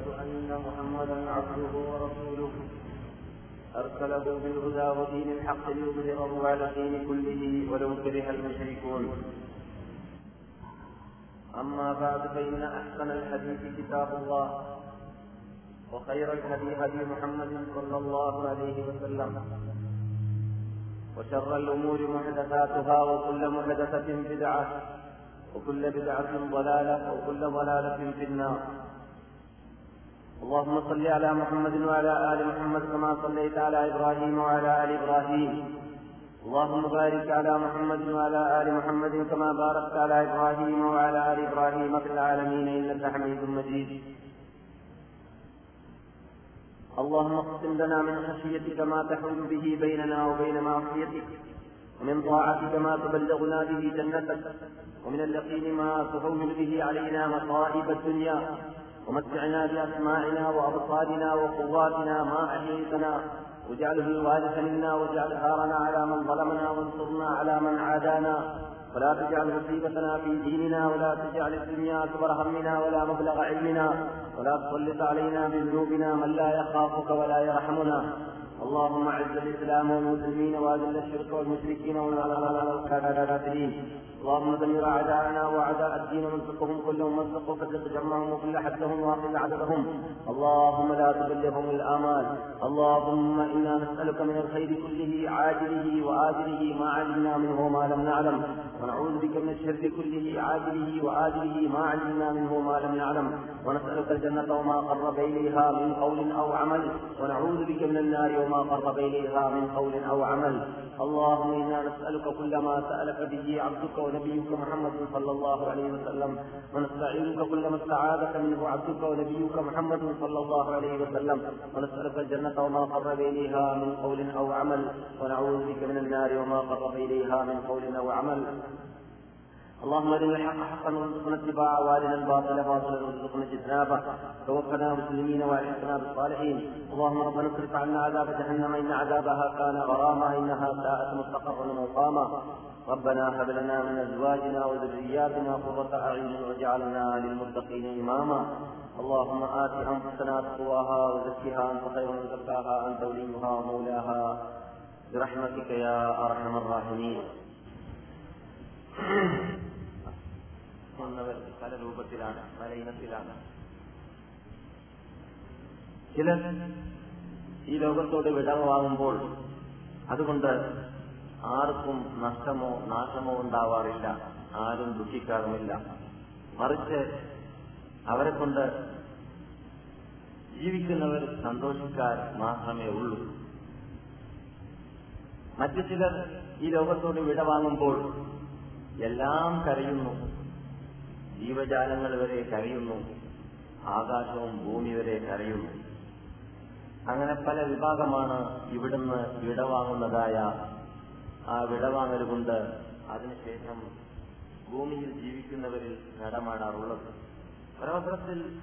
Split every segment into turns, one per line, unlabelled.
وأشهد أن محمدا عبده ورسوله. أرسله بالهدى ودين الحق ليظهره على الدين كله ولو كره المشركون. أما بعد فإن أحسن الحديث كتاب الله وخير الهدي هدي محمد صلى الله عليه وسلم وشر الأمور محدثاتها وكل محدثة بدعة وكل بدعة ضلالة وكل ضلالة في النار. اللهم صل على محمد وعلى آل محمد كما صليت على إبراهيم وعلى آل إبراهيم. اللهم بارك على محمد وعلى آل محمد كما باركت على إبراهيم وعلى آل إبراهيم في العالمين إنك حميد مجيد. اللهم اقسم لنا من خشيتك ما تحول به بيننا وبين معصيتك ومن طاعتك ما تبلغنا به جنتك ومن اليقين ما تهون به علينا مصائب الدنيا. ومتعنا بأسماعنا وأبصارنا وقواتنا ما أحييتنا واجعله الوارث منا واجعل ثارنا على من ظلمنا وانصرنا على من عادانا. ولا تجعل مصيبتنا في ديننا ولا تجعل الدنيا أكبر همنا ولا مبلغ علمنا. ولا تسلط علينا بذنوبنا من لا يخافك ولا يرحمنا. اللهم أعز الإسلام والمسلمين وأذل الشرك والمشركين والكافرين اللهم دمر اعداءنا واعداء الدين وانصقهم كلهم وانصقوا فرق جمعهم وكل حدهم واقل عددهم. اللهم لا تبلغهم الآمال. اللهم إنا نسألك من الخير كله عاجله وآجله ما علمنا منه وما لم نعلم. ونعوذ بك من الشر كله عاجله وآجله ما علمنا منه وما لم نعلم. ونسألك الجنة وما قرب إليها من قول أو عمل. ونعوذ بك من النار وما قرب إليها من قول أو عمل. اللهم إنا نسألك كل ما سألك به عبدك ونبيك محمد صلى الله عليه وسلم. ونستعينك كل ما استعاذك منه عبدك ونبيك محمد صلى الله عليه وسلم. ونسألك الجنة وما قرب إليها من قول أو عمل. ونعوذ بك من النار وما قرب إليها من قول أو عمل. اللهم ارنا الحق حقا وارزقنا اتباعه وارنا الباطل باطلا وارزقنا اجتنابه. توفنا مسلمين والحقنا بالصالحين. اللهم ربنا اصرف عنا عذاب جهنم إن عذابها كان غراما إنها ساءت مستقرا ومقاما. ربنا هب لنا من أزواجنا وذرياتنا قرة أعين واجعلنا للمتقين إماما. اللهم آت أنفسنا تقواها وزكها أنت خير من زكاها أنت وليها ومولاها. برحمتك يا أرحم الراحمين. വന്നവർ പല രൂപത്തിലാണ് പല ഇനത്തിലാണ്. ചിലർ ഈ ലോകത്തോട് വിടവാങ്ങുമ്പോൾ അതുകൊണ്ട് ആർക്കും നഷ്ടമോ നാശമോ ഉണ്ടാവാറില്ല ആരും ദുഃഖിക്കാറുമില്ല. മറിച്ച് അവരെ കൊണ്ട് ജീവിക്കുന്നവർ സന്തോഷിക്കാൻ മാത്രമേ ഉള്ളൂ. മറ്റു ചിലർ ഈ ലോകത്തോട് വിടവാങ്ങുമ്പോൾ എല്ലാം കരയുന്നു. ജീവജാലങ്ങൾ വരെ കരയുന്നു. ആകാശവും ഭൂമി വരെ കരയുന്നു. അങ്ങനെ പല വിഭാഗമാണ് ഇവിടുന്ന് വിടവാങ്ങുന്നതായ ആ വിടവാങ്ങൽ കൊണ്ട് അതിനുശേഷം ഭൂമിയിൽ ജീവിക്കുന്നവരിൽ നടമാടാറുള്ളത്. ഒരവസരത്തിൽ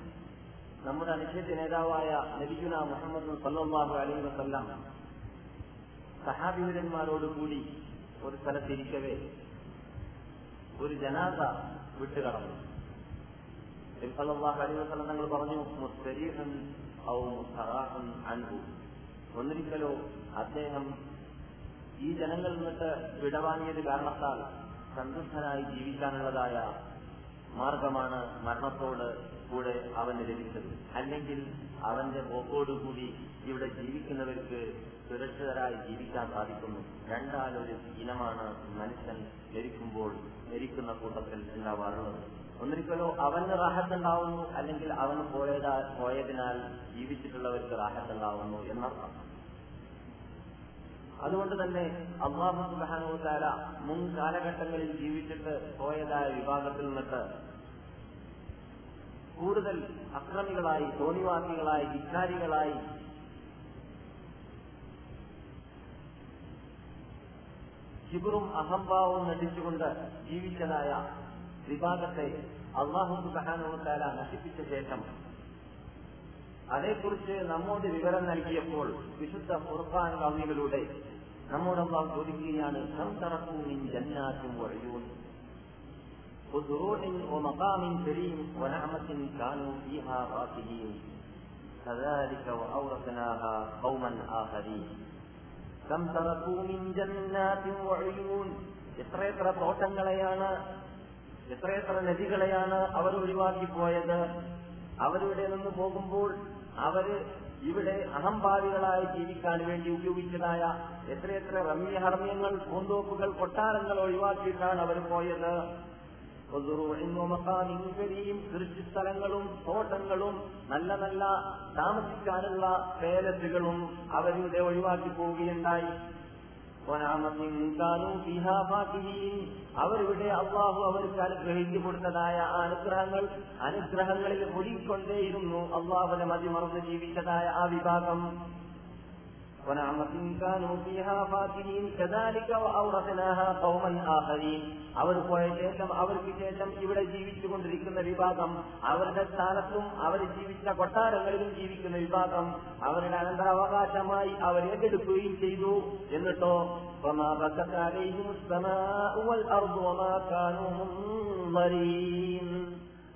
നമ്മുടെ അനുച്ഛേദ നേതാവായ നബിഗുന മുഹമ്മദ് സല്ലാഹു അലൈ വസല്ലാം സഹാബിവരന്മാരോടുകൂടി ഒരു സ്ഥലത്തിരിക്കവേ ഒരു ജനാസ വിട്ടുകടന്നു. സല്ലല്ലാഹു അലൈഹി വസല്ലം തങ്ങൾ പറഞ്ഞു മുസ്തരീഹൻ ഔ മുസ്തറാഹൻ അൻഹു. ഒന്നിരിക്കലോ അദ്ദേഹം ഈ ജനങ്ങളിൽ നിന്നിട്ട് വിടവാങ്ങിയത് കാരണത്താൽ സന്തുഷ്ടനായി ജീവിക്കാനുള്ളതായ മാർഗമാണ് മരണത്തോട് കൂടെ അവന് ലഭിച്ചത്. അല്ലെങ്കിൽ അവന്റെ പോക്കോടുകൂടി ഇവിടെ ജീവിക്കുന്നവർക്ക് സുരക്ഷിതരായി ജീവിക്കാൻ സാധിക്കുന്നു. രണ്ടാലൊരു ഇനമാണ് മനുഷ്യൻ മരിക്കുമ്പോൾ മരിക്കുന്ന കൂട്ടത്തിൽ ഉണ്ടാവാറുള്ളത്. ഒന്നിരിക്കലോ അവന് റാഹത്തുണ്ടാവുന്നു അല്ലെങ്കിൽ അവൻ പോയതാ പോയതിനാൽ ജീവിച്ചിട്ടുള്ളവർക്ക് റാഹത്തുണ്ടാവുന്നു എന്നർത്ഥം. അതുകൊണ്ട് തന്നെ അള്ളാഹു സുബാനുത്താല മുൻ കാലഘട്ടങ്ങളിൽ ജീവിച്ചിട്ട് പോയതായ വിഭാഗത്തിൽ നിന്നിട്ട് കൂടുതൽ അക്രമികളായി തോന്നിവാസികളായി വിചാരികളായി ശിബുറും അഹംഭാവവും നടിച്ചുകൊണ്ട് ജീവിച്ചതായ വിഭാഗത്തെ അള്ളാഹു സുബാനുത്താല നശിപ്പിച്ച ശേഷം അതേക്കുറിച്ച് നമ്മോട് വിവരം നൽകിയപ്പോൾ വിശുദ്ധ ഫുർഖാൻ കവികളിലൂടെ നമ്മോട് അള്ളാഹു ചോദിക്കുകയാണ് കം തറക്കൂമിൻ ജന്നാറ്റും വഴിയൂൻ وزروع ومقام كريم ونعمة كانوا فيها فاكهين كذلك وأورثناها قوما آخرين كم تركوا من جنات وعيون എത്രയെത്ര തോട്ടങ്ങളെയാണ് എത്രയെത്ര നദികളെയാണ് അവർ ഒഴിവാക്കി പോയത് അവരിവിടെ നിന്ന് പോകുമ്പോൾ അവർ ഇവിടെ അഹംഭാവികളായി ജീവിക്കാൻ വേണ്ടി ഉപയോഗിച്ചതായ എത്രയെത്ര റമ്യഹർമ്മ്യങ്ങൾ പൂന്തോപ്പുകൾ കൊട്ടാരങ്ങൾ ഒഴിവാക്കിയിട്ടാണ് അവർ പോയത്. കൃഷിസ്ഥലങ്ങളും തോട്ടങ്ങളും നല്ല നല്ല താമസിക്കാനുള്ള പേലറ്റുകളും അവരിവിടെ ഒഴിവാക്കി പോവുകയുണ്ടായി അവരിവിടെ അള്ളാഹു അവർക്ക് അനുഗ്രഹിച്ചു കൊടുത്തതായ അനുഗ്രഹങ്ങൾ അനുഗ്രഹങ്ങളിൽ ഒഴുകിക്കൊണ്ടേയിരുന്നു അള്ളാഹുനെ മതിമറന്ന് ജീവിച്ചതായ ആ വിഭാഗം. അവർ പോയ ശേഷം അവർക്ക് ശേഷം ഇവിടെ ജീവിച്ചുകൊണ്ടിരിക്കുന്ന വിഭാഗം അവരുടെ സ്ഥാനത്തും അവർ ജീവിച്ച കൊട്ടാരങ്ങളിലും ജീവിക്കുന്ന വിഭാഗം അവരുടെ അനന്തരാവകാശമായി അവർ ഏറ്റെടുക്കുകയും ചെയ്തു എന്നിട്ടോ وما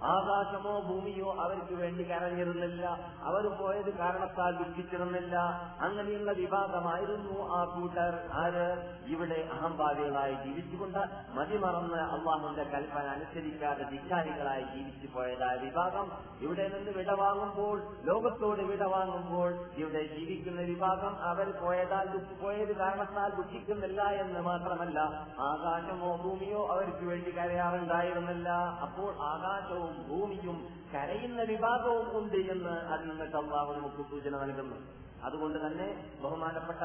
ആകാശമോ ഭൂമിയോ അവർക്ക് വേണ്ടി കരഞ്ഞിരുന്നില്ല. അവർ പോയത് കാരണത്താൽ ദുഃഖിച്ചിരുന്നില്ല. അങ്ങനെയുള്ള വിഭാഗമായിരുന്നു ആ കൂട്ടർ. ആര്? ഇവിടെ അഹംഭാവികളായി ജീവിച്ചുകൊണ്ട് മതിമറന്ന് അള്ളാഹുന്റെ കൽപ്പന അനുസരിക്കാതെ ധിക്കാരികളായി ജീവിച്ചു പോയതായ വിഭാഗം ഇവിടെ നിന്ന് വിടവാങ്ങുമ്പോൾ ലോകത്തോട് വിടവാങ്ങുമ്പോൾ ഇവിടെ ജീവിക്കുന്ന വിഭാഗം അവർ പോയതാൽ പോയത് കാരണത്താൽ ദുഃഖിക്കുന്നില്ല എന്ന് മാത്രമല്ല ആകാശമോ ഭൂമിയോ അവർക്ക് വേണ്ടി കരയാറുണ്ടായിരുന്നില്ല. അപ്പോൾ ആകാശവും ഭൂമിയും കരയുന്ന വിഭാഗവും ഉണ്ട് എന്ന് അതിൽ നിന്നിട്ട് അള്ളാഹു നമുക്ക് സൂചന നൽകുന്നു. അതുകൊണ്ട് തന്നെ ബഹുമാനപ്പെട്ട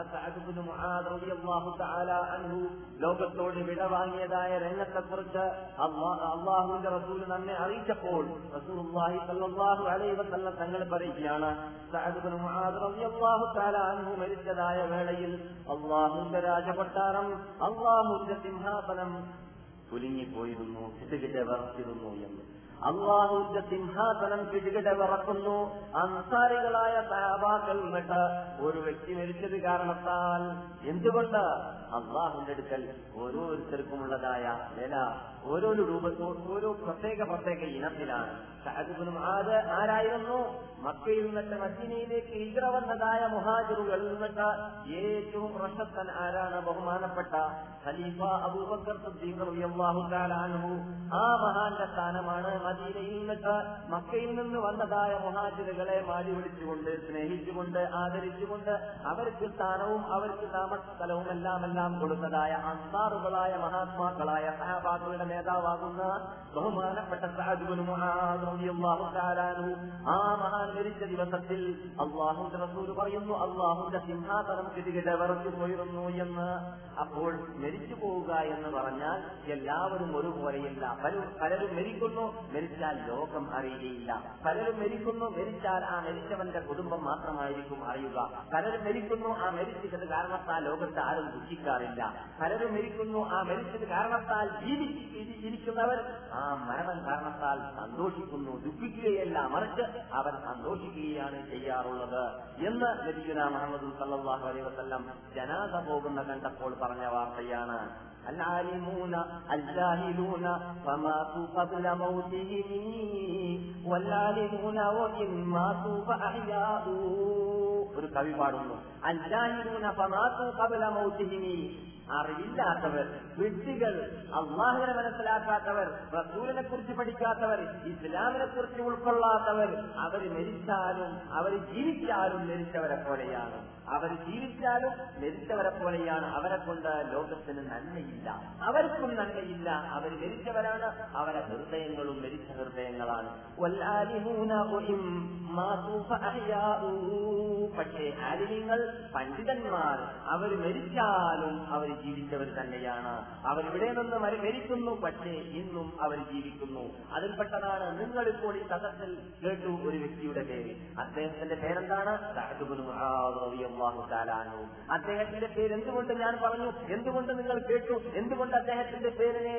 അൻഹു ലോകത്തോട് വിടവാങ്ങിയതായ രംഗത്തെക്കുറിച്ച് അള്ളാഹുവിന്റെ റസൂൽ നമ്മെ അറിയിച്ചപ്പോൾ തങ്ങൾ പറയുകയാണ് അൻഹു മരിച്ചതായ വേളയിൽ അള്ളാഹുവിന്റെ രാജകൊട്ടാരം അള്ളാഹുവിന്റെ സിംഹാസനം കുലുങ്ങിപ്പോയിരുന്നു കിട്ടുകിട്ട് വിറച്ചിരുന്നു എന്ന്. അള്ളാഹുവിന്റെ സിംഹാസനം കിടുകിട വിറക്കുന്നു അൻസാരികളായ സഹാബാക്കൾ എന്നിട്ട് ഒരു വ്യക്തി മരിച്ചത് കാരണത്താൽ എന്തുകൊണ്ട് അള്ളാഹുന്റെ അടുക്കൽ ഓരോരുത്തർക്കുമുള്ളതായ വില ഓരോ രൂപത്തോ ഓരോ പ്രത്യേക പ്രത്യേക ഇനത്തിലാണ്. ആര് ആരായിരുന്നു? മക്കയിൽ നിന്നിട്ട് മദീനയിലേക്ക് ഹിജറ വന്നതായ മുഹാജിറുകളിൽ നിന്നിട്ട് ഏറ്റവും പ്രശസ്തൻ ആരാണ്? ബഹുമാനപ്പെട്ട ഖലീഫ അബൂബക്കർ അൻഹു. ആ മഹാന്റെ സ്ഥാനമാണ് മദീനയിൽ നിന്നിട്ട് മക്കയിൽ നിന്ന് വന്നതായ മുഹാജിറുകളെ മാടി വിളിച്ചുകൊണ്ട് സ്നേഹിച്ചുകൊണ്ട് ആദരിച്ചുകൊണ്ട് അവർക്ക് സ്ഥാനവും അവർക്ക് താമസ സ്ഥലവും എല്ലാം കൊടുത്തതായ അൻസാറുകളായ മഹാത്മാക്കളായ സഹാബാക്കളുടെ നേതാവാകുന്ന ബഹുമാനപ്പെട്ട ആ മഹാൻ മരിച്ച ദിവസത്തിൽ അള്ളാഹുന്റെ റസൂൽ പറയുന്നു അള്ളാഹുന്റെ സിംഹാസനം കിടുകിട വിറച്ചു പോയിരുന്നു എന്ന്. അപ്പോൾ മരിച്ചു പോവുക എന്ന് പറഞ്ഞാൽ എല്ലാവരും ഒരുപോലെയില്ല. പലരും പലരും മരിക്കുന്നു മരിച്ചാൽ ലോകം അറിയുകയില്ല പലരും മരിക്കുന്നു മരിച്ചാൽ ആ മരിച്ചവന്റെ കുടുംബം മാത്രമായിരിക്കും അറിയുക. പലരും മരിക്കുന്നു ആ മരിച്ചത് കാരണത്താൽ ലോകത്ത് ആരും ദുഃഖിക്കാറില്ല പലരും മരിക്കുന്നു. ആ മരിച്ചത് കാരണത്താൽ ജീവിച്ചിരിക്കുന്നവർ ആ മരണം കാരണത്താൽ സന്തോഷിക്കുന്നു. ദുഃഖിക്കുകയല്ല മറിച്ച് അവൻ സന്തോഷിക്കുകയാണ് ചെയ്യാറുള്ളത് എന്ന് ലഭിക്കുന്ന മുഹമ്മദ് സല്ലാഹു അലൈവസം ജനാഥ പോകുന്ന കണ്ടപ്പോൾ പറഞ്ഞ വാർത്തയാണ്. العالمون الجاهلون فماتوا قبل موتهم والعالمون وإن ماتوا فأحياء ഒരു കവി പാടുന്നു അല്ലാഹിലൂന ഫമാത്തു കബല മൗതിഹിമി അറിവില്ലാത്തവർ വിഡ്ഢികൾ അള്ളാഹുവിനെ മനസ്സിലാക്കാത്തവർ റസൂലിനെ കുറിച്ച് പഠിക്കാത്തവർ ഇസ്ലാമിനെ കുറിച്ച് ഉൾക്കൊള്ളാത്തവർ അവർ മരിച്ചാലും അവർ ജീവിച്ചാലും മരിച്ചവരെ പോലെയാണ് അവർ ജീവിച്ചാലും മരിച്ചവരെ പോലെയാണ് അവരെ കൊണ്ട് ലോകത്തിന് നന്മയില്ല. അവർക്കും നന്മയില്ല. അവർ മരിച്ചവരാണ്. അവരെ ഹൃദയങ്ങളും മരിച്ച ഹൃദയങ്ങളാണ്. പക്ഷേ ആലിന്യങ്ങൾ പണ്ഡിതന്മാർ അവർ മരിച്ചാലും അവർ ജീവിച്ചവർ തന്നെയാണ്. അവരിവിടെ നിന്ന് മരിക്കുന്നു. പക്ഷേ ഇന്നും അവർ ജീവിക്കുന്നു. അതിൽപ്പെട്ടതാണ് നിങ്ങളിപ്പോൾ ഈ സദസ്സിൽ കേട്ടു ഒരു വ്യക്തിയുടെ പേര്. അദ്ദേഹത്തിന്റെ പേരെന്താണ്? അദ്ദേഹത്തിന്റെ പേര് എന്തുകൊണ്ട് ഞാൻ പറഞ്ഞു? എന്തുകൊണ്ട് നിങ്ങൾ കേട്ടു? എന്തുകൊണ്ട് അദ്ദേഹത്തിന്റെ പേരിനെ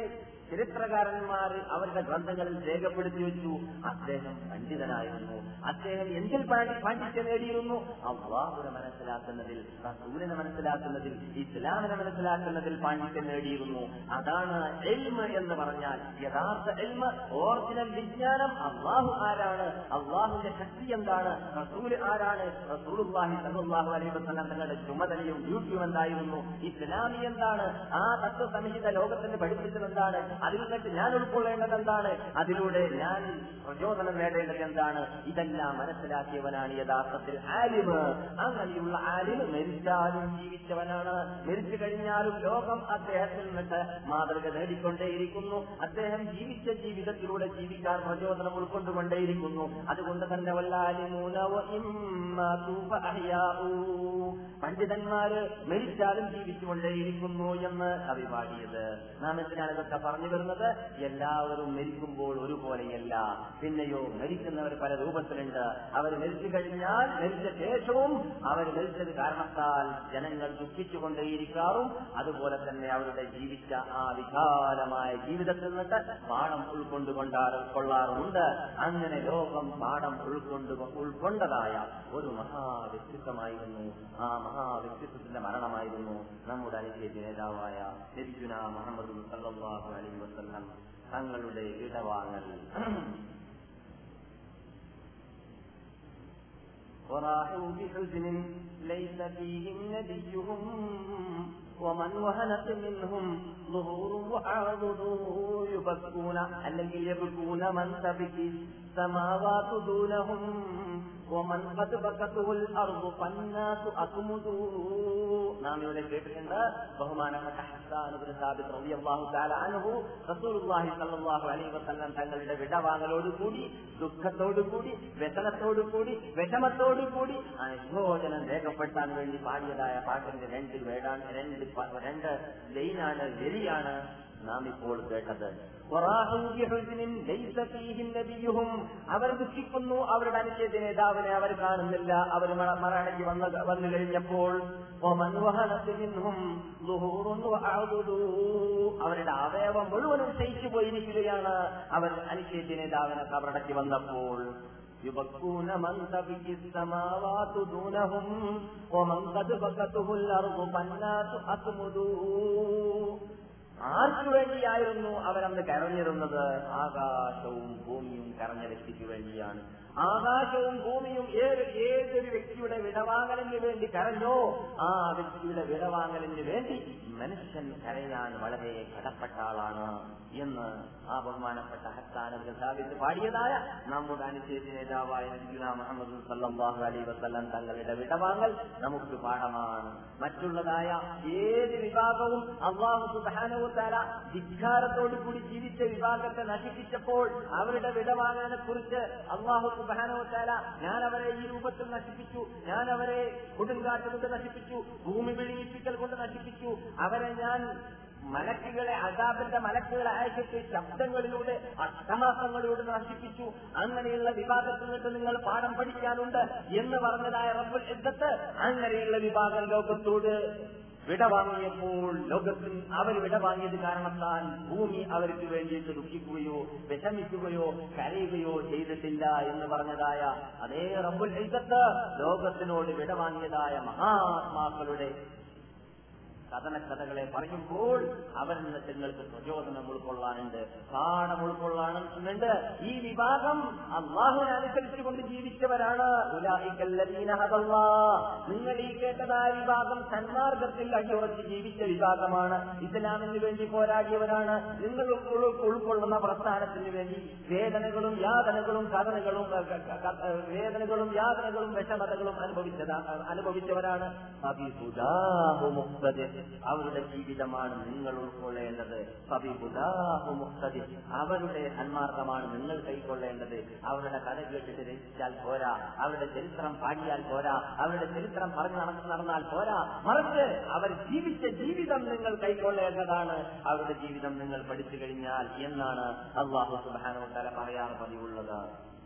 ചരിത്രകാരന്മാർ അവരുടെ ഗ്രന്ഥങ്ങളിൽ രേഖപ്പെടുത്തി വെച്ചു. അദ്ദേഹം പണ്ഡിതനായിരുന്നു. അദ്ദേഹം എന്തിൽ പാണ്ഡി- പാണ്ഡിത്യം നേടിയിരുന്നു? അള്ളാഹുനെ മനസ്സിലാക്കുന്നതിൽ റസൂലിനെ മനസ്സിലാക്കുന്നതിൽ ഇസ്ലാമിനെ മനസ്സിലാക്കുന്നതിൽ പാണ്ഡിത്യം നേടിയിരുന്നു. അതാണ് എൽമ എന്ന് പറഞ്ഞാൽ യഥാർത്ഥ എൽമ ഓറിജിനൽ വിജ്ഞാനം. അള്ളാഹു ആരാണ്? അള്ളാഹുവിന്റെ ശക്തി എന്താണ്? റസൂൽ ആരാണ്? റസൂലുള്ളാഹി സല്ലല്ലാഹു അലൈഹി വസ്ലാം തങ്ങളുടെ ചുമതലയും ഡ്യൂട്ടിയും എന്തായിരുന്നു? ഇസ്ലാമി എന്താണ്? ആ തത്വസംഹിത ലോകത്തിന് പഠിപ്പിച്ചത് എന്താണ്? അതിൽ നിന്നിട്ട് ഞാൻ ഉൾക്കൊള്ളേണ്ടത് എന്താണ്? അതിലൂടെ ഞാൻ പ്രചോദനം നേടേണ്ടത് എന്താണ്? ഇതെല്ലാം മനസ്സിലാക്കിയവനാണ് യഥാർത്ഥത്തിൽ ആലിമ്. അങ്ങനെയുള്ള ആലിമ് മരിച്ചാലും ജീവിച്ചവനാണ്. മരിച്ചു കഴിഞ്ഞാലും ലോകം അദ്ദേഹത്തിൽ നിന്നിട്ട് മാതൃക നേടിക്കൊണ്ടേയിരിക്കുന്നു. അദ്ദേഹം ജീവിച്ച ജീവിതത്തിലൂടെ ജീവിക്കാൻ പ്രചോദനം ഉൾക്കൊണ്ടുകൊണ്ടേയിരിക്കുന്നു. അതുകൊണ്ട് തന്നെ. പണ്ഡിതന്മാര് മരിച്ചാലും ജീവിച്ചുകൊണ്ടേയിരിക്കുന്നു എന്ന് കവി നാം എന്തിനാണ് ഇതൊക്കെ പറഞ്ഞു വരുന്നത് എല്ലാവരും മരിക്കുമ്പോൾ ഒരുപോലെയല്ല. പിന്നെയോ മരിക്കുന്നവർ പല രൂപത്തിലുണ്ട്. അവർ മരിച്ചു കഴിഞ്ഞാൽ മരിച്ച ശേഷവും അവർ മരിച്ചത് കാരണത്താൽ ജനങ്ങൾ ദുഃഖിച്ചുകൊണ്ടേയിരിക്കാറും. അതുപോലെ തന്നെ അവരുടെ ജീവിച്ച ആ വിശാലമായ ജീവിതത്തിൽ നിന്നിട്ട് പാഠം ഉൾക്കൊണ്ടുകൊണ്ടാറ് കൊള്ളാറുമുണ്ട്. അങ്ങനെ ലോകം പാഠം ഉൾക്കൊണ്ട് ഉൾക്കൊണ്ടതായ ഒരു മഹാവ്യക്തിത്വമായിരുന്നു. ആ മഹാവ്യക്തിത്വത്തിന്റെ മരണമായിരുന്നു നമ്മുടെ അനുഗ്രഹ നേതാവായ മുഹമ്മദ് സല്ലല്ലാഹു അലൈഹി വസല്ലം തങ്ങളുടെ ഇടവാങ്ങൽ وراحوا بحزن ليس فيهم نبيهم ومن وهنت منهم ظهور وعرض يبكون അല്ലെങ്കിൽ يبكون من تبكي السماوات دونهم ومن قد بكته الأرض فالناس أكمدوا നാം ഇവിടെ കേട്ടിട്ടുണ്ട് ബഹുമാനപ്പെട്ട ഹസ്സാൻ ഇബ്നു സാബിത്ത് റളിയല്ലാഹു തആല അൻഹു റസൂലുള്ളാഹി സ്വല്ലല്ലാഹു അലൈഹി വസല്ലം തങ്ങളുടെ വിടവാങ്ങലോടുകൂടി ദുഃഖത്തോടുകൂടി വ്യസനത്തോടുകൂടി വിഷമത്തോടുകൂടി അനുശോചനം രേഖപ്പെടുത്താൻ വേണ്ടി പാടിയതായ പാട്ടിന്റെ രണ്ട് വേടാൻ രണ്ട് പ- രണ്ട് ലൈനാണ് വരിയാണ് നാം ഇപ്പോൾ കേട്ടത് വറാഹു ബിഹുസ്നിൻ ലൈസ ഫീഹിം നബിയുഹും. അവർ ദുഃഖിക്കുന്നു അവരുടെ അനുച്ഛേദ നേതാവിനെ അവർ കാണുന്നില്ല അവർ മറ- മറയടക്കി വന്ന വന്നു കഴിഞ്ഞപ്പോൾ വമൻ വഹനത്ത് മിൻഹും ളുഹൂറുൻ വഅഅദുദു. അവരുടെ അവയവം മുഴുവനും ക്ഷയിച്ചു പോയിരിക്കുകയാണ് അവർ അനുച്ഛേദ നേതാവിനെ കബറടക്കി വന്നപ്പോൾ يبكون من تبكي السماوات دونهم ومن قد بكته الأرض فالناس أكمدوا ആർക്കു വേണ്ടിയായിരുന്നു അവരന്ന് കരഞ്ഞിരുന്നത്? ആകാശവും ഭൂമിയും കരഞ്ഞ വ്യക്തിക്ക് വേണ്ടിയാണ്. ആകാശവും ഭൂമിയും ഏത് ഏതൊരു വ്യക്തിയുടെ വിടവാങ്ങലിന് വേണ്ടി കരഞ്ഞോ ആ വ്യക്തിയുടെ വിടവാങ്ങലിന് വേണ്ടി മനുഷ്യൻ കരയാൻ വളരെ കടപ്പെട്ട ആളാണ് എന്ന് ആ ബഹുമാനപ്പെട്ട ഹസ്താനബ് സ്ഥാപിച്ച് പാടിയതായ നമ്മുടെ അനുശേഷ നേതാവായ മുഹമ്മദ് സല്ലാഹു അലൈഹി വസ്ലം തങ്ങളുടെ വിടവാങ്ങൽ നമുക്ക് പാഠമാണ്. മറ്റുള്ളതായ ഏത് വിഭാഗവും അള്ളാഹു സുബാനവുത്താല ധിക്കാരത്തോടു കൂടി ജീവിച്ച വിഭാഗത്തെ നശിപ്പിച്ചപ്പോൾ അവരുടെ വിടവാങ്ങാനെ കുറിച്ച് അള്ളാഹു സുബാനവുത്താല ഞാൻ അവരെ ഈ രൂപത്തിൽ നശിപ്പിച്ചു ഞാൻ അവരെ കൊടുങ്കാറ്റ് കൊണ്ട് നശിപ്പിച്ചു ഭൂമി വിളിയിപ്പിക്കൽ കൊണ്ട് നശിപ്പിച്ചു അവരെ ഞാൻ മലക്കുകളെ അതാബിന്റെ മലക്കുകളെ അയച്ചിട്ട് ശബ്ദങ്ങളിലൂടെ അട്ടഹാസങ്ങളിലൂടെ നശിപ്പിച്ചു. അങ്ങനെയുള്ള വിഭാഗത്തിൽ നിന്നിട്ട് നിങ്ങൾ പാഠം പഠിക്കാനുണ്ട് എന്ന് പറഞ്ഞതായ റബ്ബുൽ യുദ്ധത്ത് അങ്ങനെയുള്ള വിഭാഗം ലോകത്തോട് വിടവാങ്ങിയപ്പോൾ ലോകത്തിൽ അവർ വിടവാങ്ങിയത് കാരണത്താൽ ഭൂമി അവർക്ക് വേണ്ടിയിട്ട് ദുഃഖിക്കുകയോ വിഷമിക്കുകയോ കരയുകയോ ചെയ്തിട്ടില്ല എന്ന് പറഞ്ഞതായ അതേ റബ്ബുൽ ഇദ്ദത്ത് ലോകത്തിനോട് വിടവാങ്ങിയതായ മഹാത്മാക്കളുടെ കഥനക്കഥകളെ പറയുമ്പോൾ അവരിൽ നിന്ന് നിങ്ങൾക്ക് പ്രചോദനം ഉൾക്കൊള്ളാനുണ്ട് പാഠം ഉൾക്കൊള്ളാനുണ്ട്. ഈ വിഭാഗം അള്ളാഹുവിനെ അനുസരിച്ചുകൊണ്ട് ജീവിച്ചവരാണ്. നിങ്ങൾ ഈ കേട്ടതായ വിഭാഗം സന്മാർഗത്തിൽ അടിയുറച്ച് ജീവിച്ച വിഭാഗമാണ്. ഇസ്ലാമിന് വേണ്ടി പോരാടിയവരാണ്. നിങ്ങൾ ഉൾക്കൊള്ളുന്ന പ്രസ്ഥാനത്തിന് വേണ്ടി വേദനകളും യാതനകളും കഥനകളും വേദനകളും യാതനകളും വിഷമതകളും അനുഭവിച്ചവരാണ്. അഭിസുദാഹു മുക്തദ് അവരുടെ ജീവിതമാണ് നിങ്ങൾ ഉൾക്കൊള്ളേണ്ടത്. മുക്തദ് അവരുടെ സന്മാർഗമാണ് നിങ്ങൾ കൈക്കൊള്ളേണ്ടത്. അവരുടെ കഥ കേട്ടിട്ട് രചിച്ചാൽ പോരാ. അവരുടെ ചരിത്രം പാടിയാൽ പോരാ. അവരുടെ ചരിത്രം പറഞ്ഞു നടന്ന് നടന്നാൽ പോരാ. മറിച്ച് അവർ ജീവിച്ച ജീവിതം നിങ്ങൾ കൈക്കൊള്ളേണ്ടതാണ്. അവരുടെ ജീവിതം നിങ്ങൾ പഠിച്ചു കഴിഞ്ഞാൽ എന്നാണ് അള്ളാഹു സുബാനോ തല പറയാൻ പതിവുള്ളത്.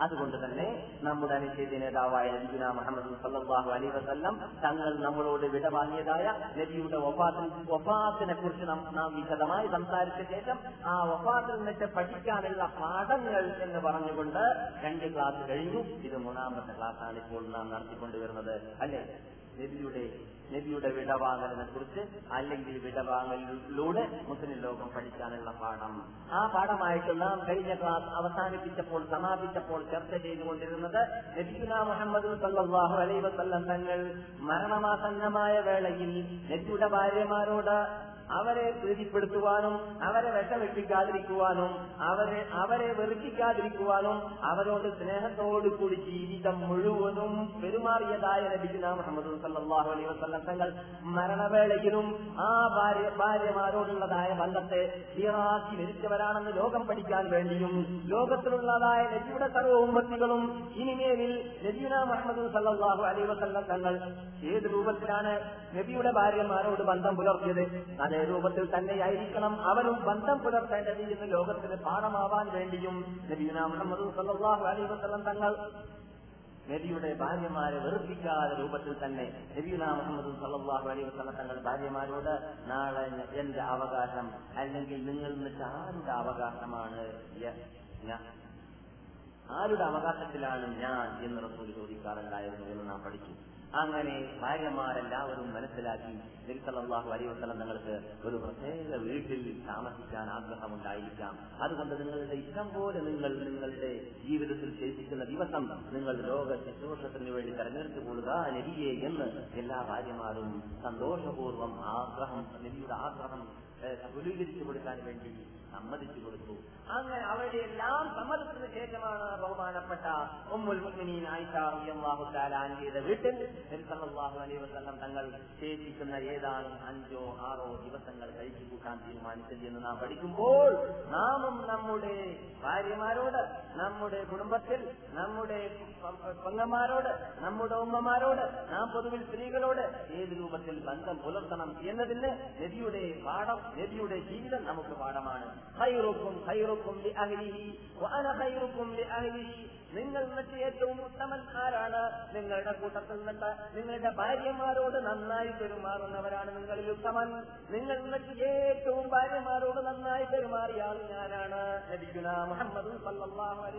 അതുകൊണ്ട് തന്നെ നമ്മുടെ അനുച്ഛേദ നേതാവായ നബിഗുന മുഹമ്മദ് സല്ലാഹു അലൈ വസല്ലം തങ്ങൾ നമ്മളോട് വിട വാങ്ങിയതായ നബിയുടെ ഒപ്പാത്തിന് ഒപ്പാത്തിനെ കുറിച്ച് നാം വിശദമായി സംസാരിച്ച ശേഷം ആ ഒപ്പാത്തിൽ നിന്നിട്ട് പഠിക്കാനുള്ള പാഠങ്ങൾ എന്ന് പറഞ്ഞുകൊണ്ട് രണ്ട് ക്ലാസ് കഴിഞ്ഞു. ഇത് മൂന്നാമത്തെ ക്ലാസ്സാണ് ഇപ്പോൾ നാം നടത്തിക്കൊണ്ടുവരുന്നത്. അല്ലെ? നബിയുടെ നബിയുടെ വിടവാങ്ങലിനെ കുറിച്ച് അല്ലെങ്കിൽ വിടവാങ്ങലിലൂടെ മുസ്ലിം ലോകം പഠിക്കാനുള്ള പാഠം. ആ പാഠമായിട്ട് നാം കഴിഞ്ഞ ക്ലാസ് അവസാനിപ്പിച്ചപ്പോൾ സമാപിച്ചപ്പോൾ ചർച്ച ചെയ്തുകൊണ്ടിരുന്നത് നബിഗുന മുഹമ്മദ് സല്ലാഹു അലൈ വസല്ലം തങ്ങൾ മരണമാസന്നമായ വേളയിൽ നബിയുടെ ഭാര്യമാരോട് അവരെ പ്രീതിപ്പെടുത്തുവാനും അവരെ വിഷമിപ്പിക്കാതിരിക്കുവാനും അവരെ അവരെ വെറുപ്പിക്കാതിരിക്കുവാനും അവരോട് സ്നേഹത്തോടു കൂടി ജീവിതം മുഴുവനും പെരുമാറിയതായ ലഭിക്കുന്ന മുഹമ്മദ് സല്ലാഹു അലൈ തങ്ങൾ മരണവേളയിലും ആ ഭാര്യ ഭാര്യമാരോടുള്ളതായ ബന്ധത്തെ ധീറാക്കി മരിച്ചവരാണെന്ന് ലോകം പഠിക്കാൻ വേണ്ടിയും ലോകത്തിലുള്ളതായ നബിയുടെ സർവ ഉമ്മത്തികളും ഇനിമേലിൽ ലജീന മുഹമ്മദ് സല്ലാഹു അലൈ തങ്ങൾ ഏത് രൂപത്തിലാണ് നബിയുടെ ഭാര്യമാരോട് ബന്ധം പുലർത്തിയത്? അതേ രൂപത്തിൽ തന്നെയായിരിക്കണം അവനും ബന്ധം പുലർത്തേണ്ടത് എന്ന് ലോകത്തിന് പാഠമാവാൻ വേണ്ടിയും നബീന മുഹമ്മദ് സല്ലാഹു അലൈ വസല്ലം തങ്ങൾ നബിയുടെ ഭാര്യമാരെ വെറുപ്പിക്കാത്ത രൂപത്തിൽ തന്നെ നബീന മുഹമ്മദ് സല്ലാഹു അലൈഹി വസല്ലം തങ്ങൾ ഭാര്യമാരോട് നാളെ എന്റെ അവകാശം അല്ലെങ്കിൽ നിങ്ങൾ നിന്നിട്ട് ആരുടെ അവകാശമാണ്? ആരുടെ അവകാശത്തിലാണ് ഞാൻ എന്ന് റസൂൽ ചോദിക്കാറുണ്ടായിരുന്നു എന്ന് നാം പഠിച്ചു അങ്ങനെ ഭാര്യമാരെല്ലാവരും മനസ്സിലാക്കി നബിസല്ലാഹു അലൈഹി വസ്ലം നിങ്ങൾക്ക് ഒരു പ്രത്യേക വീട്ടിൽ താമസിക്കാൻ ആഗ്രഹമുണ്ടായിരിക്കാം. അതുകൊണ്ട് നിങ്ങളുടെ ഇഷ്ടം പോലെ നിങ്ങൾ നിങ്ങളുടെ ജീവിതത്തിൽ ശേഷിക്കുന്ന ദിവസം നിങ്ങൾ ലോക ശുശ്രൂഷത്തിന് വേണ്ടി തെരഞ്ഞെടുത്തു കൊള്ളുക നബിയെ എന്ന് എല്ലാ ഭാര്യമാരും സന്തോഷപൂർവം ആഗ്രഹം നബിയുടെ ആഗ്രഹം വിപുലീകരിച്ചു കൊടുക്കാൻ വേണ്ടി സമ്മതിച്ചു കൊടുത്തു അങ്ങനെ അവരുടെ എല്ലാം സമ്മതത്തിന് ശേഷമാണ് ബഹുമാനപ്പെട്ട ഉമ്മുൽ വീട്ടിൽ നബി സല്ലല്ലാഹു അലൈഹി വസല്ലം തങ്ങൾ ശേഷിക്കുന്ന ഏതാനും അഞ്ചോ ആറോ ദിവസങ്ങൾ കഴിച്ചു കൂട്ടാൻ തീരുമാനിച്ചത് എന്ന് നാം പഠിക്കുമ്പോൾ നാമും നമ്മുടെ ഭാര്യമാരോട് നമ്മുടെ കുടുംബത്തിൽ നമ്മുടെ പെങ്ങന്മാരോട് നമ്മുടെ ഉമ്മമാരോട് നാം പൊതുവിൽ സ്ത്രീകളോട് ഏത് രൂപത്തിൽ ബന്ധം പുലർത്തണം എന്നതിന് നദിയുടെ പാഠം നബിയുടെ ജീവിതം നമുക്ക് പാഠമാണ്. ഹൈറുക്കും ഹൈറുക്കും നിങ്ങൾ വെച്ച് ഏറ്റവും ഉത്തമൻ ആരാണ് നിങ്ങളുടെ കൂട്ടത്തിൽ നിന്നിട്ട് നിങ്ങളുടെ ഭാര്യമാരോട് നന്നായി പെരുമാറുന്നവരാണ് നിങ്ങളിൽ ഉത്തമൻ. നിങ്ങൾ വെച്ച് ഏറ്റവും ഭാര്യമാരോട് നന്നായി പെരുമാറിയ ആൾ ഞാനാണ്. ലഭിക്കുന്ന മുഹമ്മദ്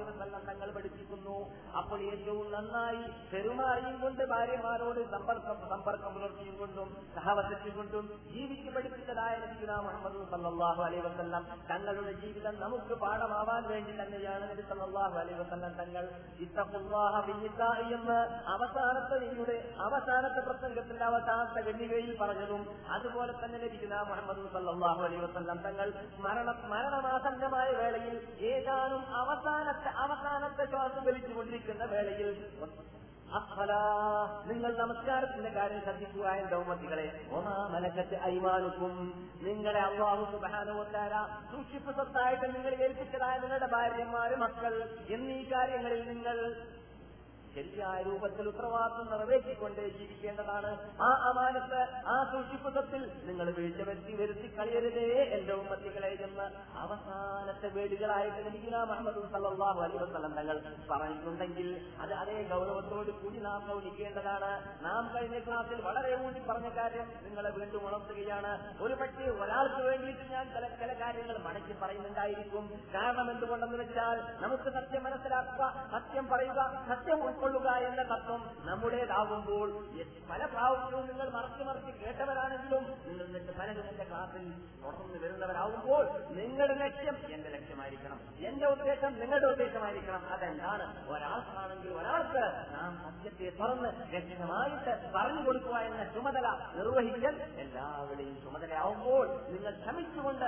വസല്ലം തങ്ങൾ പഠിപ്പിക്കുന്നു. അപ്പോൾ ഏറ്റവും നന്നായി പെരുമാറിയും കൊണ്ട് ഭാര്യമാരോട് സമ്പർക്കം സമ്പർക്കം പുലർത്തിയും കൊണ്ടും സഹവസത്തിൽ കൊണ്ടും ജീവിച്ച് പഠിപ്പിച്ചതായ ലഭിക്കുന്ന മുഹമ്മദ് സല്ലാഹു വസല്ലം തങ്ങളുടെ ജീവിതം നമുക്ക് പാഠമാവാൻ വേണ്ടി തന്നെയാണ് നബി അലൈഹി വസല്ലം തങ്ങൾ എന്ന് അവസാനത്തെ നിങ്ങളുടെ അവസാനത്തെ പ്രസംഗത്തിന്റെ അവസാനത്തെ ഗണ്ണികയിൽ പറഞ്ഞതും അതുപോലെ തന്നെ ലഭിക്കുന്ന മുഹമ്മദ് സല്ലാഹു അലൈ വസ്ലം തങ്ങൾ മരണ മരണമാസന്നമായ വേളയിൽ ഏതാനും അവസാനത്തെ അവസാനത്തെ ശ്വാസം വലിച്ചുകൊണ്ടിരിക്കുന്ന വേളയിൽ നിങ്ങൾ നമസ്കാരത്തിന്റെ കാര്യം ശ്രദ്ധിക്കുക എന്റെ ഉമ്മത്തികളെ ഒന്നാ മലക്കത്ത് അയ്മാനുക്കും നിങ്ങളെ അള്ളാഹു സുബാനുവത്താര സൂക്ഷിപ്പ് സ്വത്തായിട്ട് നിങ്ങൾ ഏൽപ്പിച്ചതായ നിങ്ങളുടെ ഭാര്യമാര് മക്കൾ എന്നീ കാര്യങ്ങളിൽ നിങ്ങൾ ശരിയായ രൂപത്തിൽ ഉത്തരവാദിത്വം നിറവേറ്റിക്കൊണ്ട് ജീവിക്കേണ്ടതാണ്. ആ അമാനത്ത് ആ സൂക്ഷിപ്പുതത്തിൽ നിങ്ങൾ വീഴ്ച വരുത്തി വരുത്തി കളയരുതേ എന്റെ ഉമ്മത്തികളെ എന്ന് അവസാനത്തെ വേടുകളായിട്ട് ലഭിക്കുന്ന മുഹമ്മദ് സല്ലാഹു അലൈഹി വസ്ലം തങ്ങൾ പറഞ്ഞിട്ടുണ്ടെങ്കിൽ അത് അതേ ഗൗരവത്തോട് കൂടി നാം ഗൗനിക്കേണ്ടതാണ് നാം കഴിഞ്ഞ ക്ലാസ്സിൽ വളരെ ഊന്നി പറഞ്ഞ കാര്യം നിങ്ങളെ വീണ്ടും ഉണർത്തുകയാണ്. ഒരു പക്ഷേ ഒരാൾക്ക് വേണ്ടിയിട്ട് ഞാൻ ചില ചില കാര്യങ്ങൾ മടക്കി പറയുന്നുണ്ടായിരിക്കും. കാരണം എന്തുകൊണ്ടെന്ന് വെച്ചാൽ നമുക്ക് സത്യം മനസ്സിലാക്കുക സത്യം പറയുക സത്യം ഉൾക്കൊള്ളുക എന്ന തത്വം നമ്മുടേതാകുമ്പോൾ പല പ്രാവശ്യവും നിങ്ങൾ മറച്ചു മറിച്ച് കേട്ടവരാണെങ്കിലും നിങ്ങൾ എന്നിട്ട് പലരും എന്റെ ക്ലാസ്സിൽ തുടർന്ന് വരുന്നവരാകുമ്പോൾ നിങ്ങളുടെ ലക്ഷ്യം എന്റെ ലക്ഷ്യമായിരിക്കണം. എന്റെ ഉദ്ദേശം നിങ്ങളുടെ ഉദ്ദേശമായിരിക്കണം. അതെന്താണ്? ഒരാൾക്കാണെങ്കിൽ ഒരാൾക്ക് നാം സത്യത്തെ തുറന്ന് ലക്ഷ്യമായിട്ട് പറഞ്ഞു കൊടുക്കുക എന്ന ചുമതല നിർവഹിക്കൽ എല്ലാവരുടെയും ചുമതലയാവുമ്പോൾ നിങ്ങൾ ശ്രമിച്ചുകൊണ്ട്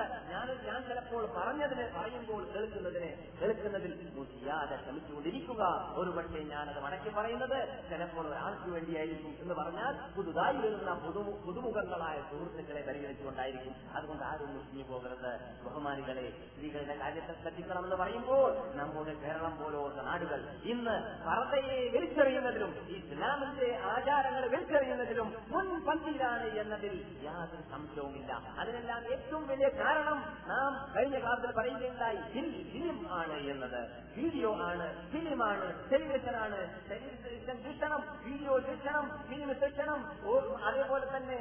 ഞാൻ ചിലപ്പോൾ പറഞ്ഞതിന് പറയുമ്പോൾ കേൾക്കുന്നതിന് കേൾക്കുന്നതിൽ മുഷിയാതെ ശ്രമിച്ചുകൊണ്ടിരിക്കുക ഒരു പക്ഷേ ഞാനത് മടക്കി പറയുന്നത് ചിലപ്പോൾ ഒരാൾക്ക് വേണ്ടിയായിരിക്കും എന്ന് പറഞ്ഞാൽ പുതുതായി വരുന്ന പുതു പുതുമുഖങ്ങളായ സുഹൃത്തുക്കളെ പരിഗണിച്ചുകൊണ്ടായിരിക്കും. അതുകൊണ്ട് ആരും മുസ്ലിം പോകരുത്. ബഹുമാനികളെ സ്ത്രീകളുടെ കാര്യത്തെ ശ്രദ്ധിക്കണമെന്ന് പറയുമ്പോൾ നമ്മുടെ കേരളം പോലോത്ത നാടുകൾ ഇന്ന് പറതയെ വലിച്ചെറിയുന്നതിലും ഇസ്ലാമിന്റെ ആചാരങ്ങളെ വലിച്ചെറിയുന്നതിലും മുൻപന്തിയിലാണ് എന്നതിൽ യാതൊരു സംശയവുമില്ല. അതിനെല്ലാം ഏറ്റവും വലിയ കാരണം നാം കഴിഞ്ഞ ക്ലാസ്സിൽ പറയുകയുണ്ടായി ഫിലിം ആണ് എന്നത്. വീഡിയോ ആണ് ഫിലിമാണ് ടെലിവിഷൻ ആണ് ടെലിവിഷൻ ശിക്ഷണം വീഡിയോ ശിക്ഷണം ഫിലിം ശിക്ഷണം അതേപോലെ തന്നെ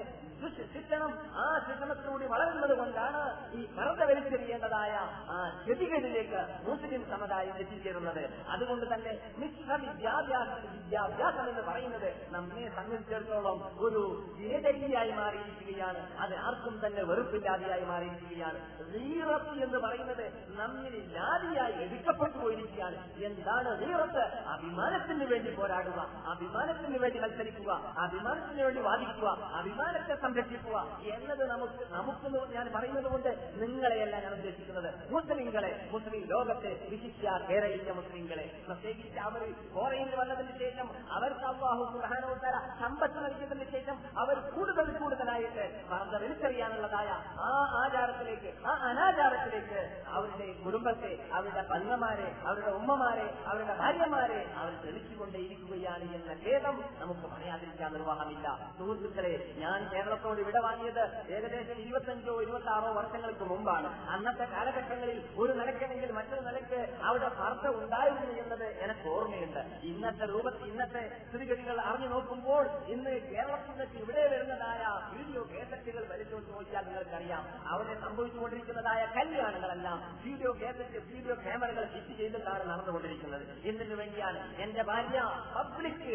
ശിക്ഷണം ആ ശിക്ഷണത്തിലൂടെ വളരുന്നത് കൊണ്ടാണ് ഈ പറത വലിച്ചെറിയേണ്ടതായ ആ ഗതികളിലേക്ക് മുസ്ലിം സമുദായം എത്തിച്ചേരുന്നത്. അതുകൊണ്ട് തന്നെ മിശ്ര വിദ്യാഭ്യാസ വിദ്യാഭ്യാസം എന്ന് പറയുന്നത് നമ്മെ സംബന്ധിച്ചിടത്തോളം ഒരു വേദരിയായി മാറിയിരിക്കുകയാണ്. അത് ആർക്കും തന്നെ വെറുപ്പില്ലാതെയായി മാറിയിരിക്കുകയാണ്. വീറത്ത് എന്ന് പറയുന്നത് നമ്മിൽ ജാതിയായി എടുക്കപ്പെട്ടു പോയിരിക്കുകയാണ്. എന്താണ് വീറത്ത് അഭിമാനത്തിന് വേണ്ടി പോരാടുക. അഭിമാനത്തിന് വേണ്ടി മത്സരിക്കുക. അഭിമാനത്തിന് വേണ്ടി വാദിക്കുക. അഭിമാനത്തെ സംരക്ഷിക്കുക. എന്നത് നമുക്ക് നമുക്ക് ഞാൻ പറയുന്നത് കൊണ്ട് നിങ്ങളെയല്ല ഞാൻ ഉദ്ദേശിക്കുന്നത്. മുസ്ലിങ്ങളെ മുസ്ലിം ലോകത്തെ വിശിഷ്യ കേരളീയ മുസ്ലിങ്ങളെ. പ്രത്യേകിച്ച് അവർ കോറയിൽ വന്നതിന് ശേഷം അവർക്ക് അള്ളാഹു സുഹാനോത്തര സമ്പത്ത് നൽകിയതിന് ശേഷം അവർ കൂടുതൽ കൂടുതലായിട്ട് പറഞ്ഞ വലിച്ചെറിയാനുള്ളതായ ആ ആചാരത്തിലേക്ക് ആ അനാചാരത്തിലേക്ക് അവരുടെ കുടുംബത്തെ അവരുടെ പന്നമാരെ അവരുടെ ഉമ്മമാരെ അവരുടെ ഭാര്യമാരെ അവർ തെളിച്ചുകൊണ്ടേയിരിക്കുകയാണ് എന്ന ഖേദം നമുക്ക് പറയാതിരിക്കാൻ നിർവാഹമില്ല. സുഹൃത്തുക്കളെ ഞാൻ കേരളത്തോട് വിട വാങ്ങിയത് ഏകദേശം ഇരുപത്തഞ്ചോ ഇരുപത്തി ആറോ വർഷങ്ങൾക്ക് മുമ്പാണ്. അന്നത്തെ കാലഘട്ടങ്ങളിൽ ഒരു നിലയ്ക്കണെങ്കിൽ മറ്റൊരു നിലയ്ക്ക് അവിടെ വാർത്ത ഉണ്ടായിരുന്നു എന്നത് എനിക്ക് ഓർമ്മയുണ്ട്. ഇന്നത്തെ രൂപത്തിൽ ഇന്നത്തെ സ്ഥിതിഗതികൾ അറിഞ്ഞു നോക്കുമ്പോൾ ഇന്ന് കേരളത്തിൽ നിന്ന് ഇവിടെ വരുന്നതായ വീഡിയോ കേസറ്റുകൾ വലിച്ചു നോക്കിയാൽ നിങ്ങൾക്കറിയാം. അവിടെ സംഭവിച്ചുകൊണ്ടിരിക്കുന്നതായ കല്യാണങ്ങളെല്ലാം വീഡിയോ കേസറ്റ് വീഡിയോ ക്യാമറകൾ ഫിറ്റ് ചെയ്തിട്ടാണ് നടന്നുകൊണ്ടിരിക്കുന്നത്. എന്തിനു വേണ്ടിയാണ്? എന്റെ ഭാര്യ പബ്ലിക്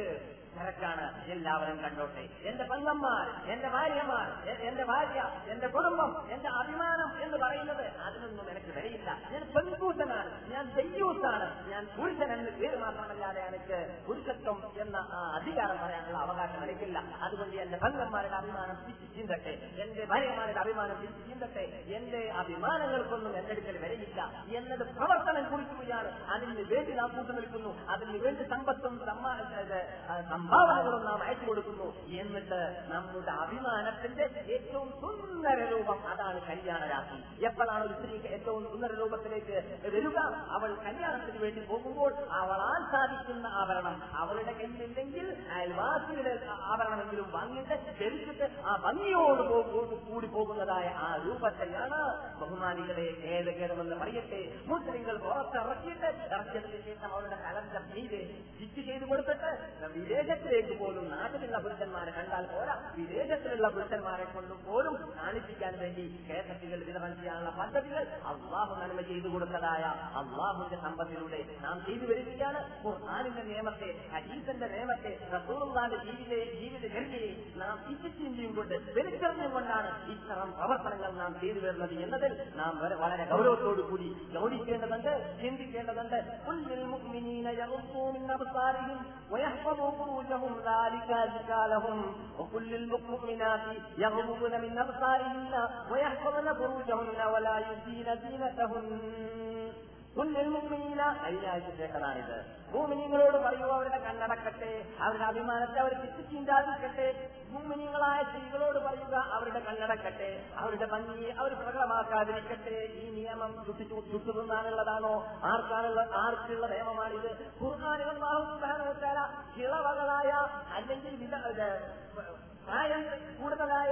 തിരക്കാണ് എല്ലാവരും കണ്ടോട്ടെ. എന്റെ പെങ്ങന്മാർ എന്റെ ഭാര്യമാർ എന്റെ ഭാര്യ എന്റെ കുടുംബം എന്റെ അഭിമാനം എന്ന് പറയുന്നത് അതിനൊന്നും എനിക്ക് വിലയില്ല. ഞാൻ പെൺകൂട്ടനാണ് ഞാൻ ദയ്യൂസാണ് ഞാൻ പുരുഷൻ എന്ന് പേര് മാത്രമല്ലാതെ എനിക്ക് പുരുഷത്വം എന്ന ആ അധികാരം പറയാനുള്ള അവകാശം എനിക്കില്ല. അതുകൊണ്ട് എന്റെ പെങ്ങന്മാരുടെ അഭിമാനം തിരിച്ചു ചീന്തട്ടെ. എന്റെ ഭാര്യമാരുടെ അഭിമാനം തിരിച്ചു ചീന്തട്ടെ. എന്റെ അഭിമാനങ്ങൾക്കൊന്നും എന്റെ അടുക്കൽ വിലയില്ല. എന്നത് പ്രവർത്തനം കുറിക്കുകയാണ് അതിന് വേണ്ടി നാം കൂട്ടു നിൽക്കുന്നു. അതിന് വേണ്ടി സമ്പത്തും സമ്മാ- ഇത്, ആ, സംഭാവനകളും നാം അയച്ചു കൊടുക്കുന്നു. എന്നിട്ട് നമ്മുടെ അഭിമാനത്തിന്റെ ഏറ്റവും സുന്ദര രൂപം അതാണ് കല്യാണ രാത്രി എപ്പോഴാണ് ഒരു സ്ത്രീക്ക് ഏറ്റവും സുന്ദര രൂപത്തിലേക്ക് വരിക? അവൾ കല്യാണത്തിന് വേണ്ടി പോകുമ്പോൾ അവളാൽ സാധിക്കുന്ന ആഭരണം. അവളുടെ കയ്യിലില്ലെങ്കിൽ അയൽവാസിയുടെ ആഭരണമെങ്കിലും വാങ്ങിയിട്ട് ധരിച്ചിട്ട് ആ ഭംഗിയോട് കൂടി പോകുന്നതായ ആ രൂപത്തെയാണ് ബഹുമാനികളെ ഖേദഖേദമെന്ന് പറയട്ടെ. മുസ്ലിങ്ങൾ പുറത്തിറക്കിയിട്ട് ഇറക്കിയതിന് ശേഷം അവരുടെ കലന്റെ മീതെ സ്റ്റിച്ച് ചെയ്ത് കൊടുത്തിട്ട് വിദേശത്തിലേക്ക് പോലും നാട്ടിലുള്ള പുരുഷന്മാരെ കണ്ടാൽ പോരാ. വിദേശത്തിലുള്ള പുരുഷന്മാരെ കൊണ്ടും പോലും കാണിപ്പിക്കാൻ വേണ്ടി കേസറ്റുകൾ വിതരണം ചെയ്യാനുള്ള പദ്ധതികൾ അള്ളാഹു നന്മ ചെയ്തു കൊടുത്തതായ അള്ളാഹുവിന്റെ സമ്പത്തിലൂടെ നാം ചെയ്തു വരികയാണ്. ഖുർആാനിന്റെ നിയമത്തെ ഹരീസന്റെ നിയമത്തെ റസൂറുള്ളാന്റെ ജീവിത ജീവിത ഗതിയെ നാം ഇച്ഛിന്റെയും കൊണ്ട് വെളിച്ചറിഞ്ഞും കൊണ്ടാണ് ഇത്തരം പ്രവർത്തനങ്ങൾ നാം ചെയ്തു വരുന്നത് എന്നതിൽ നാം വളരെ ഗൗരവത്തോടു കൂടി ഗൗരിക്കേണ്ടതുണ്ട് ചിന്തിക്കേണ്ടതുണ്ട്. فروجهم ذلك أزكى لهم وكل المؤمنات يغضبن من أبصارهن ويحفظن فروجهن ولا يزين زينتهن. കേട്ടതാണിത്. ഭൂമിനിങ്ങളോട് പറയൂ അവരുടെ കണ്ണടക്കട്ടെ അവരുടെ അഭിമാനത്തെ അവർ ചിന്താതിരിക്കട്ടെ ഭൂമിനിങ്ങളായ സ്ത്രീകളോട് പറയുക അവരുടെ കണ്ണടക്കട്ടെ അവരുടെ ഭംഗി അവർ പ്രകടമാക്കാതിരിക്കട്ടെ. ഈ നിയമം ചുട്ടു ചുട്ടുതിന്നാനുള്ളതാണോ ആർക്കാനുള്ള ആർക്കുള്ള നിയമമാണിത്? കിളവകളായ അല്ലെങ്കിൽ പ്രായം കൂടുതലായ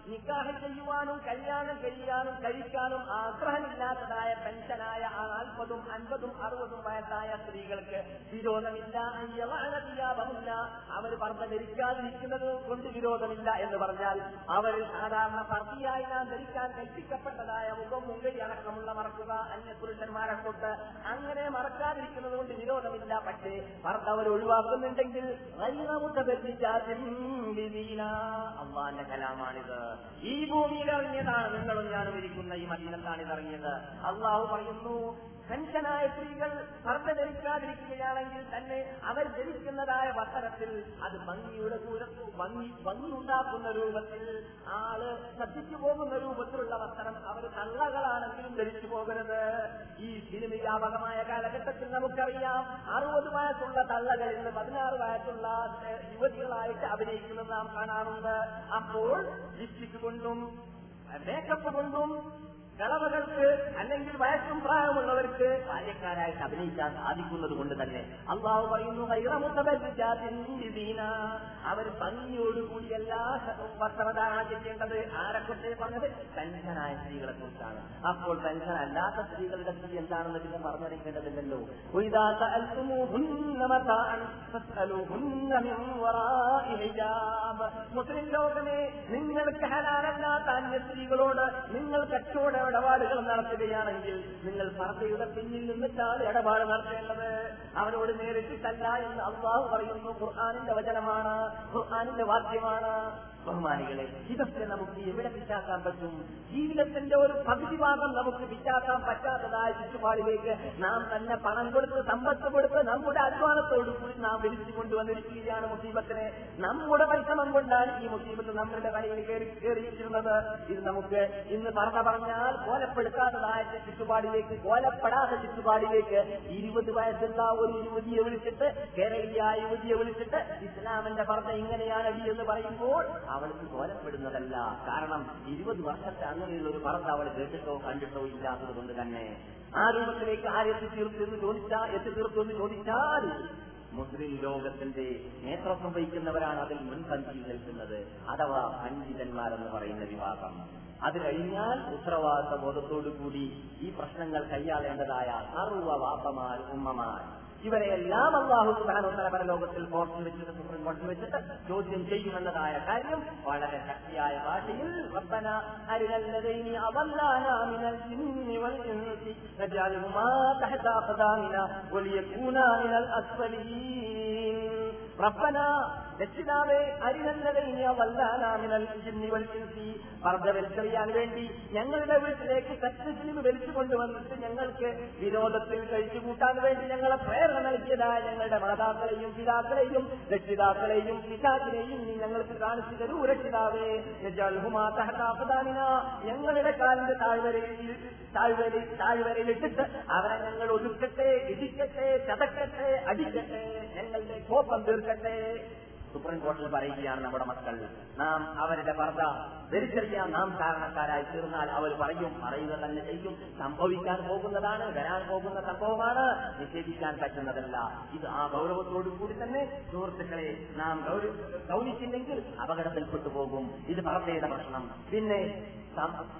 നിക്കാഹ് ചെയ്യുവാനും കല്യാണം ചെയ്യാനും കഴിക്കാനും ആഗ്രഹമില്ലാത്തതായ പെൻഷനായ ആ നാൽപ്പതും അൻപതും അറുപതും വയസ്സായ സ്ത്രീകൾക്ക് വിരോധമില്ല. അയ്യവാനതിയാപമില്ല അവർ പറഞ്ഞ ധരിക്കാതിരിക്കുന്നത് കൊണ്ട് വിരോധമില്ല എന്ന് പറഞ്ഞാൽ അവർ സാധാരണ പർദ്ധിയായി നാം ധരിക്കാൻ കൽപ്പിക്കപ്പെട്ടതായ മുഖം മുങ്കരി അടക്കമുള്ള മറക്കുക അന്യ പുരുഷന്മാരെ തൊട്ട് അങ്ങനെ മറക്കാതിരിക്കുന്നത് കൊണ്ട് വിരോധമില്ല. പക്ഷേ പർദ്ദ അവർ ഒഴിവാക്കുന്നുണ്ടെങ്കിൽ അള്ളാന്റെ കലാമാണിത്. ഈ ഭൂമിയിൽ ഇറങ്ങിയതാണ് നിങ്ങളും ഞാനും ഇരിക്കുന്ന ഈ മദീനത്താണ് ഇറങ്ങിയത് അള്ളാഹു പറയുന്നു പെൻഷനായ സ്ത്രീകൾ ഭർത്ത ധരിക്കാതിരിക്കുകയാണെങ്കിൽ തന്നെ അവർ ധരിക്കുന്നതായ വസ്ത്രത്തിൽ അത് ഭംഗിയുടെ കൂടെ ഭംഗി ഭംഗി ഉണ്ടാക്കുന്ന രൂപത്തിൽ ആൾ ശ്രദ്ധിച്ചു പോകുന്ന രൂപത്തിലുള്ള വസ്ത്രം അവർ തള്ളകളാണെങ്കിലും ധരിച്ചു പോകരുത്. ഈ സിനിമ വ്യാപകമായ കാലഘട്ടത്തിൽ നമുക്കറിയാം അറുപത് വയസ്സുള്ള തള്ളകളിൽ നിന്ന് പതിനാറ് വയസ്സുള്ള യുവതികളായിട്ട് അഭിനയിക്കുന്നത് നാം കാണാറുണ്ട്. അപ്പോൾ ലിപ്സ്റ്റിക് കൊണ്ടും മേക്കപ്പ് കൊണ്ടും കളവകൾക്ക് അല്ലെങ്കിൽ വയസ്സും പ്രായമുള്ളവർക്ക് ബാല്യക്കാരായിട്ട് അഭിനയിക്കാൻ സാധിക്കുന്നത് കൊണ്ട് തന്നെ അള്ളാഹു പറയുന്നു അവർ ഭംഗിയോടുകൂടി എല്ലാ വസ്ത്രധാരണ ചെയ്യേണ്ടത് ആരെക്കുറിച്ച് പറഞ്ഞത്? പെൻഷനായ സ്ത്രീകളെ കുറിച്ചാണ്. അപ്പോൾ പെൻഷൻ അല്ലാത്ത സ്ത്രീകളുടെ സ്ഥിതി എന്താണെന്ന് പിന്നെ പറഞ്ഞിരിക്കേണ്ടതില്ലല്ലോ മുസ്ലിം ലോകമേ നിങ്ങൾക്ക് ഹലാലല്ലാത്ത അന്യ സ്ത്രീകളോട് നിങ്ങൾ കച്ചോട് ഇടപാടുകൾ നടത്തുകയാണെങ്കിൽ നിങ്ങൾ പർദ്ദയുടെ പിന്നിൽ നിന്നിട്ടാണ് ഇടപാട് നടത്തേണ്ടത്. അവനോട് നേരിട്ടിട്ടല്ല എന്ന് അള്ളാഹു പറയുന്നു. ഖുർആാനിന്റെ വചനമാണ്. ഖുർആാനിന്റെ വാക്യമാണ്. ബഹുമാനികളെ ഇതൊക്കെ നമുക്ക് എവിടെ പിറ്റാക്കാൻ പറ്റും? ജീവിതത്തിന്റെ ഒരു പകുതി ഭാഗം നമുക്ക് പിറ്റാക്കാൻ പറ്റാത്തതായ ചുറ്റുപാടിലേക്ക് നാം തന്നെ പണം കൊടുത്ത് സമ്പത്ത് കൊടുത്ത് നമ്മുടെ അധ്വാനത്തോടു കൂടി നാം വിളിച്ചു കൊണ്ടുവന്നിരിക്കുകയാണ് മുസീബത്തിനെ. നമ്മുടെ പരിശ്രമം കൊണ്ടാണ് ഈ മുസീബത്ത് നമ്മുടെ കയ്യിൽ കയറി കയറിയിരിക്കുന്നത്. ഇത് നമുക്ക് ഇന്ന് പറഞ്ഞ പറഞ്ഞാൽ കോലപ്പെടുത്താത്തതായ ചുറ്റുപാടിലേക്ക് കോലപ്പെടാത്ത ചുറ്റുപാടിലേക്ക് ഇരുപത് വയസ്സുള്ള ഒരു യുവതിയെ വിളിച്ചിട്ട് കേരളീയ യുവതിയെ വിളിച്ചിട്ട് ഇസ്ലാമിന്റെ പറഞ്ഞ ഇങ്ങനെയാണ് എന്ന് പറയുമ്പോൾ അവൾക്ക് കോലപ്പെടുന്നതല്ല. കാരണം ഇരുപത് വർഷത്തെ അങ്ങനെയുള്ള ഒരു പറത്ത് അവൾ കേട്ടിട്ടോ കണ്ടിട്ടോ ഇല്ലാത്തത് കൊണ്ട് തന്നെ. ആ രൂപത്തിലേക്ക് ആരെത്തി തീർത്തു എന്ന് ചോദിച്ചാൽ എത്തി തീർത്തു എന്ന് ചോദിച്ചാൽ മുസ്ലിം ലോകത്തിന്റെ നേതൃത്വം വഹിക്കുന്നവരാണ് അതിൽ മുൻപന്തിയിൽ നിൽക്കുന്നത്. അഥവാ പണ്ഡിതന്മാരെന്ന് പറയുന്ന വിഭാഗം. അത് കഴിഞ്ഞാൽ ഉത്തരവാദിത്ത ബോധത്തോടുകൂടി ഈ പ്രശ്നങ്ങൾ കൈയാളേണ്ടതായ സർവ വാപ്പമാർ ഉമ്മമാർ. ഇവരെയെല്ലാം അള്ളാഹു സുബാനോത്തര പരലോകത്തിൽ ഓർത്തു വെച്ചിട്ട് സുപ്രീം കോടതി വെച്ചിട്ട് ചോദ്യം ചെയ്യുമെന്നതായ കാര്യം വളരെ ശക്തിയായ ഭാഷയിൽ റബ്ബന അരുളല്ലതൈനി അവല്ലാനാ മിനൽ ജിന്നി വൽ റബ്ബന രക്ഷിതാവേ അരിനല്ലതീനിയ വല്ലാനാമിനൽ ജിന്നി വലിച്ചെത്തി പർദ്ധ വലിച്ചെറിയാൻ വേണ്ടി ഞങ്ങളുടെ വീട്ടിലേക്ക് സത്യത്തിന് വലിച്ചു കൊണ്ടുവന്നിട്ട് ഞങ്ങൾക്ക് വിരോധത്തിൽ കഴിച്ചു കൂട്ടാൻ വേണ്ടി ഞങ്ങളെ പ്രേരണ നൽകിയതായ ഞങ്ങളുടെ മാതാക്കളെയും പിതാക്കളെയും രക്ഷിതാക്കളെയും പിതാക്കളെയും നീ ഞങ്ങൾക്ക് കാണിച്ചു തരൂ രക്ഷിതാവേ. ജൽഹുമാതാപദാനിന ഞങ്ങളുടെ കാലിന്റെ താഴ്വരയിൽ താഴ്വരയിൽ താഴ്വരയിലിട്ടിട്ട് അവരെ ഞങ്ങൾ ഒതുക്കട്ടെ ഇടിക്കട്ടെ ചതക്കട്ടെ അടിക്കട്ടെ ഞങ്ങളുടെ കോപം തീർക്കട്ടെ. സുപ്രീം കോടതിയിൽ പറയുകയാണ് നമ്മുടെ മക്കൾ. നാം അവരുടെ പർദ്ദ ധരിച്ചറിയാൻ നാം കാരണക്കാരായി തീർന്നാൽ അവർ പറയും പറയുക തന്നെ ചെയ്യും. സംഭവിക്കാൻ പോകുന്നതാണ് വരാൻ പോകുന്ന സംഭവമാണ്. നിഷേധിക്കാൻ പറ്റുന്നതല്ല. ഇത് ആ ഗൗരവത്തോടു കൂടി തന്നെ സുഹൃത്തുക്കളെ നാം ഗൗരവ ഗൗനിച്ചില്ലെങ്കിൽ അപകടത്തിൽപ്പെട്ടു പോകും. ഇത് പർദ്ദയുടെ പ്രശ്നം. പിന്നെ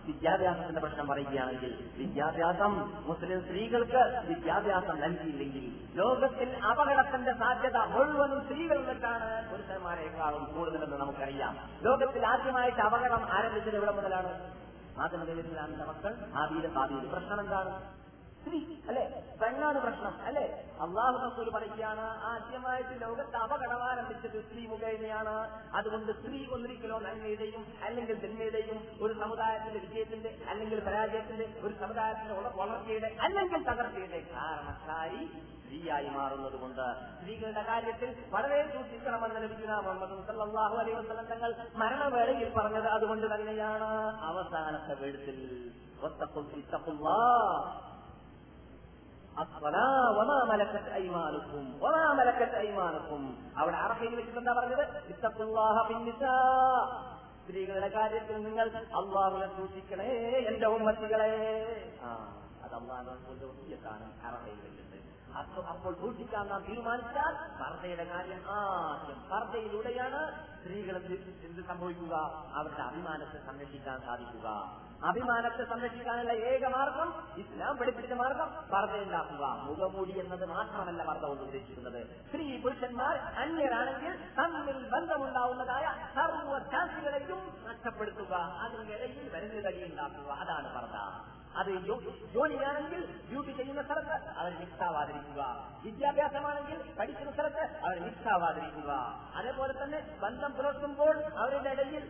വിദ്യാഭ്യാസത്തിന്റെ പ്രശ്നം പറയുകയാണെങ്കിൽ വിദ്യാഭ്യാസം മുസ്ലിം സ്ത്രീകൾക്ക് വിദ്യാഭ്യാസം നൽകിയില്ലെങ്കിൽ ലോകത്തിൽ അപകടത്തിന്റെ സാധ്യത മുഴുവനും സ്ത്രീകളിലേക്കാണ് പുരുഷന്മാരെക്കാളും കൂടുതലെന്ന് നമുക്കറിയാം. ലോകത്തിൽ ആദ്യമായിട്ട് അപകടം ആരംഭിച്ചത് എവിടെ മുതലാണ്? ആദ്യമതിലാണ് മക്കൾ ആദ്യ ഭാവിയിൽ പ്രശ്നം എന്താണ്? അല്ലെ? പെണ്ണാണ് പ്രശ്നം അല്ലെ? അള്ളാഹു റസൂൽ പറയുകയാണ് ആദ്യമായിട്ട് ലോകത്ത് അപകടം ആരംഭിച്ചത് സ്ത്രീ മുഖേനയാണ്. അതുകൊണ്ട് സ്ത്രീ ഒന്നിരിക്കലോ നന്മയുടെയും അല്ലെങ്കിൽ തിന്മയുടെയും ഒരു സമുദായത്തിന്റെ വിജയത്തിന്റെ അല്ലെങ്കിൽ പരാജയത്തിന്റെ ഒരു സമുദായത്തിന്റെ വളർച്ചയുടെ അല്ലെങ്കിൽ തകർച്ചയുടെ കാരണക്കാരി സ്ത്രീയായി മാറുന്നത് കൊണ്ട് സ്ത്രീകളുടെ കാര്യത്തിൽ വളരെ സൂക്ഷിക്കണമെന്ന് ലഭിക്കുന്ന മുഹമ്മദ് സല്ലല്ലാഹു അലൈഹി വസ്ലം തങ്ങൾ മരണവേളയിൽ പറഞ്ഞത് അതുകൊണ്ട് തന്നെയാണ്. അവസാനത്തെ വീഴ്ത്തിൽ അവിടെ അറഫയിൽ വെച്ചിട്ട് എന്താ പറഞ്ഞത്. സ്ത്രീകളുടെ കാര്യത്തിൽ നിങ്ങൾ അള്ളാഹുനെ സൂക്ഷിക്കണേ എന്റെ ഉമ്മത്തികളെ. അത് വസിയത്താണ് അറഫയിൽ വെച്ചിട്ട്. അപ്പോൾ സൂക്ഷിക്കാൻ നാം തീരുമാനിച്ചാൽ പർദ്ദയുടെ കാര്യം ആദ്യം പർദ്ദയിലൂടെയാണ് സ്ത്രീകൾ എന്ത് എന്ത് സംഭവിക്കുക? അവരുടെ അഭിമാനത്തെ സംരക്ഷിക്കാൻ സാധിക്കുക. അഭിമാനത്തെ സംരക്ഷിക്കാനുള്ള ഏക മാർഗം ഇസ്ലാം പഠിപ്പിച്ച മാർഗം പർദ്ദയുണ്ടാക്കുക മുഖമൂടി എന്നത് മാത്രമല്ല പർദ്ദ കൊണ്ട് ഉദ്ദേശിക്കുന്നത്. സ്ത്രീ പുരുഷന്മാർ അന്യരാണെങ്കിൽ തമ്മിൽ ബന്ധമുണ്ടാവുന്നതായ സർവശാസികളെയും ചാൻസുകളെയും നഷ്ടപ്പെടുത്തുക അതിനിടയിൽ വരുന്നതടി ഉണ്ടാക്കുക. അതാണ് പർദ്ദ അത് ജോലിയാണെങ്കിൽ ഡ്യൂട്ടി ചെയ്യുന്ന സ്ഥലത്ത് അവർ മിക്സാവാതിരിക്കുക വിദ്യാഭ്യാസമാണെങ്കിൽ പഠിക്കുന്ന സ്ഥലത്ത് അവർ മിക്സാവാതിരിക്കുക അതേപോലെ തന്നെ ബന്ധം പുലർത്തുമ്പോൾ അവരുടെ ഇടയിൽ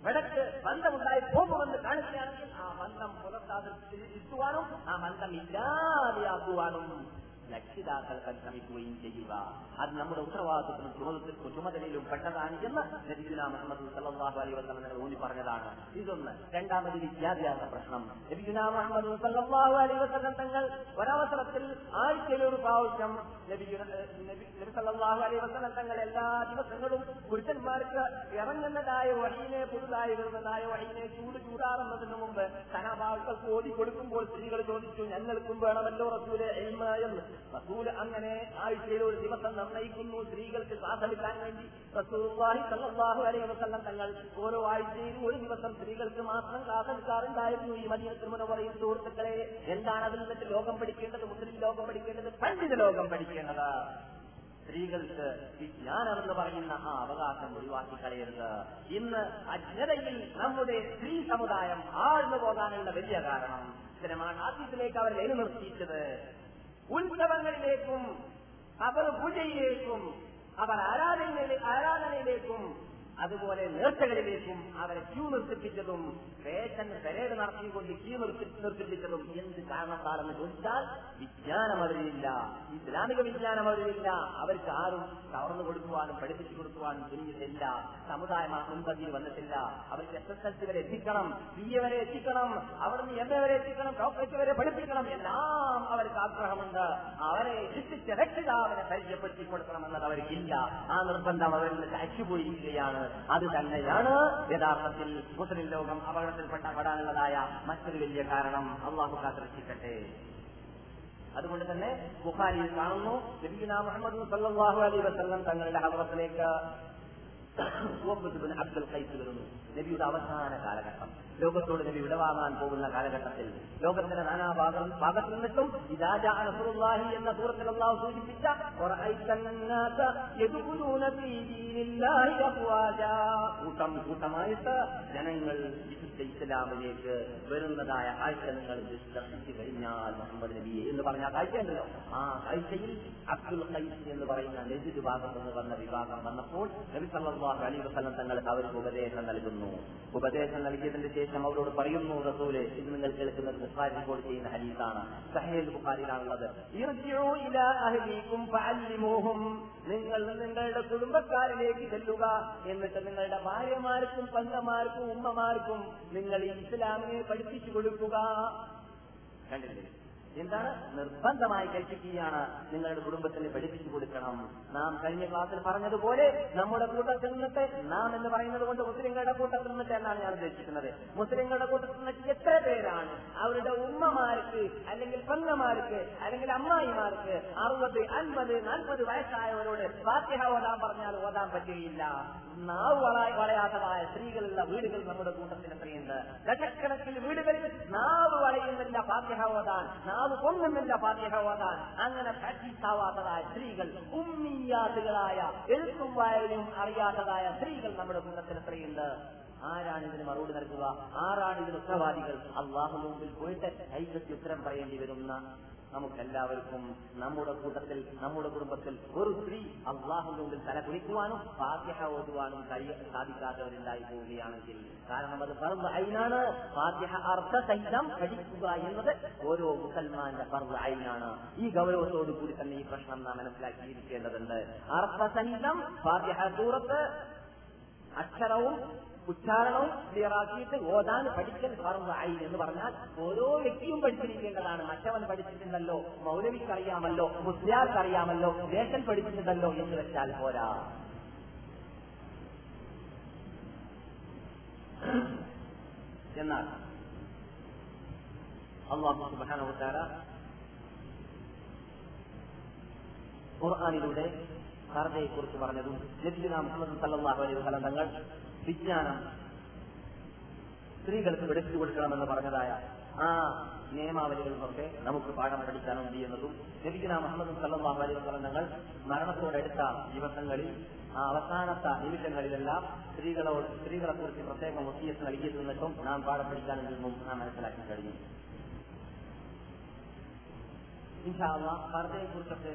ആ, ഇടയ്ക്ക് ബന്ധമുണ്ടായി പോകുമെന്ന് കാണിക്കുകയാണെങ്കിൽ ആ ബന്ധം പുലർത്താതെ തിരിച്ചുവാനും ആ ബന്ധം ഇല്ലാതെയാക്കുവാനും രക്ഷിതാക്കൾ പരിശ്രമിക്കുകയും ചെയ്യുക. അത് നമ്മുടെ ഉത്തരവാദിത്വത്തിനും ചുമതലത്തിനും ചുമതലയിലും പെട്ടതാണ് എന്ന് നബിഗുല മുഹമ്മദ് സല്ലാഹു അലൈ വസ്ലം ഊന്നി പറഞ്ഞതാണ്. ഇതൊന്ന്. രണ്ടാമത് വിദ്യാഭ്യാസ പ്രശ്നം. നബിഗുല മുഹമ്മദ് സല്ലാഹു അലൈ വസ്ലം തങ്ങൾ ഒരവസരത്തിൽ ആഴ്ചയിൽ ഒരു പ്രാവശ്യം നബി സല്ലാഹു വസ്ലം തങ്ങൾ എല്ലാ ദിവസങ്ങളും പുരുഷന്മാർക്ക് ഇറങ്ങുന്നതായ വഴിയിനെ പുതുതായി വരുന്നതായ വഴിയിനെ ചൂട് ചൂടാറുന്നതിന് മുമ്പ് സനാഭാക്കൾക്ക് ഓടി കൊടുക്കുമ്പോൾ സ്ത്രീകൾ ചോദിച്ചു ഞങ്ങൾക്കും വേണമല്ലോ റസൂലെ എന്ന്. റസൂൽ അങ്ങനെ ആഴ്ചയിൽ ഒരു ദിവസം നിർണയിക്കുന്നു. സ്ത്രീകൾക്ക് ക്ലാസ്സെടുക്കാൻ വേണ്ടി റസൂർവാഹി സല്ലല്ലാഹു അലൈഹി വസല്ലം തങ്ങൾ ഓരോ ആഴ്ചയിലും ഒരു ദിവസം സ്ത്രീകൾക്ക് മാത്രം സാധനിക്കാറുണ്ടായിരുന്നു ഈ മദീനത്തിൽ പറയും സുഹൃത്തുക്കളെ എന്താണ് അതിൽ നിന്നിട്ട് ലോകം പഠിക്കേണ്ടത്? മുസ്ലിം ലോകം പഠിക്കേണ്ടത്? പണ്ഡിത ലോകം പഠിക്കേണ്ടത്. സ്ത്രീകൾക്ക് വിജ്ഞാനമെന്ന് പറയുന്ന ആ അവകാശം ഒഴിവാക്കി കളയരുത്. ഇന്ന് അജ്ഞതയിൽ നമ്മുടെ സ്ത്രീ സമുദായം ആഴ്ന്നു പോകാനുള്ള വലിയ കാരണം ഇത്തരമാണ് ആദ്യത്തിലേക്ക് അവർ നിലനിർത്തിയിട്ടത്. ഉത്സവങ്ങളിലേക്കും അവർ പൂജയിലേക്കും അവർ ആരാധന ആരാധനയിലേക്കും അതുപോലെ നേർച്ചകളിലേക്കും അവരെ ക്യൂ നിർത്തിപ്പിച്ചതും റേഷൻ പരേഡ് നടത്തിക്കൊണ്ട് ക്യൂ നിർത്തി നിർത്തിപ്പിച്ചതും എന്ത് കാരണത്താണെന്ന് ചോദിച്ചാൽ വിജ്ഞാനം അവരിലില്ല ഇസ്ലാമിക വിജ്ഞാനം അവരിലില്ല അവർക്ക് ആരും കവർന്നു കൊടുക്കുവാനും പഠിപ്പിച്ചു കൊടുക്കുവാനും തുനിഞ്ഞിട്ടില്ല സമുദായം ആ മുൻപന്തിയിൽ വന്നിട്ടില്ല. അവർക്ക് എസ് എസ് എൽ സി വരെ എത്തിക്കണം ബി എ വരെ എത്തിക്കണം അവിടുന്ന് എം എ വരെ എത്തിക്കണം ഡോക്ടറേറ്റ് വരെ പഠിപ്പിക്കണം. എല്ലാം അവർക്ക് ആഗ്രഹമുണ്ട്. അവരെ ശിക്ഷിച്ച രക്ഷിതാവിനെ പരിചയപ്പെടുത്തി കൊടുക്കണം എന്നത് അവർക്കില്ല ആ നിർബന്ധം അവരിൽ നിന്ന് അച്ചുപോയിരിക്കുകയാണ് അത് തന്നെയാണ് യഥാർത്ഥത്തിൽ മുസ്ലിം ലോകം അപകടത്തിൽപ്പെട്ട പെടാനുള്ളതായ മറ്റൊരു വലിയ കാരണം. അള്ളാഹു കാത്തിരക്ഷിക്കട്ടെ. അതുകൊണ്ട് തന്നെ ബുഖാരിയിൽ കാണുന്നു മുഹമ്മദ് സല്ലാഹു അലൈഹി വസല്ലം തങ്ങളുടെ അപകടത്തിലേക്ക് അബ്ദുൽ കൈസ് വരുന്നു. നബിയുടെ അവസാന കാലഘട്ടം. ലോകത്തോട് നബി വിടവാങ്ങാൻ പോകുന്ന കാലഘട്ടത്തിൽ ലോകത്തിന്റെ നാനാഭാഗം ഭാഗത്തു നിന്നിട്ടും ഇതാജാ നസറുല്ലാഹി എന്ന സൂറത്തിൽ അള്ളാഹു സൂചിപ്പിച്ച കൂട്ടം കൂട്ടമായിട്ട് ജനങ്ങൾ ഇസ്ലാമിലേക്ക് വരുന്നതായ കാഴ്ച നിങ്ങൾ ദർശിച്ചു കഴിഞ്ഞാൽ മുഹമ്മദ് നബിയെ എന്ന് പറഞ്ഞ ആ കാഴ്ചയുണ്ടല്ലോ. ആ കാഴ്ചയിൽ അബ്ദുൽ ഖൈസ് എന്ന് പറയുന്ന നെജിദ് വിഭാഗം എന്ന് പറഞ്ഞ വിഭാഗം വന്നപ്പോൾ നബി സല്ലല്ലാഹു അലൈഹി വസല്ലം തങ്ങൾക്ക് അവർക്ക് ഉപദേശം നൽകുന്നു. ഉപദേശം നൽകിയതിന്റെ ശേഷം അവരോട് പറയുന്നു റസൂൽ ഇത് നിങ്ങൾ കേൾക്കുന്നത് ബുഖാരി റിപ്പോർട്ട് ചെയ്യുന്ന ഹരീസാണ് സഹേൽ ഫഅല്ലിമൂഹും. നിങ്ങൾ നിങ്ങളുടെ കുടുംബക്കാരിലേക്ക് ചെല്ലുക. എന്നിട്ട് നിങ്ങളുടെ ഭാര്യമാർക്കും പങ്കമാർക്കും ഉമ്മമാർക്കും നിങ്ങൾ ഇസ്ലാമിനെ പഠിപ്പിച്ചു കൊടുക്കുക. കണ്ടില്ലേ? എന്താണ്? നിർബന്ധമായി കൽപ്പിക്കുകയാണ് നിങ്ങളുടെ കുടുംബത്തിന് പഠിപ്പിച്ചു കൊടുക്കണം. നാം കഴിഞ്ഞ ക്ലാസ്സിൽ പറഞ്ഞതുപോലെ നമ്മുടെ കൂട്ടത്തിൽ നിന്നിട്ട് നാം എന്ന് പറയുന്നത് കൊണ്ട് മുസ്ലിങ്ങളുടെ കൂട്ടത്തിൽ നിന്നിട്ട് എന്നാണ് ഞാൻ ഉദ്ദേശിക്കുന്നത്? മുസ്ലിങ്ങളുടെ കൂട്ടത്തിൽ നിന്നിട്ട് എത്ര പേരാണ്? അവരുടെ ഉമ്മമാർക്ക് അല്ലെങ്കിൽ പെങ്ങമാർക്ക് അല്ലെങ്കിൽ അമ്മായിമാർക്ക് അറുപത് അൻപത് നാൽപ്പത് വയസ്സായവരോട് ഫാത്തിഹ ഓതാൻ പറഞ്ഞാൽ ഓടാൻ പറ്റുകയില്ല. നാവ് വള- വളയാത്തതായ സ്ത്രീകളുള്ള വീടുകൾ നമ്മുടെ കൂട്ടത്തിൽ എത്രയുണ്ട്? ലക്ഷക്കണക്കിന് വീടുകളിൽ നാവ് വളയുന്നില്ല ഫാത്തിഹ ഓതാൻ. നാവ് പൊങ്ങുന്നില്ല ഫാത്തിഹ ഓതാൻ അങ്ങനെ പ്രാക്ടീസ് ആവാത്തതായ സ്ത്രീകൾ ഉമ്മിയാതുകളായ എഴുത്തും വായനയും അറിയാത്തതായ സ്ത്രീകൾ നമ്മുടെ കുന്നത്തിൽ എത്രയുണ്ട്? ആരാണ് ഇതിന് മറുപടി നൽകുക? ആരാണ് ഇതിന് ഉത്തരവാദികൾ? അള്ളാഹു മുമ്പിൽ പോയിട്ട് ഐക്യത്തിൽ ഉത്തരം പറയേണ്ടി വരുന്ന നമുക്കെല്ലാവർക്കും നമ്മുടെ കൂട്ടത്തിൽ നമ്മുടെ കുടുംബത്തിൽ ഒരു സ്ത്രീ അള്ളാഹുവിന്റെ മുമ്പിൽ തല കുളിക്കുവാനും ഫാത്തിഹ ഓതുവാനും കഴിയ സാധിക്കാത്തവരുണ്ടായി പോവുകയാണെങ്കിൽ. കാരണം അത് ഫർദ് ഐനാണ് ഫാത്തിഹ അർത്ഥസഹിതം പഠിക്കുക എന്നത് ഓരോ മുസൽമാന്റെ ഫർദ് ഐനാണ് ഈ ഗൗരവത്തോടു കൂടി തന്നെ ഈ പ്രശ്നം നാം മനസ്സിലാക്കിയിരിക്കേണ്ടതുണ്ട്. അർത്ഥ സഹിതം ഫാത്തിഹ സൂറത്ത് അക്ഷരവും ഉച്ചാരണവും ക്ലിയറാക്കിയിട്ട് ഓതാൻ പഠിക്കൽ ഫർവായി എന്ന് പറഞ്ഞാൽ ഓരോ വ്യക്തിയും പഠിച്ചിരിക്കേണ്ടതാണ്. മറ്റവൻ പഠിച്ചിട്ടുണ്ടല്ലോ മൗലവിക്കറിയാമല്ലോ മുസ്ലിയാർക്കറിയാമല്ലോ ദേശൻ പഠിച്ചിട്ടുണ്ടല്ലോ എന്ന് വെച്ചാൽ പോരാ. എന്നാൽ അള്ളാഹു സുബാനവത്താര ഖുർആാനിലൂടെ ഫർദയെ കുറിച്ച് പറഞ്ഞതും നബി മുഹമ്മദ് സല്ലാഹു അലൈഹി വസല്ലം തങ്ങൾ വിജ്ഞാനം. സ്ത്രീകൾക്ക് വിളിച്ചു കൊടുക്കണമെന്ന് പറഞ്ഞതായ ആ നിയമാവലികളിലൊക്കെ നമുക്ക് പാഠം പഠിക്കാനുണ്ട് എന്നതും ലഭിക്കുന്ന മുഹമ്മദ് സല്ലാഹു അലൈഹി വസല്ലം തങ്ങൾ മരണത്തോടടുത്ത ദിവസങ്ങളിൽ ആ അവസാനത്തെ നിമിഷങ്ങളിലെല്ലാം സ്ത്രീകളോട് സ്ത്രീകളെ കുറിച്ച് പ്രത്യേകം ഒത്തിയസ് നൽകിയത് നിന്നിട്ടും നാം പാഠം പഠിക്കാനുണ്ടെന്നും നാം മനസ്സിലാക്കി കഴിഞ്ഞു. ഇൻഷാല്ല ഫർദയെ കുറിച്ചൊക്കെ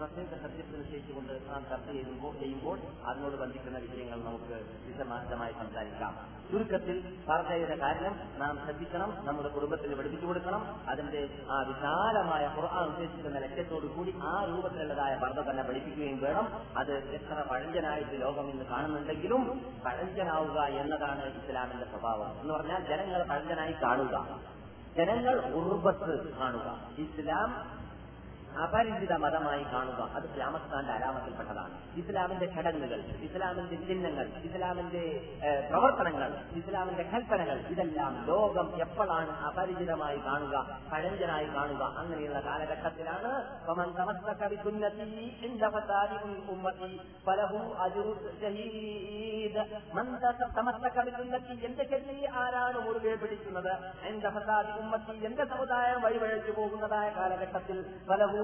പ്രത്യേക സബ്ജക്ട് നിശ്ചയിച്ചുകൊണ്ട് നാം ചർച്ച ചെയ്യുമ്പോൾ ചെയ്യുമ്പോൾ അതിനോട് ബന്ധിക്കുന്ന വിഷയങ്ങൾ നമുക്ക് വിശദമായി സംസാരിക്കാം. ചുരുക്കത്തിൽ പറഞ്ഞതിന്റെ കാരണം നാം ശ്രദ്ധിക്കണം നമ്മുടെ കുടുംബത്തിന് പഠിപ്പിച്ചു കൊടുക്കണം. അതിന്റെ ആ വിശാലമായ ഖുർആൻ ഉദ്ദേശിക്കുന്ന ലക്ഷ്യത്തോടു കൂടി ആ രൂപത്തിലുള്ളതായ പർദ്ധ തന്നെ പഠിപ്പിക്കുകയും വേണം. അത് എത്ര പഴഞ്ചനായിട്ട് ലോകം ഇന്ന് കാണുന്നുണ്ടെങ്കിലും പഴഞ്ചനാവുക എന്നതാണ് ഇസ്ലാമിന്റെ സ്വഭാവം. എന്ന് പറഞ്ഞാൽ ജനങ്ങൾ പഴഞ്ചനായി കാണുക. ജനങ്ങൾ ഉർബത്ത് കാണുക. ഇസ്ലാം അപരിചിത മതമായി കാണുക അത് ഇസ്ലാമസ്ഥാന്റെ അരാമത്തിൽപ്പെട്ടതാണ് ഇസ്ലാമിന്റെ ചടങ്ങുകൾ ഇസ്ലാമിന്റെ ചിഹ്നങ്ങൾ ഇസ്ലാമിന്റെ പ്രവർത്തനങ്ങൾ ഇസ്ലാമിന്റെ കൽപ്പനകൾ ഇതെല്ലാം ലോകം എപ്പോഴാണ് അപരിചിതമായി കാണുക പഴഞ്ചനായി കാണുക അങ്ങനെയുള്ള കാലഘട്ടത്തിലാണ്. ആരാണ് മുറുകെ പിടിക്കുന്നത്? എന്റെ സമുദായം വഴിവഴച്ചു പോകുന്നതായ കാലഘട്ടത്തിൽ പലഹു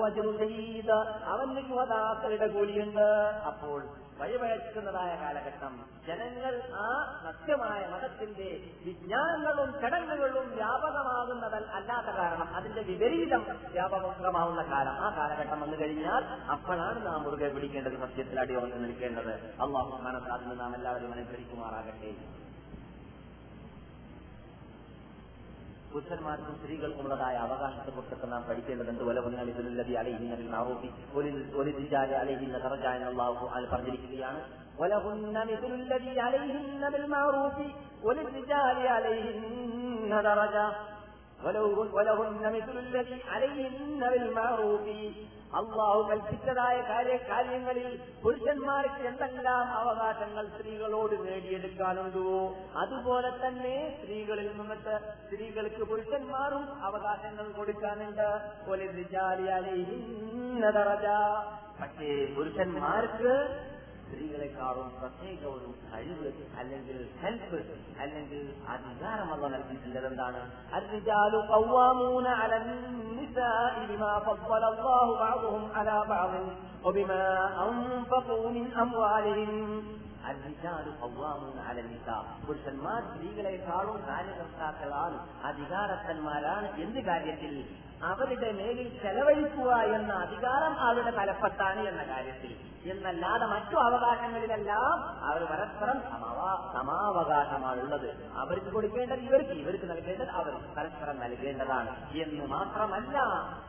അവന് ശുഹദാക്കളുടെ കൂലിയുണ്ട് അപ്പോൾ വഴിവഴക്കുന്നതായ കാലഘട്ടം ജനങ്ങൾ ആ സത്യമായ മതത്തിന്റെ വിജ്ഞാനങ്ങളും ചടങ്ങുകളും വ്യാപകമാകുന്നതൽ അല്ലാത്ത കാരണം അതിന്റെ വിപരീതം വ്യാപകമാവുന്ന കാലം. ആ കാലഘട്ടം വന്നു കഴിഞ്ഞാൽ അപ്പോഴാണ് നാം മുറുകെ പിടിക്കേണ്ടത് സത്യത്തിൽ അടിയോർന്ന് നിൽക്കേണ്ടത്. അള്ളാഹു മനസ്സാദിന് നാം എല്ലാവരും അനുസരിക്കുമാറാകട്ടെ പുരുഷന്മാർക്കും സ്ത്രീകൾക്കുമുള്ളതായ അവകാശത്തെ കുറിച്ചൊക്കെ നാം പഠിക്കേണ്ടതുണ്ട് ഒലവുന്നതി അലഹിന്നതിൽ മാറൂപ്പി ഒരു ദിജാല് അലഹിന്ന തറജ എന്നുള്ളാഹു അത് പറഞ്ഞിരിക്കുകയാണ് ولهن مثل الذي عليهن بالمعروف وللرجال عليهن درجة ولو- ولهن مثل الذي عليهن بالمعروف അള്ളാഹു കൽപ്പിച്ചതായ കാര്യ കാര്യങ്ങളിൽ പുരുഷന്മാർക്ക് എന്തെല്ലാം അവകാശങ്ങൾ സ്ത്രീകളോട് നേടിയെടുക്കാനുണ്ടോ? അതുപോലെ തന്നെ സ്ത്രീകളിൽ നിന്നിട്ട് സ്ത്രീകൾക്ക് പുരുഷന്മാരും അവകാശങ്ങൾ കൊടുക്കാനുണ്ട്. പോലെ പക്ഷേ പുരുഷന്മാർക്ക് സ്ത്രീകളെക്കാളും പ്രത്യേക ഒരു കഴിവ് അല്ലെങ്കിൽ ഹെൽപ്പ് അല്ലെങ്കിൽ അധികാരം അല്ല നൽകിയിട്ടുള്ളത് എന്താണ്? പുരുഷന്മാർ സ്ത്രീകളെക്കാളും കാര്യകർത്താക്കളാണ് അധികാരസ്ഥന്മാരാണ് എന്ത് കാര്യത്തിൽ? അവരുടെ മേലിൽ ചെലവഴിക്കുക എന്ന അധികാരം അവരുടെ തലപ്പത്താണ് എന്ന കാര്യത്തിൽ. എന്നല്ലാതെ മറ്റു അവകാശങ്ങളിലെല്ലാം അവർ പരസ്പരം സമവാ സമാവകാശമാണുള്ളത്. അവർക്ക് കൊടുക്കേണ്ടത് ഇവർക്ക് ഇവർക്ക് നൽകേണ്ടത് അവർ പരസ്പരം നൽകേണ്ടതാണ്. എന്ന് മാത്രമല്ല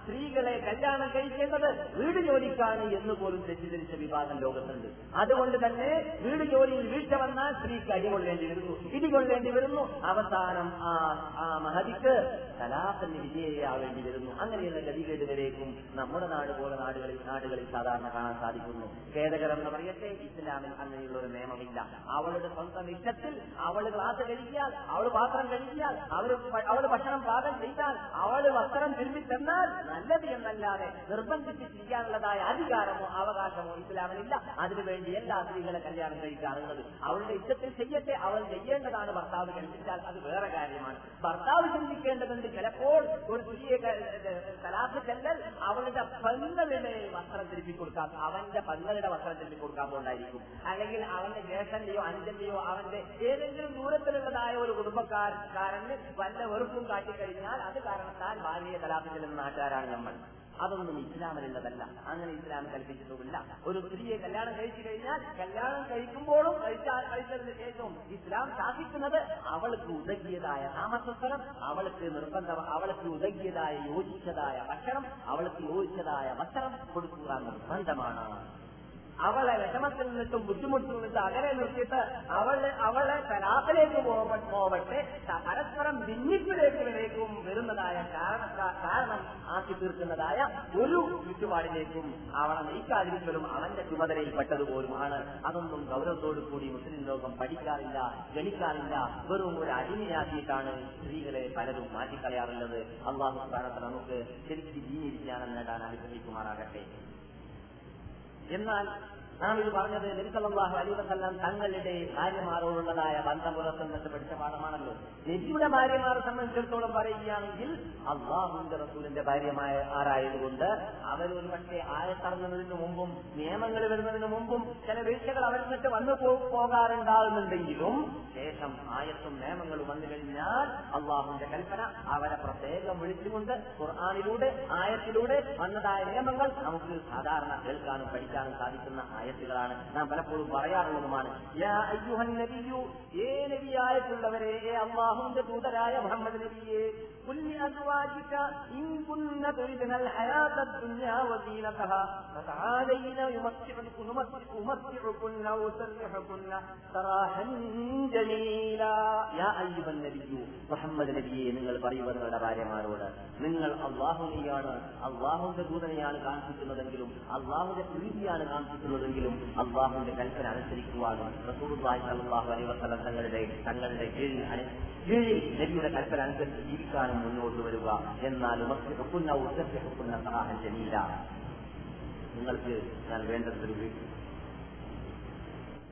സ്ത്രീകളെ കല്യാണം കഴിക്കേണ്ടത് വീട് ജോലിക്കാണ് എന്ന് പോലും തെറ്റിദ്ധരിച്ച വിഭാഗം ലോകത്തുണ്ട്. അതുകൊണ്ട് തന്നെ വീട് ജോലിയിൽ വീഴ്ച വന്നാൽ സ്ത്രീക്ക് അടികൊള്ളേണ്ടി വരുന്നു ഇടികൊള്ളേണ്ടി വരുന്നു. അവസാനം ആ ആ മഹതിക്ക് കലാപത്തിന് വിജയിയാവേണ്ടി വരുന്നു. അങ്ങനെയുള്ള ഗതികേടുകളിലേക്കും നമ്മുടെ നാട് പോലെ നാടുകളിൽ നാടുകളിൽ സാധാരണ കാണാൻ സാധിക്കുന്നു. ഖേദകരം എന്ന് പറയട്ടെ ഇസ്ലാമിൽ അങ്ങനെയുള്ള ഒരു നിയമമില്ല. അവളുടെ സ്വന്തം ഇഷ്ടത്തിൽ അവൾ ക്ലാസ് കഴിക്കാൻ അവൾ പാത്രം കഴിക്കാൻ അവൾ അവൾ ഭക്ഷണം പാകം ചെയ്താൽ അവൾ വസ്ത്രം തിരുമ്പി തന്നാൽ നല്ലത് എന്നല്ലാതെ നിർബന്ധിച്ച് ചെയ്യാനുള്ളതായ അധികാരമോ അവകാശമോ ഇസ്ലാമിലില്ല. അതിനുവേണ്ടി എല്ലാ സ്ത്രീകളെ കല്യാണം കഴിക്കാറുള്ളത് അവളുടെ ഇഷ്ടത്തിൽ ചെയ്യട്ടെ അവൾ ചെയ്യേണ്ടതാണ്. ഭർത്താവ് കൽപ്പിച്ചാൽ അത് വേറെ കാര്യമാണ്. ഭർത്താവ് ചിന്തിക്കേണ്ടതുണ്ട് ചിലപ്പോൾ ഒരു സ്ത്രീയെ കലാപ്പ് ചെല്ലൽ അവളുടെ പങ്കലിനെ വസ്ത്രം തിരുപ്പി കൊടുക്കാം അവന്റെ പങ്ങളുടെ വസ്ത്രം വസ്ത്രത്തിൽ കൊടുക്കാൻ പോണ്ടായിരിക്കും അല്ലെങ്കിൽ അവന്റെ ജ്യേഷ്ഠന്റെയോ അഞ്ചന്റെയോ അവന്റെ ഏതെങ്കിലും ദൂരത്തിലുള്ളതായ ഒരു കുടുംബക്കാരന് വല്ല വെറുപ്പും കാട്ടിക്കഴിഞ്ഞാൽ അത് കാരണത്താൽ ഭാര്യയെ കലാപ്പ് ചെല്ലുന്ന നാട്ടുകാരാണ് നമ്മൾ. അതൊന്നും ഇസ്ലാമിലുള്ളതല്ല. അങ്ങനെ ഇസ്ലാം കൽപ്പിച്ചിട്ടുമില്ല. ഒരു സ്ത്രീയെ കല്യാണം കഴിച്ചു കഴിഞ്ഞാൽ കല്യാണം കഴിക്കുമ്പോഴും കഴിച്ചതിന് ശേഷവും ഇസ്ലാം ശാസിക്കുന്നത് അവൾക്ക് ഉതകിയതായ താമസസ്ഥലം അവൾക്ക് നിർബന്ധം അവൾക്ക് ഉതകിയതായ യോജിച്ചതായ ഭക്ഷണം അവൾക്ക് യോജിച്ചതായ വസ്ത്രം കൊടുക്കുക നിർബന്ധമാണ്. അവളെ വിഷമത്തിൽ നിന്നിട്ടും ബുദ്ധിമുട്ടിൽ നിന്നിട്ട് അകലെ നിർത്തിയിട്ട് അവളെ അവളെ കലാത്തിലേക്ക് പോവട്ടെ പരസ്പരം ഭിന്നിപ്പിലേക്ക് വരേക്കും വരുന്നതായ കാരണ- ആക്കി തീർക്കുന്നതായ ഒരു ചുറ്റുപാടിലേക്കും അവളെ നയിക്കാതിരിക്കലും അവന്റെ ചുമതലയിൽപ്പെട്ടതുപോലുമാണ്. അതൊന്നും ഗൗരവത്തോടു കൂടി മുസ്ലിം ലോകം പഠിക്കാറില്ല ഗണിക്കാറില്ല. വെറും ഒരു അടിമയാക്കിയിട്ടാണ് സ്ത്രീകളെ പലരും മാറ്റിക്കളയാറുള്ളത്. അള്ളാഹു സ്ഥാനത്ത് നമുക്ക് ശരിക്കും ജീവി നേടാൻ അനുഗ്രഹിക്കുമാറാകട്ടെ. എന്നാൽ നാം ഇത് പറഞ്ഞത് നബിസല്ലാഹു അലിവസെല്ലാം വസല്ലം തങ്ങളുടെ ഭാര്യമാരോടുള്ളതായ ബന്ധം പുറത്തുനിന്നിട്ട് പഠിച്ച പാഠമാണല്ലോ. നബിയുടെ ഭാര്യമാരെ സംബന്ധിച്ചിടത്തോളം പറയുകയാണെങ്കിൽ അള്ളാഹുന്റെ റസൂലിന്റെ ഭാര്യമായ ആരായതുകൊണ്ട് അവർ ഒരു പക്ഷേ ആയത്തിറങ്ങുന്നതിന് മുമ്പും നിയമങ്ങൾ വരുന്നതിന് മുമ്പും ചില വീഴ്ചകൾ അവരിൽ നിന്നിട്ട് വന്നു പോകാറുണ്ടാകുന്നുണ്ടെങ്കിലും ശേഷം ആയത്തും നിയമങ്ങളും വന്നു കഴിഞ്ഞാൽ അള്ളാഹുന്റെ കൽപ്പന അവരെ പ്രത്യേകം വിളിച്ചുകൊണ്ട് ഖുർആാനിലൂടെ ആയത്തിലൂടെ വന്നതായ നിയമങ്ങൾ നമുക്ക് സാധാരണ കേൾക്കാനും പഠിക്കാനും സാധിക്കുന്ന ആയത്തുകളാണ് നാം പലപ്പോഴും പറയാറുള്ളതുമാണ് ഏ നബിയായിട്ടുള്ളവരെ അള്ളാഹുവിന്റെ ദൂതരായ മുഹമ്മദ് നബിയെ قل لأزواجك إن كن تردن الحياة الدنيا وزينتها فتعالين يمتعكن أمتعكن وأسرحكن سراحا جميلا يا أيها النبي മുഹമ്മദ് നബിയെ നിങ്ങൾ പറയുക നിങ്ങളുടെ ഭാര്യമാരോട് നിങ്ങൾ അള്ളാഹുനെയാണ് അള്ളാഹുന്റെ ദൂതനെയാണ് കാണിച്ചിട്ടുള്ളതെങ്കിലും അള്ളാഹുന്റെ പ്രീതിയാണ് കാണിച്ചിട്ടുള്ളതെങ്കിലും അള്ളാഹുന്റെ കൽപ്പന അനുസരിക്കുവാനും റസൂർബായ് സല്ലാഹു അലൈ വസ്ലം തങ്ങളുടെ തങ്ങളുടെ കീഴിൽ അനു- കീഴിൽ നബിയുടെ കൽപ്പന അനുസരിച്ച് ജീവിക്കാനും മുന്നോട്ട് വരിക. എന്നാൽ ജമീല നിങ്ങൾക്ക് ഞാൻ വേണ്ടതൊരു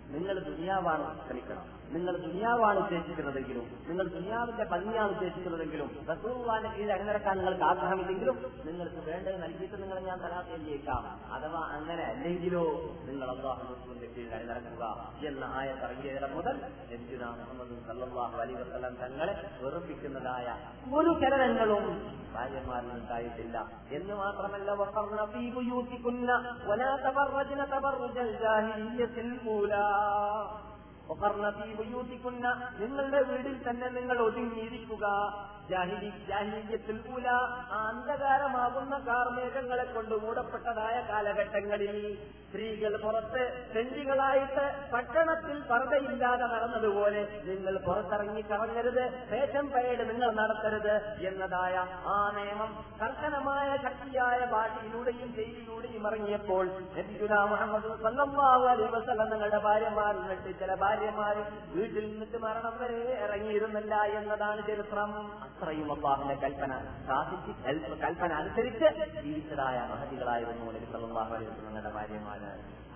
നിങ്ങൾ ദുനിയാവാണ് ശ്രമിക്കണം നിങ്ങൾ ദുനിയാവാണ് ഉദ്ദേശിക്കുന്നതെങ്കിലും നിങ്ങൾ ദുനിയാവിന്റെ ഭംഗിയാണ് ഉദ്ദേശിക്കുന്നതെങ്കിലും റസൂർവാന്റെ കീഴിൽ അണിനിരക്കാൻ നിങ്ങൾക്ക് ആഗ്രഹമില്ലെങ്കിലും നിങ്ങൾക്ക് വേണ്ടത് നൽകിയിട്ട് നിങ്ങൾ ഞാൻ തരാത്തേക്കാം അഥവാ അങ്ങനെ അല്ലെങ്കിലോ നിങ്ങൾ അള്ളാഹു റസൂലിന്റെ കീഴിൽ അണിനിരക്കുക എന്ന ആയ ഇറങ്ങിയത് മുതൽ നബിയുനാ മുഹമ്മദ് സല്ലല്ലാഹു അലൈഹി വസല്ലം തങ്ങളെ വെറുപ്പിക്കുന്നതായ ഒരു ചലനങ്ങളും ഭാര്യമാരിൽ ഉണ്ടായിട്ടില്ല. എന്ന് മാത്രമല്ല വഖർന ഫീ ബുയൂതികുന്ന വലാ തബറജ്ന നിങ്ങളുടെ വീട്ടിൽ തന്നെ നിങ്ങൾ ഒതുങ്ങിയിരിക്കുക. ജാഹിലിയത്തിൽ ഉല അന്ധകാരമാകുന്ന കാർമേഘങ്ങളെ കൊണ്ട് മൂടപ്പെട്ടതായ കാലഘട്ടങ്ങളിൽ സ്ത്രീകൾ പുറത്ത് സെഞ്ചികളായിട്ട് പട്ടണത്തിൽ പറതയില്ലാതെ നടന്നതുപോലെ നിങ്ങൾ പുറത്തിറങ്ങി കറങ്ങരുത് ഫേഷൻ പരേഡ് നിങ്ങൾ നടത്തരുത് എന്നതായ ആ നിയമം കർശനമായ ശക്തിയായ ഭാഷയിലൂടെയും ജയിലിലൂടെയും ഇറങ്ങിയപ്പോൾ മുഹമ്മദ് നിങ്ങളുടെ ഭാര്യമാരിൽ നിന്നിട്ട് ചില ഭാര്യമാർ വീട്ടിൽ നിന്നിട്ട് മരണം വരെ ഇറങ്ങിയിരുന്നില്ല എന്നതാണ് ചരിത്രം. അത്രയും അള്ളാഹിന്റെ കൽപ്പന സാധിച്ച് കൽപ്പ- കൽപ്പന അനുസരിച്ച് ജീവിച്ചതായ മഹതികളായിരുന്നു നബി സല്ലല്ലാഹു അലൈഹി വസല്ലം നിങ്ങളുടെ ഭാര്യമാര്.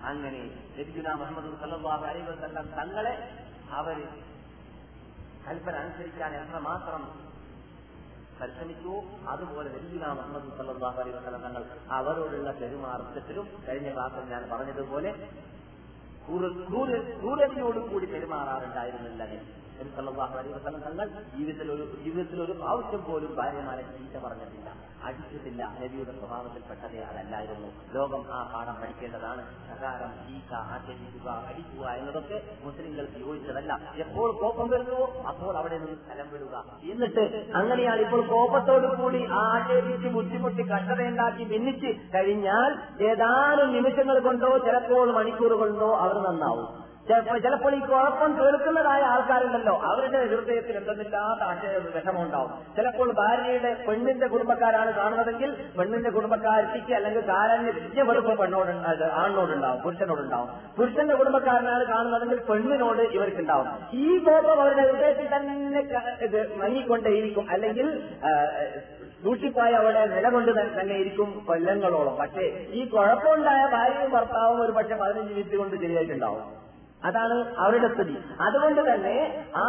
അങ്ങനെ ലഭിക്കുന്ന മുഹമ്മദ് സല്ലല്ലാഹു അലൈഹി വസല്ലം തങ്ങളെ അവർ കൽപ്പന അനുസരിക്കാൻ എത്രമാത്രം പരിശ്രമിച്ചു. അതുപോലെ ലഭിക്കുന്ന മുഹമ്മദ് സല്ലല്ലാഹു അലൈഹി വസല്ലം തങ്ങൾ അവരോടുള്ള പെരുമാറ്റത്തിലും കഴിഞ്ഞ ക്ലാസ്സിൽ ഞാൻ പറഞ്ഞതുപോലെ കൂടി പെരുമാറാറുണ്ടായിരുന്നില്ല നബി അലൈഹി വസല്ലം തങ്ങൾ ജീവിതത്തിൽ ഒരു ജീവിതത്തിൽ ഒരു പ്രാവശ്യം പോലും ഭാര്യമാരെ ചീത്ത പറഞ്ഞിട്ടില്ല അടിച്ചിട്ടില്ല. നബിയുടെ സ്വഭാവത്തിൽപ്പെട്ടതേ അതല്ലായിരുന്നു. ലോകം ആ പാഠം പഠിക്കേണ്ടതാണ് പ്രകാരം ചീത്ത ആക്ഷേപിക്കുക അടിക്കുക എന്നതൊക്കെ മുസ്ലിങ്ങൾക്ക് യോജിച്ചതല്ല എപ്പോൾ കോപം വരുന്നുവോ അപ്പോൾ അവിടെ നിന്ന് സ്ഥലം വിടുക. എന്നിട്ട് അങ്ങനെയാണ് ഇപ്പോൾ കോപത്തോടു കൂടി ആക്ഷേപിച്ച് ബുദ്ധിമുട്ടി കഷ്ടതയുണ്ടാക്കി ഭിന്നിച്ച് കഴിഞ്ഞാൽ ഏതാനും നിമിഷങ്ങൾ കൊണ്ടോ ചിലപ്പോൾ മണിക്കൂർ കൊണ്ടോ അവർ നന്നാവും. ചിലപ്പോൾ ഈ കുഴപ്പം കേൾക്കുന്നതായ ആൾക്കാരുണ്ടല്ലോ. അവരുടെ ഹൃദയത്തിൽ എന്തെന്നില്ലാത്ത ആശയ വിഷമമുണ്ടാവും. ചിലപ്പോൾ ഭാര്യയുടെ പെണ്ണിന്റെ കുടുംബക്കാരാണ് കാണുന്നതെങ്കിൽ പെണ്ണിന്റെ കുടുംബക്കാരിക്ക് അല്ലെങ്കിൽ കാരന് വലിയ വെറുപ്പ് പെണ്ണോട് ആണിനോടുണ്ടാവും പുരുഷനോടുണ്ടാവും. പുരുഷന്റെ കുടുംബക്കാരനാണ് കാണുന്നതെങ്കിൽ പെണ്ണിനോട് ഇവർക്കുണ്ടാവും. ഈ കോപം അവരുടെ ഹൃദയത്തിൽ തന്നെ ഇത് മങ്ങിക്കൊണ്ടേയിരിക്കും. അല്ലെങ്കിൽ സൂക്ഷിപ്പായി അവിടെ നിലകൊണ്ട് തന്നെ ഇരിക്കും കൊല്ലങ്ങളോളം. പക്ഷേ ഈ കുഴപ്പമുണ്ടായ ഭാര്യയും ഭർത്താവും ഒരു പക്ഷെ പതിനഞ്ച് മിനിറ്റ് കൊണ്ട് ശരിയായിട്ടുണ്ടാവും. അതാണ് അവരുടെ സ്ഥിതി. അതുകൊണ്ട് തന്നെ ആ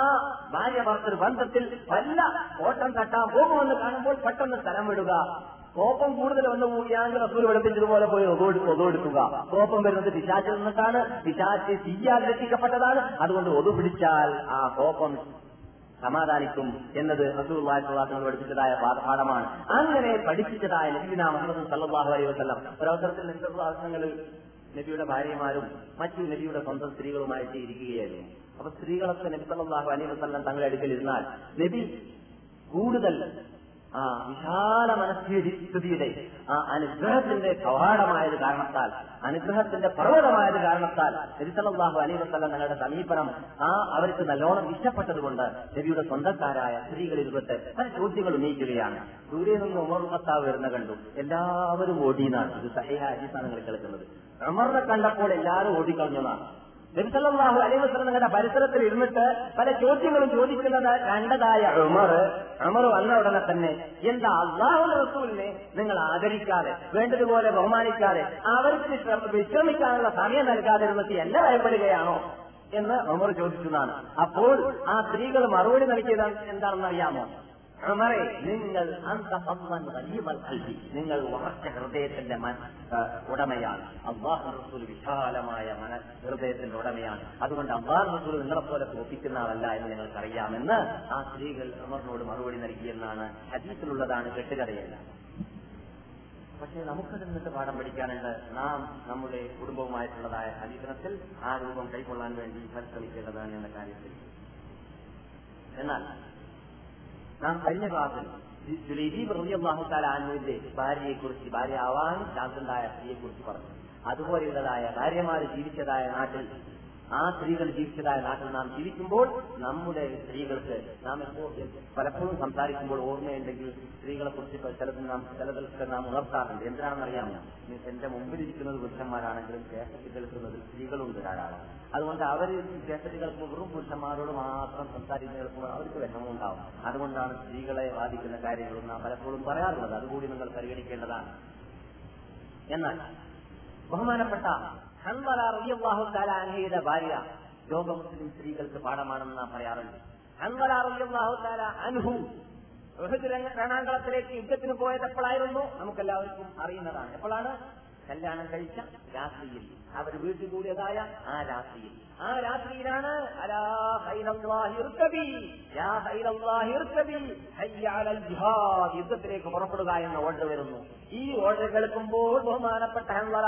ഭാര്യ ഭർത്തൃ ബന്ധത്തിൽ വല്ല ഓട്ടം തട്ടാൻ പോകുമെന്ന് കാണുമ്പോൾ പെട്ടെന്ന് സ്ഥലം വിടുക. കോപ്പം കൂടുതൽ വന്നു കൂടിയാണെങ്കിൽ റസൂൽ വെളുപ്പിച്ചതുപോലെ പോയി ഒതുവെടുക്കുക കോപ്പം വരുന്നത് പിശാച്ചിൽ നിന്നിട്ടാണ് പിശാച്ച് തീയാൽ രക്ഷിക്കപ്പെട്ടതാണ്. അതുകൊണ്ട് ഒതു പിടിച്ചാൽ ആ കോപ്പം സമാധാനിക്കും എന്നത് റസൂള്ളാഹിങ്ങൾ പഠിപ്പിച്ചതായ പാഠ- പാഠമാണ് അങ്ങനെ പഠിപ്പിച്ചതായ നബിനാ മുഹമ്മദ് സല്ലാഹു അലൈഹി വസല്ലം. ഒരവസരത്തിൽ നബിയുടെ ഭാര്യമാരും മറ്റു നബിയുടെ സ്വന്തം സ്ത്രീകളുമായിട്ട് ഇരിക്കുകയായിരുന്നു അപ്പൊ സ്ത്രീകളൊക്കെ നബി സല്ലല്ലാഹു അലൈഹി തങ്ങളുടെ അടുക്കൽ ഇരുന്നാൽ നബി കൂടുതൽ ആ വിശാല മനസ്ഥിതിയുടെ ആ അനുഗ്രഹത്തിന്റെ കവാടമായത് കാരണത്താൽ അനുഗ്രഹത്തിന്റെ പർവതമായത് കാരണത്താൽ നബിസലാഹു അലൈവസല്ല വസ്ലം തങ്ങളുടെ സമീപനം ആ അവർക്ക് നല്ലോണം ഇഷ്ടപ്പെട്ടതുകൊണ്ട് രവിയുടെ സ്വന്തക്കാരായ സ്ത്രീകൾ പെട്ട് പല ചോദ്യങ്ങൾ ഉന്നയിക്കുകയാണ്. ദൂരെ നിന്ന് ഉമർ ഭർത്താവ് വരുന്ന കണ്ടു. എല്ലാവരും ഓടിയെന്നാണ് ഇത് സഹയ അടിസ്ഥാനങ്ങളിൽ കേൾക്കുന്നത്. ഉമറിനെ കണ്ടപ്പോൾ എല്ലാവരും ഓടിക്കളഞ്ഞതാണ് നബിസല്ലാഹു അലൈഹി വസ്ലം നിങ്ങളുടെ പരിസരത്തിൽ ഇരുന്നിട്ട് പല ചോദ്യങ്ങളും ചോദിക്കുന്നത് കണ്ടതായ ഉമർ. ഉമർ വന്ന ഉടനെ തന്നെ എന്താ അള്ളാഹു റസൂലിനെ നിങ്ങൾ ആദരിക്കാതെ വേണ്ടതുപോലെ ബഹുമാനിക്കാതെ അവർക്ക് വിശ്രമിക്കാനുള്ള സമയം നൽകാതെ ഇരുന്നിട്ട് എന്നെ ഭയപ്പെടുകയാണോ? എന്ന് ഉമർ ചോദിച്ചതാണ്. അപ്പോൾ ആ സ്ത്രീകൾ മറുപടി നൽകിയത് എന്താണെന്ന് അറിയാമോ ഉമറെ നിങ്ങൾ നിങ്ങൾ ഉറച്ച ഹൃദയത്തിന്റെ ഉടമയാണ്. അള്ളാഹു റസൂൽ വിശാലമായ മന ഹൃദയത്തിന്റെ ഉടമയാണ്. അതുകൊണ്ട് അള്ളാഹു റസൂൽ നിങ്ങളെ പോലെ തോപ്പിക്കുന്ന ആളല്ല എന്ന് നിങ്ങൾക്കറിയാമെന്ന് ആ സ്ത്രീകൾ ഉമറിനോട് മറുപടി നൽകിയെന്നാണ് ഹദീസിലുള്ളതാണ് കെട്ടുകഥയല്ല. പക്ഷേ നമുക്ക് നിന്നിട്ട് പാഠം പഠിക്കാനുണ്ട്. നാം നമ്മുടെ കുടുംബവുമായിട്ടുള്ളതായ ഹരീകരണത്തിൽ ആ രൂപം കൈക്കൊള്ളാൻ വേണ്ടി പരിശ്രമിക്കേണ്ടതാണ് എന്ന കാര്യത്തിൽ. എന്നാൽ നാം കഴിഞ്ഞ ക്ലാസ്സിൽ ജുലൈബീബ് റബിയാഹുത്താല ആനുവിന്റെ ഭാര്യയെ കുറിച്ച് ഭാര്യ ആവാൻ ചാൻസുണ്ടായ സ്ത്രീയെ കുറിച്ച് പറഞ്ഞു. അതുപോലെയുള്ളതായ ഭാര്യമാര് ജീവിച്ചതായ നാട്ടിൽ ആ സ്ത്രീകൾ ജീവിച്ചതായ നാട്ടിൽ നാം ജീവിക്കുമ്പോൾ നമ്മുടെ സ്ത്രീകൾക്ക് നാം എപ്പോ പലപ്പോഴും സംസാരിക്കുമ്പോൾ ഓർമ്മയുണ്ടെങ്കിൽ സ്ത്രീകളെ കുറിച്ച് ചിലത് നാം ചിലതൊക്കെ നാം ഉണർത്താറുണ്ട്. അറിയാമോ എന്റെ മുമ്പിൽ ഇരിക്കുന്നത് പുരുഷന്മാരാണെങ്കിലും കേസറ്റ് കേൾക്കുന്നത് സ്ത്രീകളുണ്ട് ധാരാളം. അതുകൊണ്ട് അവർ കേസറ്റ് കേൾക്കുമ്പോൾ വെറും പുരുഷന്മാരോട് മാത്രം സംസാരിച്ച് കേൾക്കുമ്പോൾ അവർക്ക് വിഷമമുണ്ടാവും. അതുകൊണ്ടാണ് സ്ത്രീകളെ ബാധിക്കുന്ന കാര്യങ്ങളും നാം പലപ്പോഴും പറയാറുള്ളത്. അതുകൂടി നിങ്ങൾ പരിഗണിക്കേണ്ടതാണ്. എന്നാൽ ബഹുമാനപ്പെട്ട അൻഹയുടെ ഭാര്യ ലോക മുസ്ലിം സ്ത്രീകൾക്ക് പാഠമാണെന്ന് നാം പറയാറുണ്ട്. ഹൻവല റളിയല്ലാഹു തആല അൻഹു രണാങ്കളത്തിലേക്ക് യുദ്ധത്തിന് പോയത് എപ്പോഴായിരുന്നു നമുക്കെല്ലാവർക്കും അറിയുന്നതാണ്. എപ്പോഴാണ്? കല്യാണം കഴിച്ച രാത്രിയിൽ. അവർ വീട്ടിൽ കൂടിയതായ ആ രാത്രിയിൽ. ആ രാത്രിയിലാണ് യുദ്ധത്തിലേക്ക് പുറപ്പെടുക എന്ന ഓർഡർ വരുന്നു. ഈ ഓർഡർ കേൾക്കുമ്പോൾ ബഹുമാനപ്പെട്ട ഹൻവല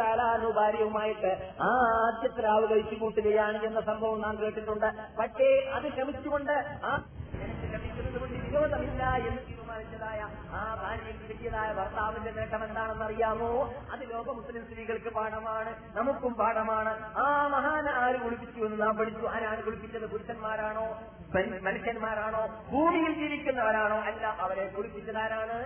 കാലാനുഭാര്യവുമായിട്ട് ആദ്യത്തെ രാവ് കഴിച്ചു കൂട്ടുകയാണ് എന്ന സംഭവം നാം കേട്ടിട്ടുണ്ട്. പക്ഷേ അത് ക്ഷമിച്ചുകൊണ്ട് ആ എനിക്ക് ലഭിക്കുന്നത് കൊണ്ട് വിരോധമില്ല എന്ന് തീരുമാനിച്ചതായ ആ ഭാര്യയ്ക്ക് കിട്ടിയതായ ഭർത്താവിന്റെ നേട്ടം എന്താണെന്ന് അറിയാമോ അത് ലോക മുസ്ലിം സ്ത്രീകൾക്ക് പാഠമാണ് നമുക്കും പാഠമാണ്. ആ മഹാന ആര് കുളിപ്പിച്ചു എന്ന് നാം പഠിച്ചു? ആരാണ് കുളിപ്പിച്ചത്? പുരുഷന്മാരാണോ? മനുഷ്യന്മാരാണോ? ഭൂമിയിൽ ജീവിക്കുന്നവരാണോ അല്ല അവരെ കുളിപ്പിച്ചതാരാണ്.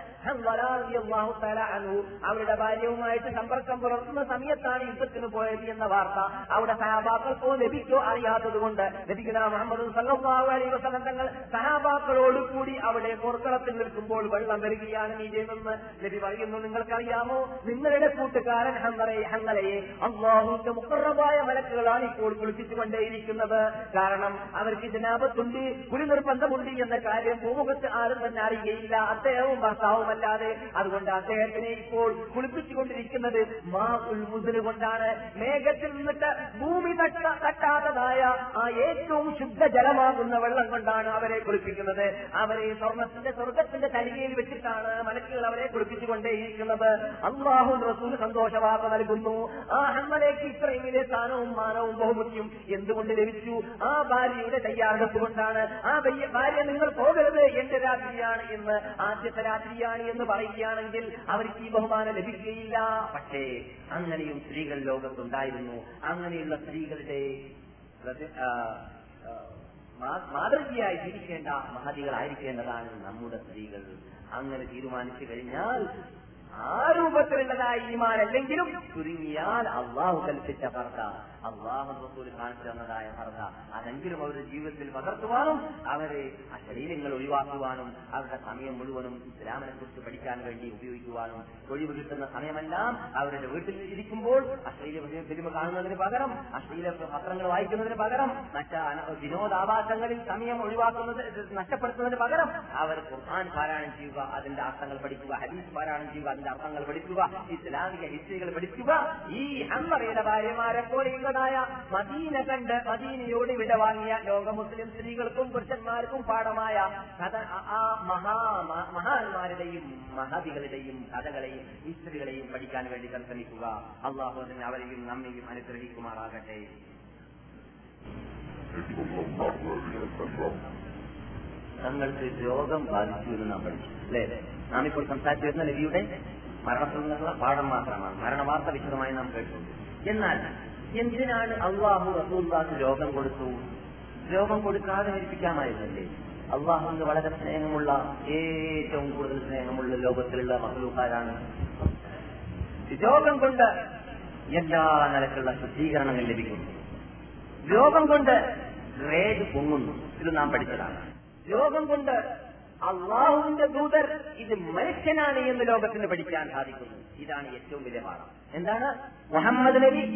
അവരുടെ ഭാര്യവുമായിട്ട് സമ്പർക്കം പുലർത്തുന്ന സമയത്താണ് യുദ്ധത്തിന് പോയത് എന്ന വാർത്ത അവിടെ സഹാബാക്കൾക്കോ ലഭിക്കോ അറിയാത്തത് കൊണ്ട് ലഭിക്കുന്ന മുഹമ്മദ് സഹാബാക്കളോട് കൂടി അവിടെ പോർക്കളത്തിൽ നിൽക്കുമ്പോൾ വെള്ളം വരികയാണ് നീ ചെയ്തെന്ന് നബി പറയുന്നു. നിങ്ങൾക്കറിയാമോ? നിങ്ങളുടെ കൂട്ടുകാരൻ ഹന്നറയെ ഹന്നലയെ അള്ളാഹുവിന്റെ മുക്കറബായ മലക്കുകളാണ് ഇപ്പോൾ കുളിപ്പിച്ചുകൊണ്ടേയിരിക്കുന്നത്. കാരണം അവർക്ക് ജനാപത്തുണ്ട് കുളി നിർബന്ധമുണ്ട് എന്ന കാര്യം ഭൂമുഖത്ത് ആരും തന്നെ അറിയുകയില്ല. അദ്ദേഹവും ഭർത്താവുമല്ലാതെ. അതുകൊണ്ട് അദ്ദേഹത്തിനെ ഇപ്പോൾ കുളിപ്പിച്ചുകൊണ്ടിരിക്കുന്നത് മാ ഉൽ കൊണ്ടാണ്. മേഘത്തിൽ നിന്നിട്ട് ഭൂമി തട്ട തട്ടാത്തതായ ആ ഏറ്റവും ശുദ്ധജലമാകുന്ന വെള്ളം കൊണ്ടാണ് അവരെ കുളിപ്പിക്കുന്നത്. അവരെ സ്വർണത്തിന്റെ സ്വർഗത്തിന്റെ തലികയിൽ വെച്ചിട്ടാണ് മലക്കുകൾ അവരെ കുളിപ്പിച്ചുകൊണ്ടേയിരിക്കുന്നത്. അള്ളാഹു റസൂൽ സന്തോഷവാർത്ത നൽകുന്നു. ആ ഹമ്മലേക്ക് ഇത്രയും വലിയ സ്ഥാനവും മാനവും ബഹുമുഖ്യം എന്തുകൊണ്ട് ലഭിച്ചു? ആ ഭാര്യയുടെ തയ്യാറെടുപ്പ് കൊണ്ടാണ് ആ ഭാര്യ നിങ്ങൾ പോകരുത് എന്റെ രാത്രിയാണ് എന്ന് ആദ്യത്തെ രാത്രിയാണ് എന്ന് പറയുകയാണെങ്കിൽ അവർക്ക് ഈ ബഹുമാനം ലഭിക്കുകയില്ല. പക്ഷേ അങ്ങനെയും സ്ത്രീകൾ ലോകത്തുണ്ടായിരുന്നു. അങ്ങനെയുള്ള സ്ത്രീകളുടെ മാതൃകയായി ജീവിക്കേണ്ട മഹതികളായിരിക്കേണ്ടതാണ് നമ്മുടെ സ്ത്രീകൾ. അങ്ങനെ തീരുമാനിച്ചു കഴിഞ്ഞാൽ ആ രൂപത്തിലുള്ളതായ ഈമാൻ അല്ലെങ്കിലും ചുരുങ്ങിയാൽ അള്ളാഹു കൽപ്പിച്ച ഭർത്ത അള്ളാഹു റസൂൽ കാണിച്ചു തന്നതായ ഭർത്ത അതെങ്കിലും അവരുടെ ജീവിതത്തിൽ പകർത്തുവാനും അവരെ ആ ശരീരങ്ങൾ ഒഴിവാക്കുവാനും അവരുടെ സമയം മുഴുവനും ഇസ്ലാമിനെ കുറിച്ച് പഠിക്കാൻ വേണ്ടി ഉപയോഗിക്കുവാനും ഒഴിവ് കിട്ടുന്ന സമയമെല്ലാം അവരുടെ വീട്ടിൽ ഇരിക്കുമ്പോൾ അശ്ലീല ഫിലിം കാണുന്നതിന് പകരം അശ്ലീല പത്രങ്ങൾ വായിക്കുന്നതിന് പകരം മറ്റ വിനോദാഭാസങ്ങളിൽ സമയം ഒഴിവാക്കുന്നത് നഷ്ടപ്പെടുത്തുന്നതിന് പകരം അവർ ഖുർആൻ പാരായണം ചെയ്യുക അതിന്റെ അർത്ഥങ്ങൾ പഠിക്കുക ഹരീസ് പാരായണം ചെയ്യുക അതിന്റെ അർത്ഥങ്ങൾ പഠിക്കുക ഇസ്ലാമിക ഹിസ്റ്ററികൾ പഠിക്കുക ഈ ഹമ്മറയുടെ ഭാര്യമാരെ പോലെയുള്ളതായ മദീന കണ്ട് മദീനയോട് വിട വാങ്ങിയ ലോക മുസ്ലിം സ്ത്രീകൾക്കും പുരുഷന്മാർക്കും പാഠമായ കഥ ആ- മഹാ മഹാന്മാരുടെയും മഹതികളുടെയും കഥകളെയും ഹിസ്റ്ററികളെയും പഠിക്കാൻ വേണ്ടി പരിശ്രമിക്കുക. അള്ളാഹു തന്നെ അവരെയും നമ്മയും അനുഗ്രഹിക്കുമാറാകട്ടെ. തങ്ങൾക്ക് രോഗം ബാധിച്ചു എന്ന് നാം പഠിച്ചു. അല്ലേ? നാം ഇപ്പോൾ സംസാരിച്ചു വരുന്ന നബിയുടെ മരണത്തിൽ നിന്നുള്ള പാഠം മാത്രമാണ്. മരണവാർത്ത വിശദമായി നാം കേട്ടു എന്നാൽ എന്തിനാണ് അള്ളാഹു റസൂൽദാസ് രോഗം കൊടുത്തു? രോഗം കൊടുക്കാതെ മരിപ്പിക്കാമായിരുന്നല്ലേ? അള്ളാഹുവിന് വളരെ സ്നേഹമുള്ള ഏറ്റവും കൂടുതൽ സ്നേഹമുള്ള ലോകത്തിലുള്ള മഹലൂക്കാരാണ്. രോഗം കൊണ്ട് എല്ലാ നിലക്കുള്ള ശുദ്ധീകരണങ്ങൾ ലഭിക്കുന്നു. രോഗം കൊണ്ട് ഗ്രേഡ് പൊങ്ങുന്നു. ഇത് നാം പഠിച്ചതാണ്. രോഗം കൊണ്ട് അള്ളാഹുവിന്റെ ദൂതർ ഇത് മനുഷ്യനാണ് എന്ന് ലോകത്തിന് പഠിക്കാൻ സാധിക്കുന്നു. ഇതാണ് ഏറ്റവും വലിയ പാഠം. എന്താണ്? മുഹമ്മദ് നബി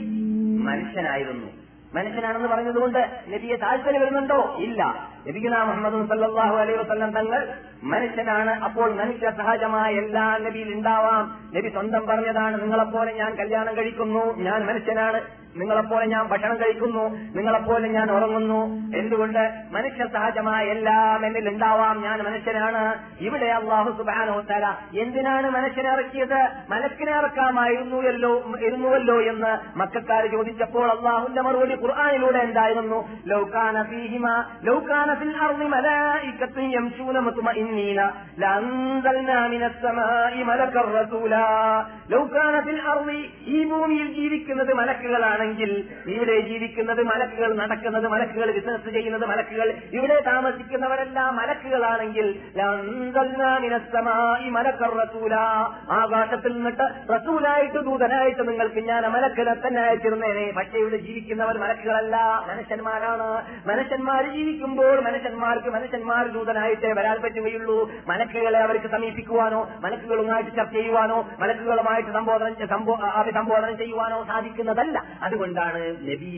മനുഷ്യനായിരുന്നു. മനുഷ്യനാണെന്ന് പറഞ്ഞതുകൊണ്ട് നബിയെ താല്പര്യം വരുന്നുണ്ടോ? ഇല്ല. നബിഗുന മുഹമ്മദ് സല്ലാഹു അലൈഹി വസ്ലം തങ്ങൾ മനുഷ്യനാണ്. അപ്പോൾ മനുഷ്യ സഹജമായ എല്ലാ നബിയിൽ ഉണ്ടാവാം. നബി സ്വന്തം പറഞ്ഞതാണ് നിങ്ങളെപ്പോലെ ഞാൻ കല്യാണം കഴിക്കുന്നു. ഞാൻ മനുഷ്യനാണ്. നിങ്ങളെപ്പോലെ ഞാൻ ഭക്ഷണം കഴിക്കുന്നു നിങ്ങളെപ്പോലെ ഞാൻ ഉറങ്ങുന്നു. എന്തുകൊണ്ട്? മനുഷ്യ സഹജമായ എല്ലാം എന്നിൽ ഉണ്ടാവാം. ഞാൻ മനുഷ്യനാണ്. ഇവിടെ അള്ളാഹു സുബാനോ തല എന്തിനാണ് മനുഷ്യനെ ഇറക്കിയത്? മലക്കിനെ ഇറക്കാമായിരുന്നുവല്ലോ ഇരുന്നുവല്ലോ എന്ന് മക്കാർ ചോദിച്ചപ്പോൾ അള്ളാഹുന്റെ മറുപടി ഖുർആാനിലൂടെ എന്തായിരുന്നു? ലൗകാന ഫീഹിമ ലൗകാന ഫിൽ അർളി മലായികത്തു യംശൂന മുത്മഇന്നീന ലഅൻസൽനാ മിനസ് സമാഇ മലക്കർ റസൂല. ലൗകാന ഫിൽ അർളി ഈ ഭൂമിയിൽ ജീവിക്കുന്നത് മലക്കുകളാണെങ്കിൽ ഇവിടെ ജീവിക്കുന്നത് മലക്കുകൾ നടക്കുന്നത് മലക്കുകൾ ബിസിനസ് ചെയ്യുന്നത് മലക്കുകൾ ഇവിടെ താമസിക്കുന്നവരെല്ലാം മലക്കുകളാണെങ്കിൽ ലഅൻസൽനാ മിനസ് സമാഇ മലക്കർ റസൂലാ. ആകാശത്തിൽ നിന്നിട്ട് റസൂലായിട്ട് ദൂതനായിട്ട് നിങ്ങൾക്ക് ഞാൻ മലക്കിനെ തന്നെ അയച്ചിരുന്നേനെ. പക്ഷേ ഇവിടെ ജീവിക്കുന്നവർ മലക്കുകളല്ല മനുഷ്യന്മാരാണ്. മനുഷ്യന്മാർ ജീവിക്കുമ്പോൾ മനുഷ്യന്മാർക്ക് മനുഷ്യന്മാർ ദൂതനായിട്ടേ വരാൻ പറ്റുകയുള്ളൂ. മലക്കുകളെ അവർക്ക് സമീപിക്കുവാനോ മലക്കുകളുമായിട്ട് ചർച്ച ചെയ്യുവാനോ മലക്കുകളുമായിട്ട് സംബോധന സംബോ- അഭിസംബോധന ചെയ്യുവാനോ സാധിക്കുന്നതല്ല. അതുകൊണ്ടാണ് നബി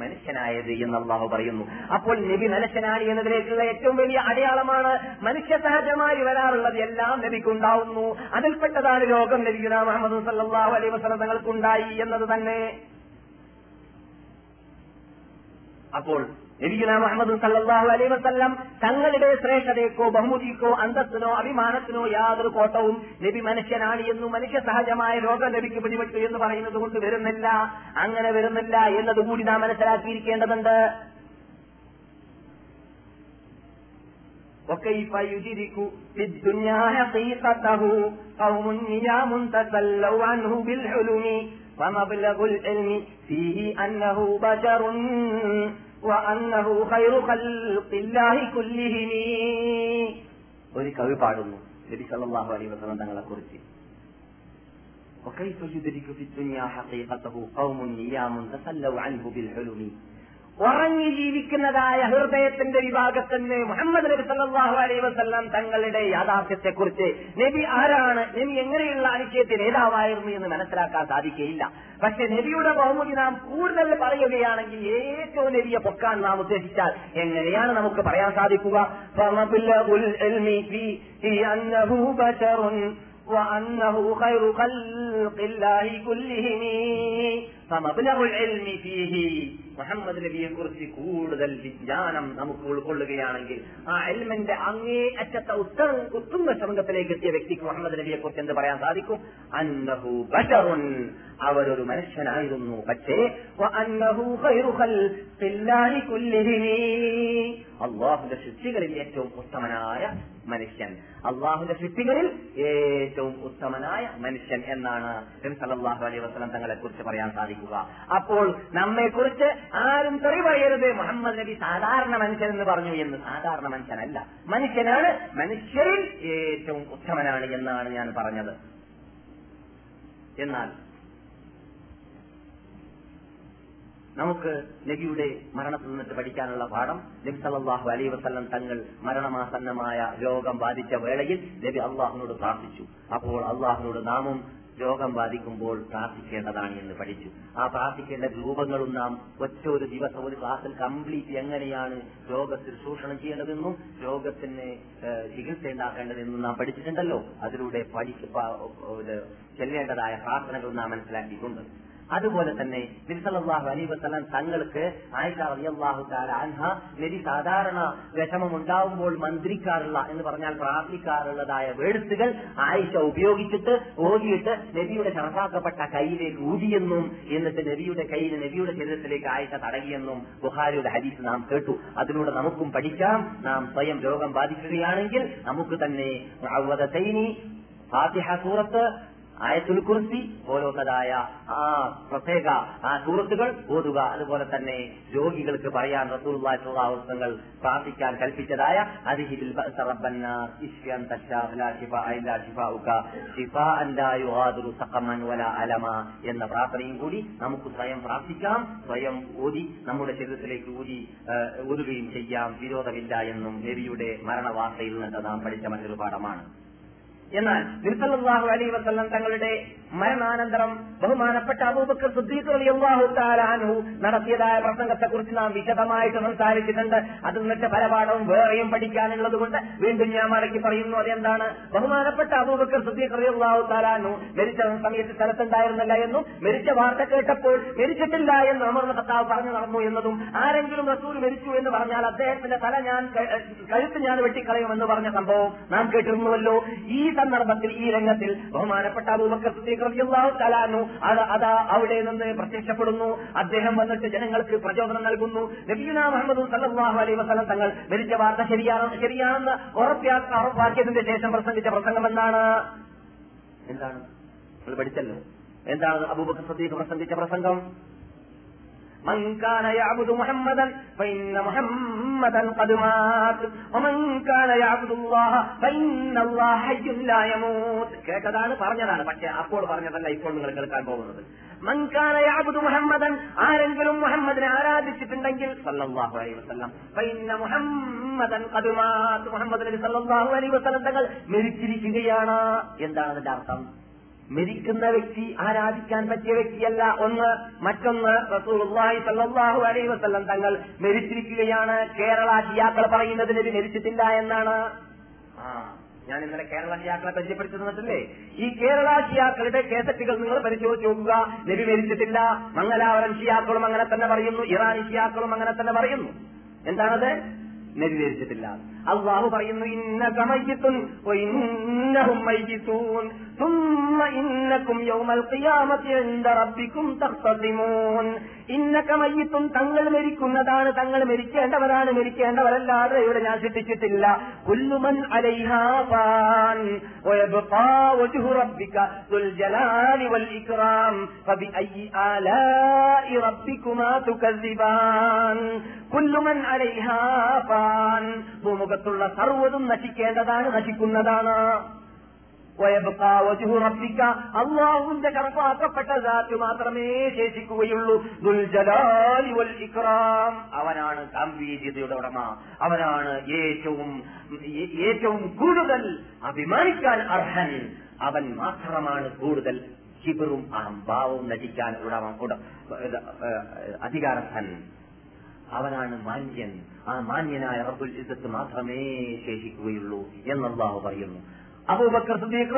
മനുഷ്യനായത് എന്ന് അള്ളാഹു പറയുന്നു. അപ്പോൾ നബി മനുഷ്യനാണ് എന്നതിലേക്കുള്ള ഏറ്റവും വലിയ അടയാളമാണ് മനുഷ്യ സഹജമായി വരാറുള്ളത് എല്ലാം നബിക്കുണ്ടാവുന്നു. അതിൽപ്പെട്ടതാണ് രോഗം നബിഗുന മുഹമ്മദ് സല്ലാഹു അലൈ വസ്ലം തങ്ങൾക്കുണ്ടായി എന്നത് തന്നെ. അപ്പോൾ നബിഗുന മുഹമ്മദ് സല്ലാഹു അലൈഹി വസ്ലം തങ്ങളുടെ ശ്രേഷ്ഠതയ്ക്കോ ബഹുമതിക്കോ അന്തസ്സിനോ അഭിമാനത്തിനോ യാതൊരു കോട്ടവും നബി മനുഷ്യനാണ് എന്നും മനുഷ്യ സഹജമായ രോഗം ലഭിക്ക് പിടിപെട്ടു എന്ന് പറയുന്നത് കൊണ്ട് വരുന്നില്ല അങ്ങനെ വരുന്നില്ല എന്നതുകൂടി നാം മനസ്സിലാക്കിയിരിക്കേണ്ടതുണ്ട് وكيف يدرك في الدنيا حقيقته قوم نيام تسلوا عنه بالحلم ومبلغ العلم فيه أنه بشر وأنه خير خلق الله كلهم ഒരു കവി പാടുന്നു നബി സല്ലല്ലാഹു അലൈഹി വസല്ലം തങ്ങളെ കുറിച്ച് وكيف يدرك في الدنيا حقيقته قوم نيام تسلوا عنه بالحلم ഉറങ്ങി ജീവിക്കുന്നതായ ഹൃദയത്തിന്റെ വിഭാഗത്തിന് മുഹമ്മദ് നബി സല്ലല്ലാഹു അലൈഹി വസല്ലം തങ്ങളുടെ യാഥാർത്ഥ്യത്തെ കുറിച്ച് നബി ആരാണ് നബി എങ്ങനെയുള്ള ഐക്യത്തെ നേതാവായിരുന്നു എന്ന് മനസ്സിലാക്കാൻ സാധിക്കുകയില്ല പക്ഷെ നബിയുടെ ബഹുമതി നാം കൂടുതൽ പറയുകയാണെങ്കിൽ ഏറ്റവും നബിയെ പൊക്കാൻ നാം ഉദ്ദേശിച്ചാൽ എങ്ങനെയാണ് നമുക്ക് പറയാൻ സാധിക്കുക ഫമബ്ലഗുൽ ഇൽമി ഫീ അന്നഹു ബശറുൻ وأنه خير خلق الله كلهم فمبلغ العلم فيه മുഹമ്മദ് നബിയെ കുറിച്ച് കൂടുതൽ വിജ്ഞാനം നമുക്ക് ഉൾക്കൊള്ളുകയാണെങ്കിൽ ആ എൽമന്റെ അങ്ങേ അറ്റത്തെ ഉത്തര ഉത്തുംഗ ശൃംഗത്തിലേക്ക് എത്തിയ വ്യക്തിക്ക് മുഹമ്മദ് നബിയെ കുറിച്ച് എന്ത് പറയാൻ സാധിക്കും? അന്നഹു ബഷറുൻ. അവരൊരു മനുഷ്യനായിരുന്നു. പക്ഷേ അള്ളാഹുന്റെ സൃഷ്ടികളിൽ ഏറ്റവും ഉത്തമനായ മനുഷ്യൻ. അള്ളാഹുന്റെ സൃഷ്ടികളിൽ ഏറ്റവും ഉത്തമനായ മനുഷ്യൻ എന്നാണ് നബി സല്ലല്ലാഹു അലൈഹി വസല്ലം തങ്ങളെ കുറിച്ച് പറയാൻ സാധിക്കുക. അപ്പോൾ നമ്മെ കുറിച്ച് ആരും തെറി പറയരുത്. മുഹമ്മദ് നബി സാധാരണ മനുഷ്യൻ എന്ന് പറഞ്ഞു എന്ന് സാധാരണ മനുഷ്യനല്ല. മനുഷ്യനാണ് മനുഷ്യരിൽ ഏറ്റവും ഉത്തമനാണ് എന്നാണ് ഞാൻ പറഞ്ഞത്. എന്നാൽ നമുക്ക് നബിയുടെ മരണത്തിൽ നിന്നിട്ട് പഠിക്കാനുള്ള പാഠം നബി സല്ലാഹു അലൈ വസല്ലം തങ്ങൾ മരണമാസന്നമായ രോഗം ബാധിച്ച വേളയിൽ നബി അള്ളാഹുനോട് പ്രാർത്ഥിച്ചു. അപ്പോൾ അള്ളാഹുനോട് നാമും രോഗം ബാധിക്കുമ്പോൾ പ്രാർത്ഥിക്കേണ്ടതാണ് എന്ന് പഠിച്ചു. ആ പ്രാർത്ഥിക്കേണ്ട രൂപങ്ങളും നാം ഒറ്റ ഒരു ദിവസം ഒരു ക്ലാസ്സിൽ കംപ്ലീറ്റ് എങ്ങനെയാണ് രോഗത്തിൽ ചൂഷണം ചെയ്യേണ്ടതെന്നും രോഗത്തിന് ചികിത്സ ഉണ്ടാക്കേണ്ടതെന്നും നാം പഠിച്ചിട്ടുണ്ടല്ലോ. അതിലൂടെ പഠിക്ക ചെല്ലേണ്ടതായ പ്രാർത്ഥനകൾ നാം മനസ്സിലാക്കിയിട്ടുണ്ട്. അതുപോലെ തന്നെ നബിസല്ലാഹു അലൈ വസ്ലാം തങ്ങൾക്ക് ആയിഷ റളിയല്ലാഹു തആല അൻഹ നബി സാധാരണ വിഷമം ഉണ്ടാവുമ്പോൾ മന്ത്രിക്കാറുള്ള എന്ന് പറഞ്ഞാൽ പ്രാർത്ഥിക്കാറുള്ളതായ വേഴ്സുകൾ ആയിഷ ഉപയോഗിച്ചിട്ട് ഓതിയിട്ട് നബിയുടെ ചണക്കാക്കപ്പെട്ട കയ്യിലേക്ക് ഊതിയെന്നും എന്നിട്ട് നബിയുടെ കയ്യിൽ നബിയുടെ ശരീരത്തിലേക്ക് ആയിഷ തടങ്ങിയെന്നും ബുഹാരിയുടെ ഹരീസ് നാം കേട്ടു. അതിലൂടെ നമുക്കും പഠിക്കാം. നാം സ്വയം രോഗം ബാധിക്കുകയാണെങ്കിൽ നമുക്ക് തന്നെ ഫാത്തിഹ സൂറത്ത് ആയത്തുൽ കുർസി ഓരോന്നതായ ആ പ്രത്യേക ആ സൂറത്തുകൾ ഓതുക. അതുപോലെ തന്നെ രോഗികൾക്ക് പറയാൻ റസൂർവാസങ്ങൾ പ്രാർത്ഥിക്കാൻ കൽപ്പിച്ചതായ എന്ന പ്രാർത്ഥനയും കൂടി നമുക്ക് സ്വയം പ്രാർത്ഥിക്കാം. സ്വയം ഓതി നമ്മുടെ ശരീരത്തിലേക്ക് ഊതി ഊതുകയും ചെയ്യാം. വിരോധമില്ല എന്നും നബിയുടെ മരണവാർത്തയിൽ നിന്ന് നാം പഠിച്ച മറ്റൊരു പാഠമാണ്. എന്നാൽ നിർസലാഹു അലൈ വസ്ലം തങ്ങളുടെ മരണാനന്തരം ബഹുമാനപ്പെട്ട അബൂബക്കർ സുദ്ദീഖ് റളിയല്ലാഹു തആല അൻഹു നടത്തിയതായ പ്രസംഗത്തെക്കുറിച്ച് നാം വിശദമായിട്ട് സംസാരിച്ചിട്ടുണ്ട്. അതിൽ നിന്നിട്ട് പരപാഠവും വേറെയും പഠിക്കാനുള്ളത് കൊണ്ട് വീണ്ടും ഞാൻ മടക്കി പറയുന്നു. അതെന്താണ്? ബഹുമാനപ്പെട്ട അബൂബക്കർ സുദ്ദീഖ് തആല അൻഹു മരിച്ച സമയത്ത് സ്ഥലത്തുണ്ടായിരുന്നില്ല എന്നും മരിച്ച വാർത്ത കേട്ടപ്പോൾ മരിച്ചിട്ടില്ല എന്ന് അമർ കർത്താവ് പറഞ്ഞു നടന്നു എന്നതും ആരെങ്കിലും റസൂൽ മരിച്ചു എന്ന് പറഞ്ഞാൽ അദ്ദേഹത്തിന്റെ തല ഞാൻ കഴുത്ത് ഞാൻ വെട്ടിക്കളയുമെന്ന് പറഞ്ഞ സംഭവം നാം കേട്ടിരുന്നുവല്ലോ. ഈ സന്ദർഭത്തിൽ ഈ രംഗത്തിൽ ബഹുമാനപ്പെട്ട അബൂബക്കർത്തിയാവുന്നു അത് അതാ അവിടെ നിന്ന് പ്രത്യക്ഷപ്പെടുന്നു. അദ്ദേഹം വന്നിട്ട് ജനങ്ങൾക്ക് പ്രചോദനം നൽകുന്നു. നബീന മുഹമ്മദ് സല്ലാഹു അലൈ വസ്ലം തങ്ങൾ മരിച്ച വാർത്ത ശരിയാണ് ശരിയാണെന്ന് ഉറപ്പാക്കിയതിന്റെ ശേഷം പ്രസംഗിച്ച പ്രസംഗം എന്താണ്? എന്താണ്? പഠിച്ചല്ലോ. എന്താണ് അബൂബക്കർ സദ്ദീഖ് പ്രസംഗിച്ച പ്രസംഗം? മൻകാന യഅബുദു മുഹമ്മദൻ محمدا قد مات ومن كان يعبد الله فإن الله حي لا يموت കേട്ടതാണ് പറഞ്ഞതാണ് പക്ഷെ അപ്പോൾ പറഞ്ഞതല്ല ഇപ്പോൾ നിങ്ങൾ കേൾക്കാൻ പോകുന്നത് മൻകാന യാബുദു മുഹമ്മദൻ ആരെങ്കിലും മുഹമ്മദിനെ ആരാധിച്ചിട്ടുണ്ടെങ്കിൽ സല്ലല്ലാഹു അലൈഹി വസല്ലം ഫൈന്ന മുഹമ്മദൻ ഖദ് മാത് മുഹമ്മദ് നബി സല്ലല്ലാഹു അലൈഹി വസല്ലം തങ്ങൾ മരിച്ചിരിക്കുകയാണ് എന്താണ് അതിന്റെ അർത്ഥം മരിക്കുന്ന വ്യക്തി ആരാധിക്കാൻ പറ്റിയ വ്യക്തിയല്ല. ഒന്ന് മറ്റൊന്ന് റസൂലുള്ളാഹി സല്ലല്ലാഹു അലൈഹി വസല്ലം തങ്ങൾ മരിച്ചിരിക്കുകയാണ്. കേരള ജിയാക്കൾ പറയുന്നത് നബി മരിച്ചിട്ടില്ല എന്നാണ്. ആ ഞാൻ ഇന്നലെ കേരള ജിയാക്കളെ പരിചയപ്പെടുത്തി തന്നിട്ടില്ലേ ഈ കേരള ഷിയാക്കളുടെ കേസറ്റുകൾ നിങ്ങൾ പരിശോധിച്ച് നോക്കുക. നബി മരിച്ചിട്ടില്ല. മംഗലാവരം ഷിയാക്കളും അങ്ങനെ തന്നെ പറയുന്നു. ഇറാനി ഷിയാക്കളും അങ്ങനെ തന്നെ പറയുന്നു. എന്താണത്? നബി മരിച്ചിട്ടില്ല. അള്ളാഹു പറയുന്നു ഇന്നക മയ്യിത്തുൻ വഇന്നഹും മയ്യിത്തൂൻ ثم إنكم يوم القيامة عند ربكم تختصمون ഇന്നക മയ്യിത്തുൻ തങ്ങൾ മരിക്കുന്നതാണ് തങ്ങൾ മരിക്കേണ്ടവരാണ് മരിക്കേണ്ടവരല്ലാതെ ഇവിടെ ഞാൻ സൃഷ്ടിച്ചിട്ടില്ല കുല്ലുമൻ അലൈഹാ ഫാൻ ലോകത്തുള്ള സർവതും നശിക്കേണ്ടതാണ് നശിക്കുന്നതാണ്. റബ്ബിക്ക അള്ളാഹുവിന്റെ കടപ്പാക്കപ്പെട്ട ദാറ്റ് മാത്രമേ ശേഷിക്കുകയുള്ളൂ. ഇക്രാം. അവനാണ് ഗാംഭീര്യതയുടെ ഉടമ. അവനാണ് ഏറ്റവും ഏറ്റവും കൂടുതൽ അഭിമാനിക്കാൻ അർഹൻ. അവൻ മാത്രമാണ് കൂടുതൽ കിബറും അഹംഭാവവും നശിക്കാൻ ഉടമ അധികാരസ്ഥൻ. അവനാണ് മാന്യൻ. ആ മാന്യനായ റബ്ബുൽ ഇസത്ത് മാത്രമേ ശേഷിക്കുകയുള്ളൂ എന്നല്ലാഹു പറയുന്നു. അബൂബക്കർ സിദ്ദീഖ്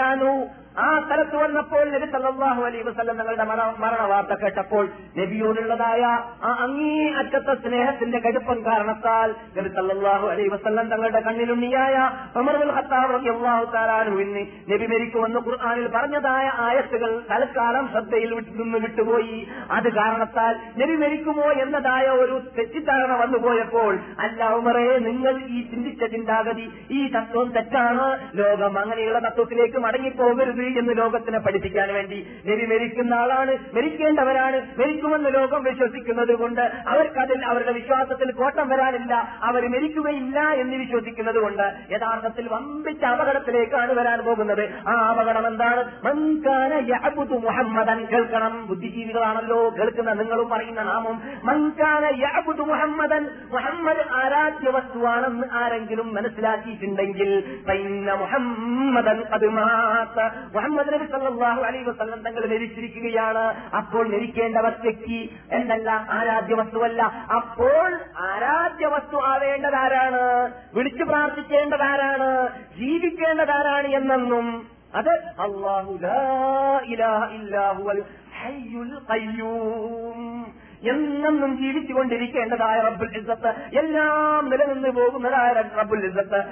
അൻഹു ആ സ്ഥലത്ത് വന്നപ്പോൾ നബി സല്ലാഹു അലൈഹി വസ്ലം തങ്ങളുടെ മരണ വാർത്ത കേട്ടപ്പോൾ നബിയോടുള്ളതായ ആ അങ്ങേ അറ്റത്തെ സ്നേഹത്തിന്റെ കടുപ്പം കാരണത്താൽ നബി സല്ലാഹു അലൈഹി വസ്ലം തങ്ങളുടെ കണ്ണിലുണ്ണിയായ ഉമർ ബിൻ ഖത്താബ് റളിയല്ലാഹു തആല അൻഹുവിന് നബി മരിക്കുമെന്ന് ഖുർആനിൽ പറഞ്ഞതായ ആയത്തുകൾ തൽക്കാലം ശ്രദ്ധയിൽ നിന്ന് വിട്ടുപോയി. അത് കാരണത്താൽ നബി മരിക്കുമോ എന്നതായ ഒരു തെറ്റിദ്ധാരണ വന്നുപോയപ്പോൾ അല്ല ഉമറേ നിങ്ങൾ ഈ ചിന്തിച്ച ചിന്താഗതി ഈ തത്വം തെറ്റാണ്. ലോകം അങ്ങനെയുള്ള തത്വത്തിലേക്ക് മടങ്ങിപ്പോകരുത് എന്ന് ലോകത്തിനെ പഠിപ്പിക്കാൻ വേണ്ടി നബി മരിക്കുന്ന ആളാണ് മരിക്കേണ്ടവരാണ് മരിക്കുമെന്ന് ലോകം വിശ്വസിക്കുന്നത് കൊണ്ട് അവർക്കതിൽ അവരുടെ വിശ്വാസത്തിൽ കോട്ടം വരാനില്ല അവർ മരിക്കുകയില്ല എന്ന് വിശ്വസിക്കുന്നത് കൊണ്ട് യഥാർത്ഥത്തിൽ വമ്പിച്ച അപകടത്തിലേക്കാണ് വരാൻ പോകുന്നത്. ആ അപകടം എന്താണ്? മൻകാന മുഹമ്മദൻ കേൾക്കണം. ബുദ്ധിജീവികളാണല്ലോ കേൾക്കുന്ന നിങ്ങളും പറയുന്ന നാമം. മൻകാന യഅബുദു മുഹമ്മദൻ മുഹമ്മദ് ആരാധ്യ വസ്തുവാണെന്ന് ആരെങ്കിലും മനസ്സിലാക്കിയിട്ടുണ്ടെങ്കിൽ മുഹമ്മദൻ അത് മുഹമ്മദ് നബി സല്ലാഹു അലൈ വസ്ലം തങ്ങൾ മരിച്ചിരിക്കുകയാണ് അപ്പോൾ മരിക്കേണ്ട വ്യക്തി എന്തല്ല ആരാധ്യ വസ്തുവല്ല. അപ്പോൾ ആരാധ്യ വസ്തു ആവേണ്ടതാരാണ്? വിളിച്ചു പ്രാർത്ഥിക്കേണ്ടതാരാണ്? ജീവിക്കേണ്ടതാരാണ് എന്നെന്നും അത് അള്ളാഹു ഇലാഹ ഇല്ലാഹുവൽ ഹയ്യുൽ എന്നെന്നും ജീവിച്ചുകൊണ്ടിരിക്കേണ്ടതായ റബ്ബുൽ ഇസ്സത്ത് എല്ലാം നിലനിന്ന് പോകുന്നതായ റബ്ബുൽ ഇസ്സത്ത്.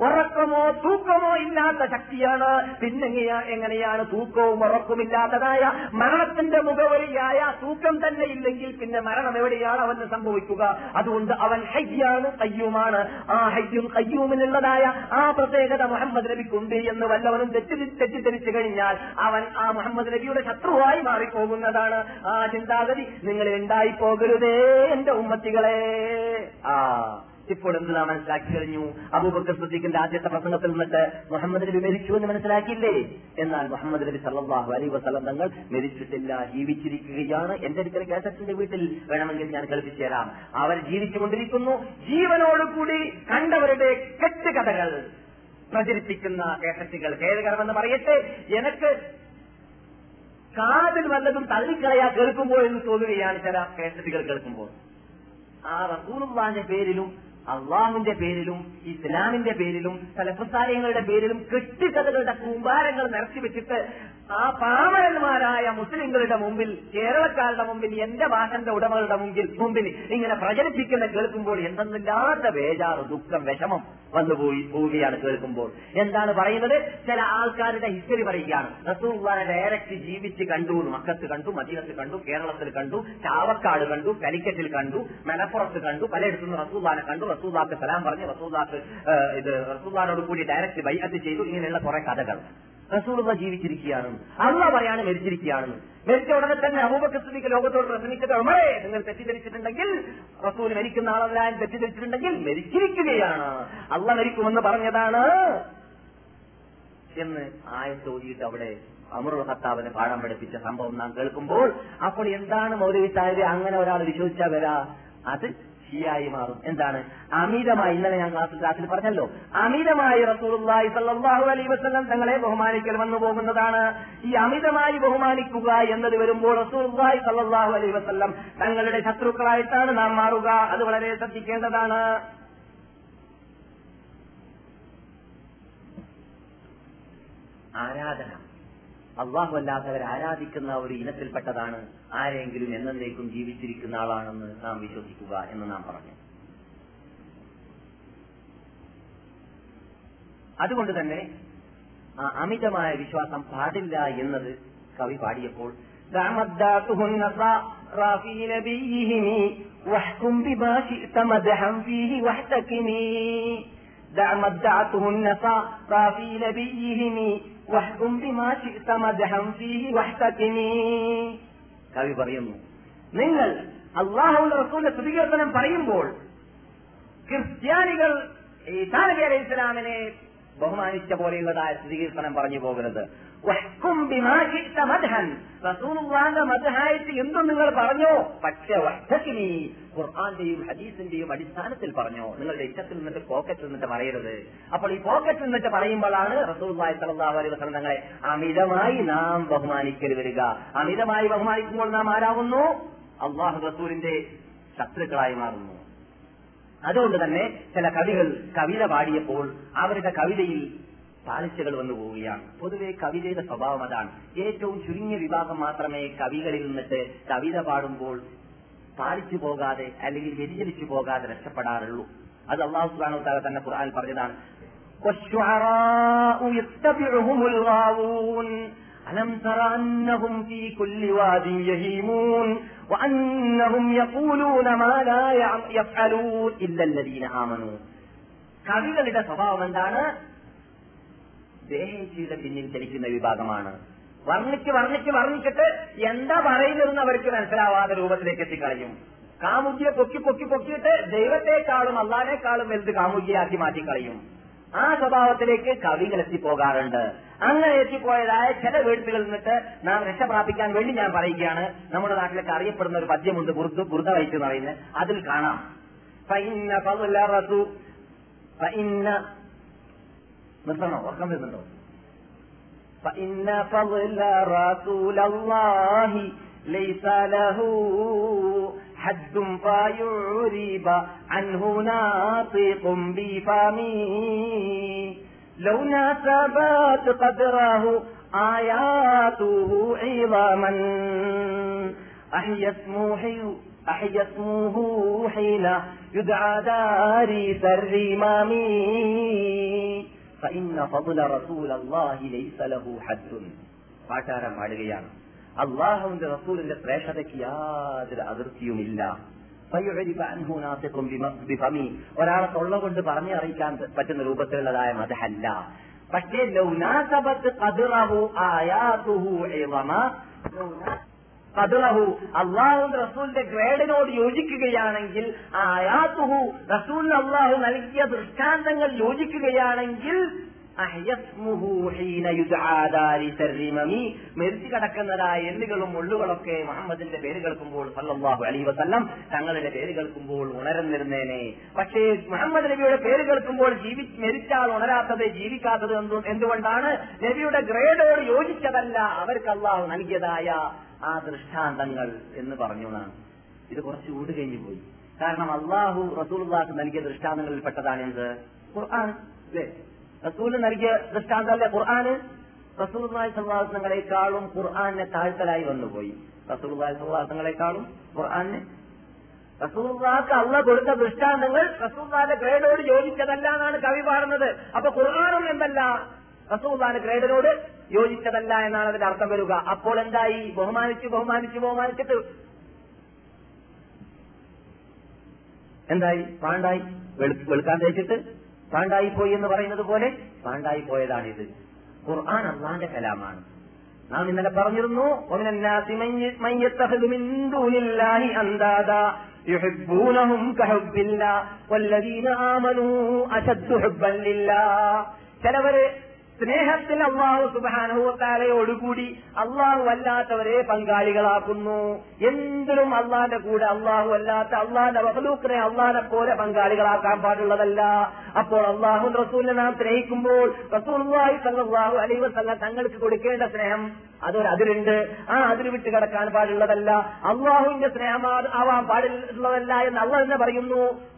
ഉറക്കമോ തൂക്കമോ ഇല്ലാത്ത ശക്തിയാണ്. പിന്നെ എങ്ങനെയാ- എങ്ങനെയാണ് തൂക്കവും ഉറക്കമില്ലാത്തതായ മരണത്തിന്റെ മുഖവരിയായ തൂക്കം തന്നെ ഇല്ലെങ്കിൽ പിന്നെ മരണം എവിടെയാണ് അവന് സംഭവിക്കുക? അതുകൊണ്ട് അവൻ ഹയ്യാണ് കയ്യുമാണ്. ആ ഹയ്യും കയ്യൂമിനുള്ളതായ ആ പ്രത്യേകത മുഹമ്മദ് നബിക്കുണ്ട് എന്ന് വല്ലവനും തെറ്റി തെറ്റിദ്ധരിച്ചു കഴിഞ്ഞാൽ അവൻ ആ മുഹമ്മദ് നബിയുടെ ശത്രുവായി മാറിപ്പോകുന്നതാണ്. ആ ചിന്താഗതി നിങ്ങൾ ഉണ്ടായി പോകരുതേ എന്റെ ഉമ്മത്തികളെ. ആ ഇപ്പോൾ എന്ത് നാം മനസ്സിലാക്കി കഴിഞ്ഞു? അബൂബക്കർ സുദ്ദീഖിന്റെ ആദ്യത്തെ പ്രസംഗത്തിൽ നിന്നിട്ട് മുഹമ്മദ് നബി മരിച്ചു എന്ന് മനസ്സിലാക്കിയില്ലേ? എന്നാൽ മുഹമ്മദ് നബി സല്ലാഹു അലൈഹി വസ്ലം തങ്ങൾ മരിച്ചിട്ടില്ല ജീവിച്ചിരിക്കുകയാണ്. എന്റെ അടുക്കൽ കേസറ്റിന്റെ വീട്ടിൽ വേണമെങ്കിൽ ഞാൻ കളിപ്പിച്ചു തരാം. അവർ ജീവിച്ചുകൊണ്ടിരിക്കുന്നു. ജീവനോടുകൂടി കണ്ടവരുടെ കെട്ടുകഥകൾ പ്രചരിപ്പിക്കുന്ന കേസറ്റുകൾ ഖേദകരമെന്ന് പറയട്ടെ? എനിക്ക് കാതിൽ വല്ലതും തള്ളിക്കളയാ കേൾക്കുമ്പോൾ എന്ന് തോന്നുകയാണ് ചില കേസറ്റുകൾ കേൾക്കുമ്പോൾ. ആ റസൂലുള്ളാന്റെ പേരിലും അള്ളാഹുവിന്റെ പേരിലും ഇസ്ലാമിന്റെ പേരിലും സലഫസാലയങ്ങളുടെ പേരിലും കെട്ടുകഥകളുടെ കൂമ്പാരങ്ങൾ നിറച്ചുവെച്ചിട്ട് ആ പാമരന്മാരായ മുസ്ലിങ്ങളുടെ മുമ്പിൽ കേരളക്കാരുടെ മുമ്പിൽ എന്റെ ഭാഷന്റെ ഉടമകളുടെ മുമ്പിൽ മുമ്പിൽ ഇങ്ങനെ പ്രചരിപ്പിക്കുന്ന കേൾക്കുമ്പോൾ എന്തെന്നില്ലാത്ത വേജാറ് ദുഃഖം വിഷമം വന്നുപോയി പോവുകയാണ് കേൾക്കുമ്പോൾ. എന്താണ് പറയുന്നത്? ചില ആൾക്കാരുടെ ഹിസ്റ്ററി പറയുകയാണ്. റസൂള്ളാനെ ഡയറക്റ്റ് ജീവിച്ച് കണ്ടു മക്കത്ത് കണ്ടു മദീനത്ത് കണ്ടു കേരളത്തിൽ കണ്ടു ചാവക്കാട് കണ്ടു കലിക്കറ്റിൽ കണ്ടു മലപ്പുറത്ത് കണ്ടു പലയിടത്തുനിന്ന് റസൂള്ളാനെ കണ്ടു റസൂള്ളാക്ക് സലാം പറഞ്ഞു റസൂദാക്ക് ഇത് റസൂദാനോട് കൂടി ഡയറക്റ്റ് ബൈഅത്ത് ചെയ്തു ഇങ്ങനെയുള്ള കുറെ കഥകൾ. റസൂലുള്ള ജീവിച്ചിരിക്കുകയാണ്. അള്ള പറയാണ് മരിച്ചിരിക്കുകയാണെന്ന് മരിച്ച ഉടനെ തന്നെ സിദ്ദീഖ് ലോകത്തോട് പ്രസംഗിച്ചത് ഉമറേ നിങ്ങൾ തെറ്റിദ്ധരിച്ചിട്ടുണ്ടെങ്കിൽ റസൂൽ മരിക്കുന്ന ആളല്ലാൻ തെറ്റിദ്ധരിച്ചിട്ടുണ്ടെങ്കിൽ മരിച്ചിരിക്കുകയാണ്. അള്ള മരിക്കുമെന്ന് പറഞ്ഞതാണ്. എന്ന് ആയത്തോതിയിട്ട് അവിടെ അമറുൽ ഭർത്താവിന് പാഠം പഠിപ്പിച്ച സംഭവം നാം കേൾക്കുമ്പോൾ അപ്പോൾ എന്താണ് മൗലവി സാഹിബ് അങ്ങനെ ഒരാൾ വിശ്വസിച്ചാൽ വരാ? അത് ഷിയായി മാറും. എന്താണ്? അമിതമായി ഇന്നലെ ഞാൻ ക്ലാസ് ക്ലാസ്സിൽ പറഞ്ഞല്ലോ. അമിതമായി റസൂലുള്ളാഹി സല്ലല്ലാഹു അലൈഹി വസല്ലം തങ്ങളെ ബഹുമാനിക്കൽ വന്നു പോകുന്നതാണ്. ഈ അമിതമായി ബഹുമാനിക്കുക എന്നത് വരുമ്പോൾ റസൂലുള്ളാഹി സല്ലല്ലാഹു അലൈഹി വസല്ലം തങ്ങളുടെ ശത്രുക്കളായിട്ടാണ് നാം മാറുക. അത് വളരെ ശ്രദ്ധിക്കേണ്ടതാണ്. ആരാധന. അള്ളാഹു അല്ലാത്തവർ ആരാധിക്കുന്ന ഒരു ഇനത്തിൽപ്പെട്ടതാണ് ആരെങ്കിലും എന്നേക്കും ജീവിച്ചിരിക്കുന്ന ആളാണെന്ന് നാം വിശ്വസിക്കുക എന്ന് നാം പറഞ്ഞു അതുകൊണ്ട് തന്നെ ആ അമിതമായ വിശ്വാസം പാടില്ല എന്നത് കവി പാടിയപ്പോൾ دعمداته النصارى في نبيهم واحكم بما شئت مدحا فيه واحتكمي دعمدعته النصارى في نبيهم ബിമാ കവി പറയുന്നു നിങ്ങൾ അള്ളാഹുവിന്റെ റസൂലിന്റെ സ്തുതികീർത്തനം പറയുമ്പോൾ ക്രിസ്ത്യാനികൾ ഈ താലബി അലൈഹി ഇസ്ലാമിനെ ബഹുമാനിച്ച പോലെയുള്ളതായ സ്ഥിതികീർത്തനം പറഞ്ഞു പോകരുത്. വഹ്കും എന്തും നിങ്ങൾ പറഞ്ഞോ? പക്ഷെ വഷ്ടത്തിനി ഖുർഹാന്റെയും ഹദീസിന്റെയും അടിസ്ഥാനത്തിൽ പറഞ്ഞോ? നിങ്ങളുടെ ഇഷ്ടത്തിൽ നിന്നിട്ട് പോക്കറ്റിൽ നിന്നിട്ട് പറയരുത്. അപ്പോൾ ഈ പോക്കറ്റിൽ നിന്നിട്ട് പറയുമ്പോഴാണ് റസൂലുള്ളാഹി സ്വല്ലല്ലാഹു അലൈഹി വസല്ലം തങ്ങളെ അമിതമായി നാം ബഹുമാനിക്കൽ വരിക. അമിതമായി ബഹുമാനിക്കുമ്പോൾ നാം ആരാകുന്നു? അള്ളാഹു റസൂലിന്റെ ശത്രുക്കളായി മാറുന്നു. അതുകൊണ്ട് തന്നെ ചില കവികൾ കവിത പാടിയപ്പോൾ അവരുടെ കവിതയിൽ പാലിച്ചകൾ വന്നു പോവുകയാണ് പൊതുവെ കവിതയുടെ സ്വഭാവം അതാണ് ഏറ്റവും ചുരുങ്ങിയ വിഭാഗം മാത്രമേ കവികളിൽ നിന്നിട്ട് കവിത പാടുമ്പോൾ പാലിച്ചു പോകാതെ അല്ലെങ്കിൽ വ്യതിചലിച്ചു പോകാതെ രക്ഷപ്പെടാറുള്ളൂ അത് അള്ളാഹു സുബ്ഹാനഹു വതആല തന്നെ ഖുർആൻ പറഞ്ഞതാണ് والشعراء يتبعهم الغاوون ألم تر أنهم في كل واد يهيمون وأنهم يقولون ما لا يع- يفعلون إلا الذين آمنوا കവികളുടെ സ്വഭാവം എന്താണ് ദേഹേച്ഛയുടെ പിന്നിൽ ചലിക്കുന്ന വിഭാഗമാണ്. വർണിച്ച് വർണിച്ച് വർണിച്ചിട്ട് എന്താ പറയുന്നതെന്ന് അവർക്ക് മനസ്സിലാവാതെ രൂപത്തിലേക്ക് എത്തിക്കളയും. കാമുകിയെ പൊക്കി പൊക്കി പൊക്കിയിട്ട് ദൈവത്തെക്കാളും അള്ളാനേക്കാളും വലുത് കാമുകിയാക്കി മാറ്റിക്കളയും. ആ സ്വഭാവത്തിലേക്ക് കവികൾ എത്തിപ്പോകാറുണ്ട്. അങ്ങനെ എത്തിപ്പോയതായ ചില വീഴ്ചകളിൽ നിന്നിട്ട് നാം രക്ഷ പ്രാപിക്കാൻ വേണ്ടി ഞാൻ പറയുകയാണ്. നമ്മുടെ നാട്ടിലൊക്കെ അറിയപ്പെടുന്ന ഒരു പദ്യമുണ്ട് ബുർദ ബുർദ വൈറ്റ് എന്ന് പറയുന്നത്. അതിൽ കാണാം. നിർത്തണോ ഉറക്കം വരുന്നുണ്ടോ فإن فضل رسول الله ليس له حد فيعرب عنه ناطق بفمه لو ناسبت قدره آياته عظاما أحيا اسمه حي- أحيا اسمه حين يدعى داريس الرمام فإن فضل رسول الله ليس له حد പാട്ടാരം പാടുകയാണ് അള്ളാഹുവിന്റെ റസൂലിന്റെ ശ്രേഷ്ഠതയ്ക്ക് യാതൊരു അതിർത്തിയുമില്ല ഫയുഅരിഫ അൻഹു നാസിഖും ബിമ- ബിഫമി. ഒരാളെ തൊള്ള കൊണ്ട് പറഞ്ഞു അറിയിക്കാൻ പറ്റുന്ന രൂപത്തിലുള്ളതായ മതഹല്ല പക്ഷേ ലൗനാസബത്ത് ഖദ്റഹു ആയാതുഹു പതുളഹു അള്ളാഹു റസൂലിന്റെ ഗ്രേഡിനോട് യോജിക്കുകയാണെങ്കിൽ ആയാത്തുഹു റസൂൽ അള്ളാഹു നൽകിയ ദൃഷ്ടാന്തങ്ങൾ യോജിക്കുകയാണെങ്കിൽ മരിച്ചു കടക്കുന്നതായ എല്ലുകളും മുള്ളുകളൊക്കെ മുഹമ്മദിന്റെ പേര് കേൾക്കുമ്പോൾ സല്ലാഹു അലി വസല്ലം തങ്ങളുടെ പേര് കേൾക്കുമ്പോൾ ഉണരുന്നിരുന്നേനെ. പക്ഷേ മുഹമ്മദ് നബിയുടെ പേര് കേൾക്കുമ്പോൾ ജീവി മെരിച്ചാൽ ഉണരാത്തത് ജീവിക്കാത്തത് എന്തുകൊണ്ടാണ്? നബിയുടെ ഗ്രേഡോട് യോജിച്ചതല്ല അവർക്ക് അള്ളാഹു നൽകിയതായ ആ ദൃഷ്ടാന്തങ്ങൾ എന്ന് പറഞ്ഞു എന്നാണ് ഇത് കുറച്ച് ഊട് കഴിഞ്ഞു പോയി. കാരണം അള്ളാഹു റസൂൽക്ക് നൽകിയ ദൃഷ്ടാന്തങ്ങളിൽ പെട്ടതാണ് എന്ത്? ഖുർആൻ. അല്ലേ? റസൂൽ നൽകിയ ദൃഷ്ടാന്തമല്ലേ ഖുർആന് റസൂൽ സല്ലാസങ്ങളെക്കാളും ഖുർആാനെ താഴ്ത്തലായി വന്നുപോയി റസൂൽവായ് സല്ലാസങ്ങളെക്കാളും ഖുർആനെ റസൂൽവാക്ക് അള്ള കൊടുത്ത ദൃഷ്ടാന്തങ്ങൾ റസൂൽവാന്റെ ഗ്രേഡോട് യോജിച്ചതല്ല എന്നാണ് കവി പാടുന്നത്. അപ്പൊ ഖുർആാനും എന്തല്ല റസൂൽവാന്റെ ഗ്രേഡിനോട് യോജിച്ചതല്ല എന്നാണ് അതിന്റെ അർത്ഥം വരിക. അപ്പോൾ എന്തായി? ബഹുമാനിച്ചു ബഹുമാനിച്ചു ബഹുമാനിച്ചിട്ട്. എന്തായി? പാണ്ടായി വെളുക്കാൻ തേച്ചിട്ട് പാണ്ടായി പോയി എന്ന് പറയുന്നത് പോലെ പാണ്ടായി പോയതാണിത്. ഖുർആൻ അള്ളാന്റെ കലാമാണ്. നാം ഇന്നലെ പറഞ്ഞിരുന്നു ചിലവര് സ്നേഹത്തിൽ അള്ളാഹു സുബാനുഭവത്താലയോടുകൂടി അള്ളാഹു അല്ലാത്തവരെ പങ്കാളികളാക്കുന്നു. എന്തിനും അള്ളാന്റെ കൂടെ അള്ളാഹു അല്ലാത്ത അള്ളാന്റെ വഹലൂക്കിനെ അള്ളാനെ പോലെ പങ്കാളികളാക്കാൻ പാടുള്ളതല്ല. അപ്പോൾ അള്ളാഹു റസൂലിനെ നാം സ്നേഹിക്കുമ്പോൾ റസൂൽവായി അള്ളാഹു അലൈവ് സംഘം തങ്ങൾക്ക് കൊടുക്കേണ്ട സ്നേഹം അതൊരു അതിരുണ്ട്. ആ അതിര് വിട്ട് കിടക്കാൻ പാടുള്ളതല്ല. അള്ളാഹുവിന്റെ സ്നേഹമാവാൻ പാടുള്ളതല്ല എന്ന് അള്ളാഹ് തന്നെ പറയുന്നു.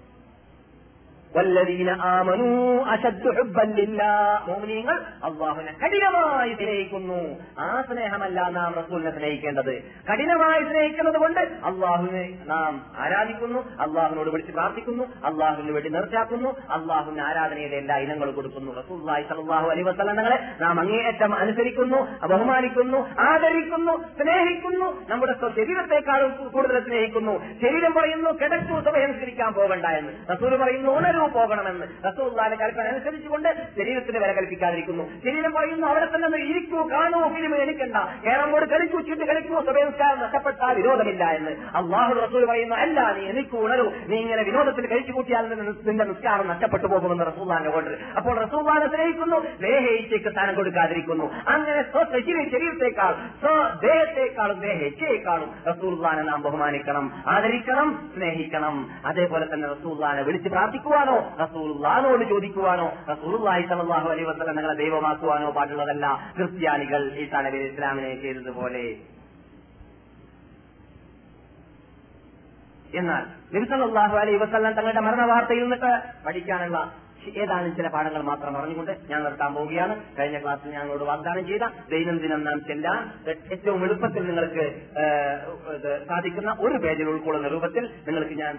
വല്ലദീന ആമനു അശദ്ദു ഹുബ്ബൻ ലില്ലാഹ് മുഅ്മിനീങ്ങൾ അല്ലാഹുവിനെ കഠിനമായി സ്നേഹിക്കുന്നു. ആ സ്നേഹമല്ല നാം റസൂലിനെ സ്നേഹിക്കേണ്ടത്. കഠിനമായി സ്നേഹിക്കുന്നത് കൊണ്ട് അള്ളാഹുവിനെ നാം ആരാധിക്കുന്നു അള്ളാഹുവിനോട് വിളിച്ച് പ്രാർത്ഥിക്കുന്നു അള്ളാഹുവിന് വേണ്ടി നിർച്ചാക്കുന്നു അള്ളാഹുവിന് ആരാധനയുടെ എല്ലാ ഇനങ്ങളും കൊടുക്കുന്നു. റസൂല്ലായി സലാഹു അലി വസ്ലങ്ങളെ നാം അങ്ങേയറ്റം അനുസരിക്കുന്നു ബഹുമാനിക്കുന്നു ആദരിക്കുന്നു സ്നേഹിക്കുന്നു നമ്മുടെ ശരീരത്തെക്കാളും കൂടുതൽ സ്നേഹിക്കുന്നു. ശരീരം പറയുന്നു കിടക്കൂ സമയംസ്കരിക്കാൻ പോകണ്ട എന്ന്. റസൂൽ പറയുന്നു ഉണരൂ പോകണമെന്ന് റസൂള്ളാന്റെ കൽപ്പന അനുസരിച്ചുകൊണ്ട് ശരീരത്തിന് വില കൽപ്പിക്കാതിരിക്കുന്നു. ശരീരം പറയുന്നു അവിടെ തന്നെ ഇരിക്കൂ കാണൂ ഫിലിം എനിക്കണ്ട. കേരളോട് കളിക്കൂ ചുറ്റി കളിക്കൂ സ്വയംസ്കാരം നഷ്ടപ്പെട്ടാൽ വിരോധമില്ല എന്ന്. അള്ളാഹു റസൂൽ പറയുന്നു അല്ല നീ എനിക്ക് ഉണരൂ. നീ ഇങ്ങനെ വിനോദത്തിൽ കഴിച്ചു കൂട്ടിയാൽ നിന്റെ നിസ്- നിന്റെ നിസ്കാരം നഷ്ടപ്പെട്ടു പോകുമെന്ന് റസൂള്ളാന്റെ ഓർഡർ അപ്പോൾ റസൂള്ളാനെ സ്നേഹിക്കുന്നു ദേഹേച്ചയ്ക്ക് സ്ഥാനം കൊടുക്കാതിരിക്കുന്നു. അങ്ങനെ ശരീരത്തെക്കാൾ സ്വദേഹത്തെക്കാളും ദേഹേച്ഛയെക്കാളും റസൂള്ളാനെ നാം ബഹുമാനിക്കണം ആദരിക്കണം സ്നേഹിക്കണം. അതേപോലെ തന്നെ റസൂള്ളാനെ വിളിച്ച് പ്രാർത്ഥിക്കുവാനോ റസൂല്ലാനോട് ചോദിക്കുവാനോ റസൂലുള്ളാഹി സല്ലല്ലാഹു അലൈഹി വസല്ലം നിങ്ങളെ ദൈവമാക്കുവാനോ പാടുള്ളതല്ല ക്രിസ്ത്യാനികൾ ഈ തലവിൽ ഇസ്ലാമിനെ ചെയ്തതുപോലെ. എന്നാൽ നബിസല്ലാഹു അലൈഹി വസല്ലം തങ്ങളുടെ മരണ വാർത്തയിൽ നിന്നിട്ട് പഠിക്കാനുള്ള ഏതാനും ചില പാഠങ്ങൾ മാത്രം പറഞ്ഞുകൊണ്ട് ഞാൻ നിർത്താൻ പോവുകയാണ്. കഴിഞ്ഞ ക്ലാസ്സിൽ ഞങ്ങളോട് വാഗ്ദാനം ചെയ്ത ദൈനംദിനം നാം ചെല്ലാൻ ഏറ്റവും എളുപ്പത്തിൽ നിങ്ങൾക്ക് സാധിക്കുന്ന ഒരു പേജിൽ ഉൾക്കൊള്ളുന്ന രൂപത്തിൽ നിങ്ങൾക്ക് ഞാൻ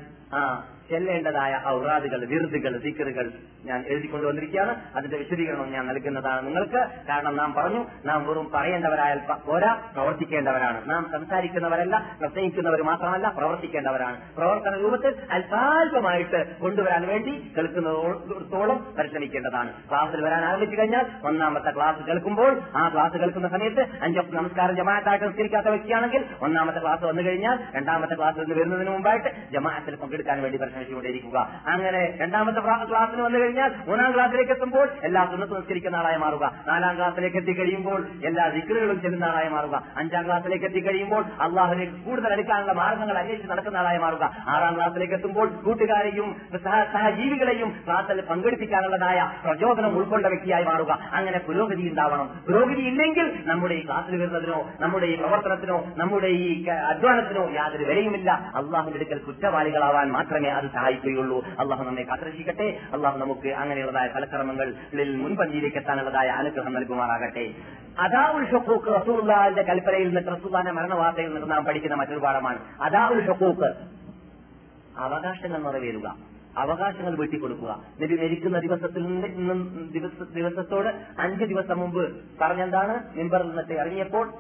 ചെല്ലേണ്ടതായ ഔറാദുകൾ വിറുതുകൾ ദിക്കറുകൾ ഞാൻ എഴുതിക്കൊണ്ടുവന്നിരിക്കുകയാണ് അതിന്റെ വിശദീകരണം ഞാൻ നൽകുന്നതാണ് നിങ്ങൾക്ക്. കാരണം നാം പറഞ്ഞു നാം വെറും പറയേണ്ടവരായാൽ പോരാ പ്രവർത്തിക്കേണ്ടവരാണ്. നാം സംസാരിക്കുന്നവരല്ല പ്രസംഗിക്കുന്നവർ മാത്രമല്ല പ്രവർത്തിക്കേണ്ടവരാണ്. പ്രവർത്തന രൂപത്തിൽ അല്പാൽപമായിട്ട് കൊണ്ടുവരാൻ വേണ്ടി കേൾക്കുന്നതോളം പരിശ്രമിക്കേണ്ടതാണ്. ക്ലാസ്സിൽ വരാൻ ആരംഭിച്ചു കഴിഞ്ഞാൽ ഒന്നാമത്തെ ക്ലാസ് കേൾക്കുമ്പോൾ ആ ക്ലാസ് കേൾക്കുന്ന സമയത്ത് അഞ്ച് നമസ്കാരം ജമാഅത്തായിട്ട് നിസ്കരിക്കാത്ത വ്യക്തിയാണെങ്കിൽ ഒന്നാമത്തെ ക്ലാസ് വന്നു കഴിഞ്ഞാൽ രണ്ടാമത്തെ ക്ലാസ് വരുന്നതിന് മുമ്പായിട്ട് ജമാഅത്തിൽ പങ്കെടുക്കാൻ വേണ്ടി പരിശ്രമിച്ചുകൊണ്ടിരിക്കുക അങ്ങനെ രണ്ടാമത്തെ ക്ലാ- ക്ലാസ്സിന് വന്നു കഴിഞ്ഞാൽ മൂന്നാം ക്ലാസ്സിലേക്ക് എത്തുമ്പോൾ എല്ലാ സുന്നത്ത് നിസ്കരിക്കുന്ന ആളായി മാറുക. നാലാം ക്ലാസ്സിലേക്ക് എത്തിക്കഴിയുമ്പോൾ എല്ലാ ദിക്കറുകളും ചെല്ലുന്ന ആളായി മാറുക. അഞ്ചാം ക്ലാസ്സിലേക്ക് എത്തിക്കഴിയുമ്പോൾ അള്ളാഹുലേക്ക് കൂടുതൽ അടുക്കാനുള്ള മാർഗങ്ങൾ അന്വേഷിച്ച് നടക്കുന്ന ആളായി മാറുക. ആറാം ക്ലാസ്സിലേക്ക് എത്തുമ്പോൾ കൂട്ടുകാരെയും സഹ സഹജീവികളെയും ക്ലാസ്സിൽ പങ്കെടുപ്പിക്കാനുള്ളതായ പ്രചോദനം ഉൾക്കൊണ്ട വ്യക്തിയായി മാറുക. അങ്ങനെ പുരോഗതി ഉണ്ടാവണം. പുരോഗതി ഇല്ലെങ്കിൽ നമ്മുടെ ഈ ക്ലാസ്സിൽ വരുന്നതിനോ നമ്മുടെ ഈ പ്രവർത്തനത്തിനോ നമ്മുടെ ഈ അധ്വാനത്തിനോ യാതൊരു വിലയുമില്ല. അള്ളാഹുവിന്റെ അടുക്കൽ കുറ്റവാളികളാവാൻ മാത്രമേ അത് സഹായിക്കുകയുള്ളൂ അള്ളാഹു നമ്മെ കാത്തിരക്ഷിക്കട്ടെ. അള്ളാഹു നമുക്ക് അങ്ങനെയുള്ളതായ ഫലക്രമങ്ങളിൽ മുൻപന്തിയിലേക്ക് എത്താനുള്ളതായ അനുഗ്രഹം നൽകുമാറാകട്ടെ. അതാവുൽ ഷൊക്കൂക്ക് റസൂലുള്ളാഹിന്റെ കൽപ്പനയിൽ നിന്ന് റസൂലുള്ളാഹിന്റെ മരണവാർത്തയിൽ നിന്ന് നാം പഠിക്കുന്ന മറ്റൊരു പാഠമാണ് അതാവുൽ ഷൊക്കൂക്ക് അവകാശങ്ങൾ നിറവേറുക അവകാശങ്ങൾ വെട്ടിക്കൊടുക്കുക. നബി മരിക്കുന്ന ദിവസത്തിൽ നിന്ന് ദിവസ- ദിവസത്തോട് അഞ്ച് ദിവസം മുമ്പ് പറഞ്ഞെന്താണ്? മെമ്പറിൽ നിന്നിട്ട് ഇറങ്ങിയപ്പോൾ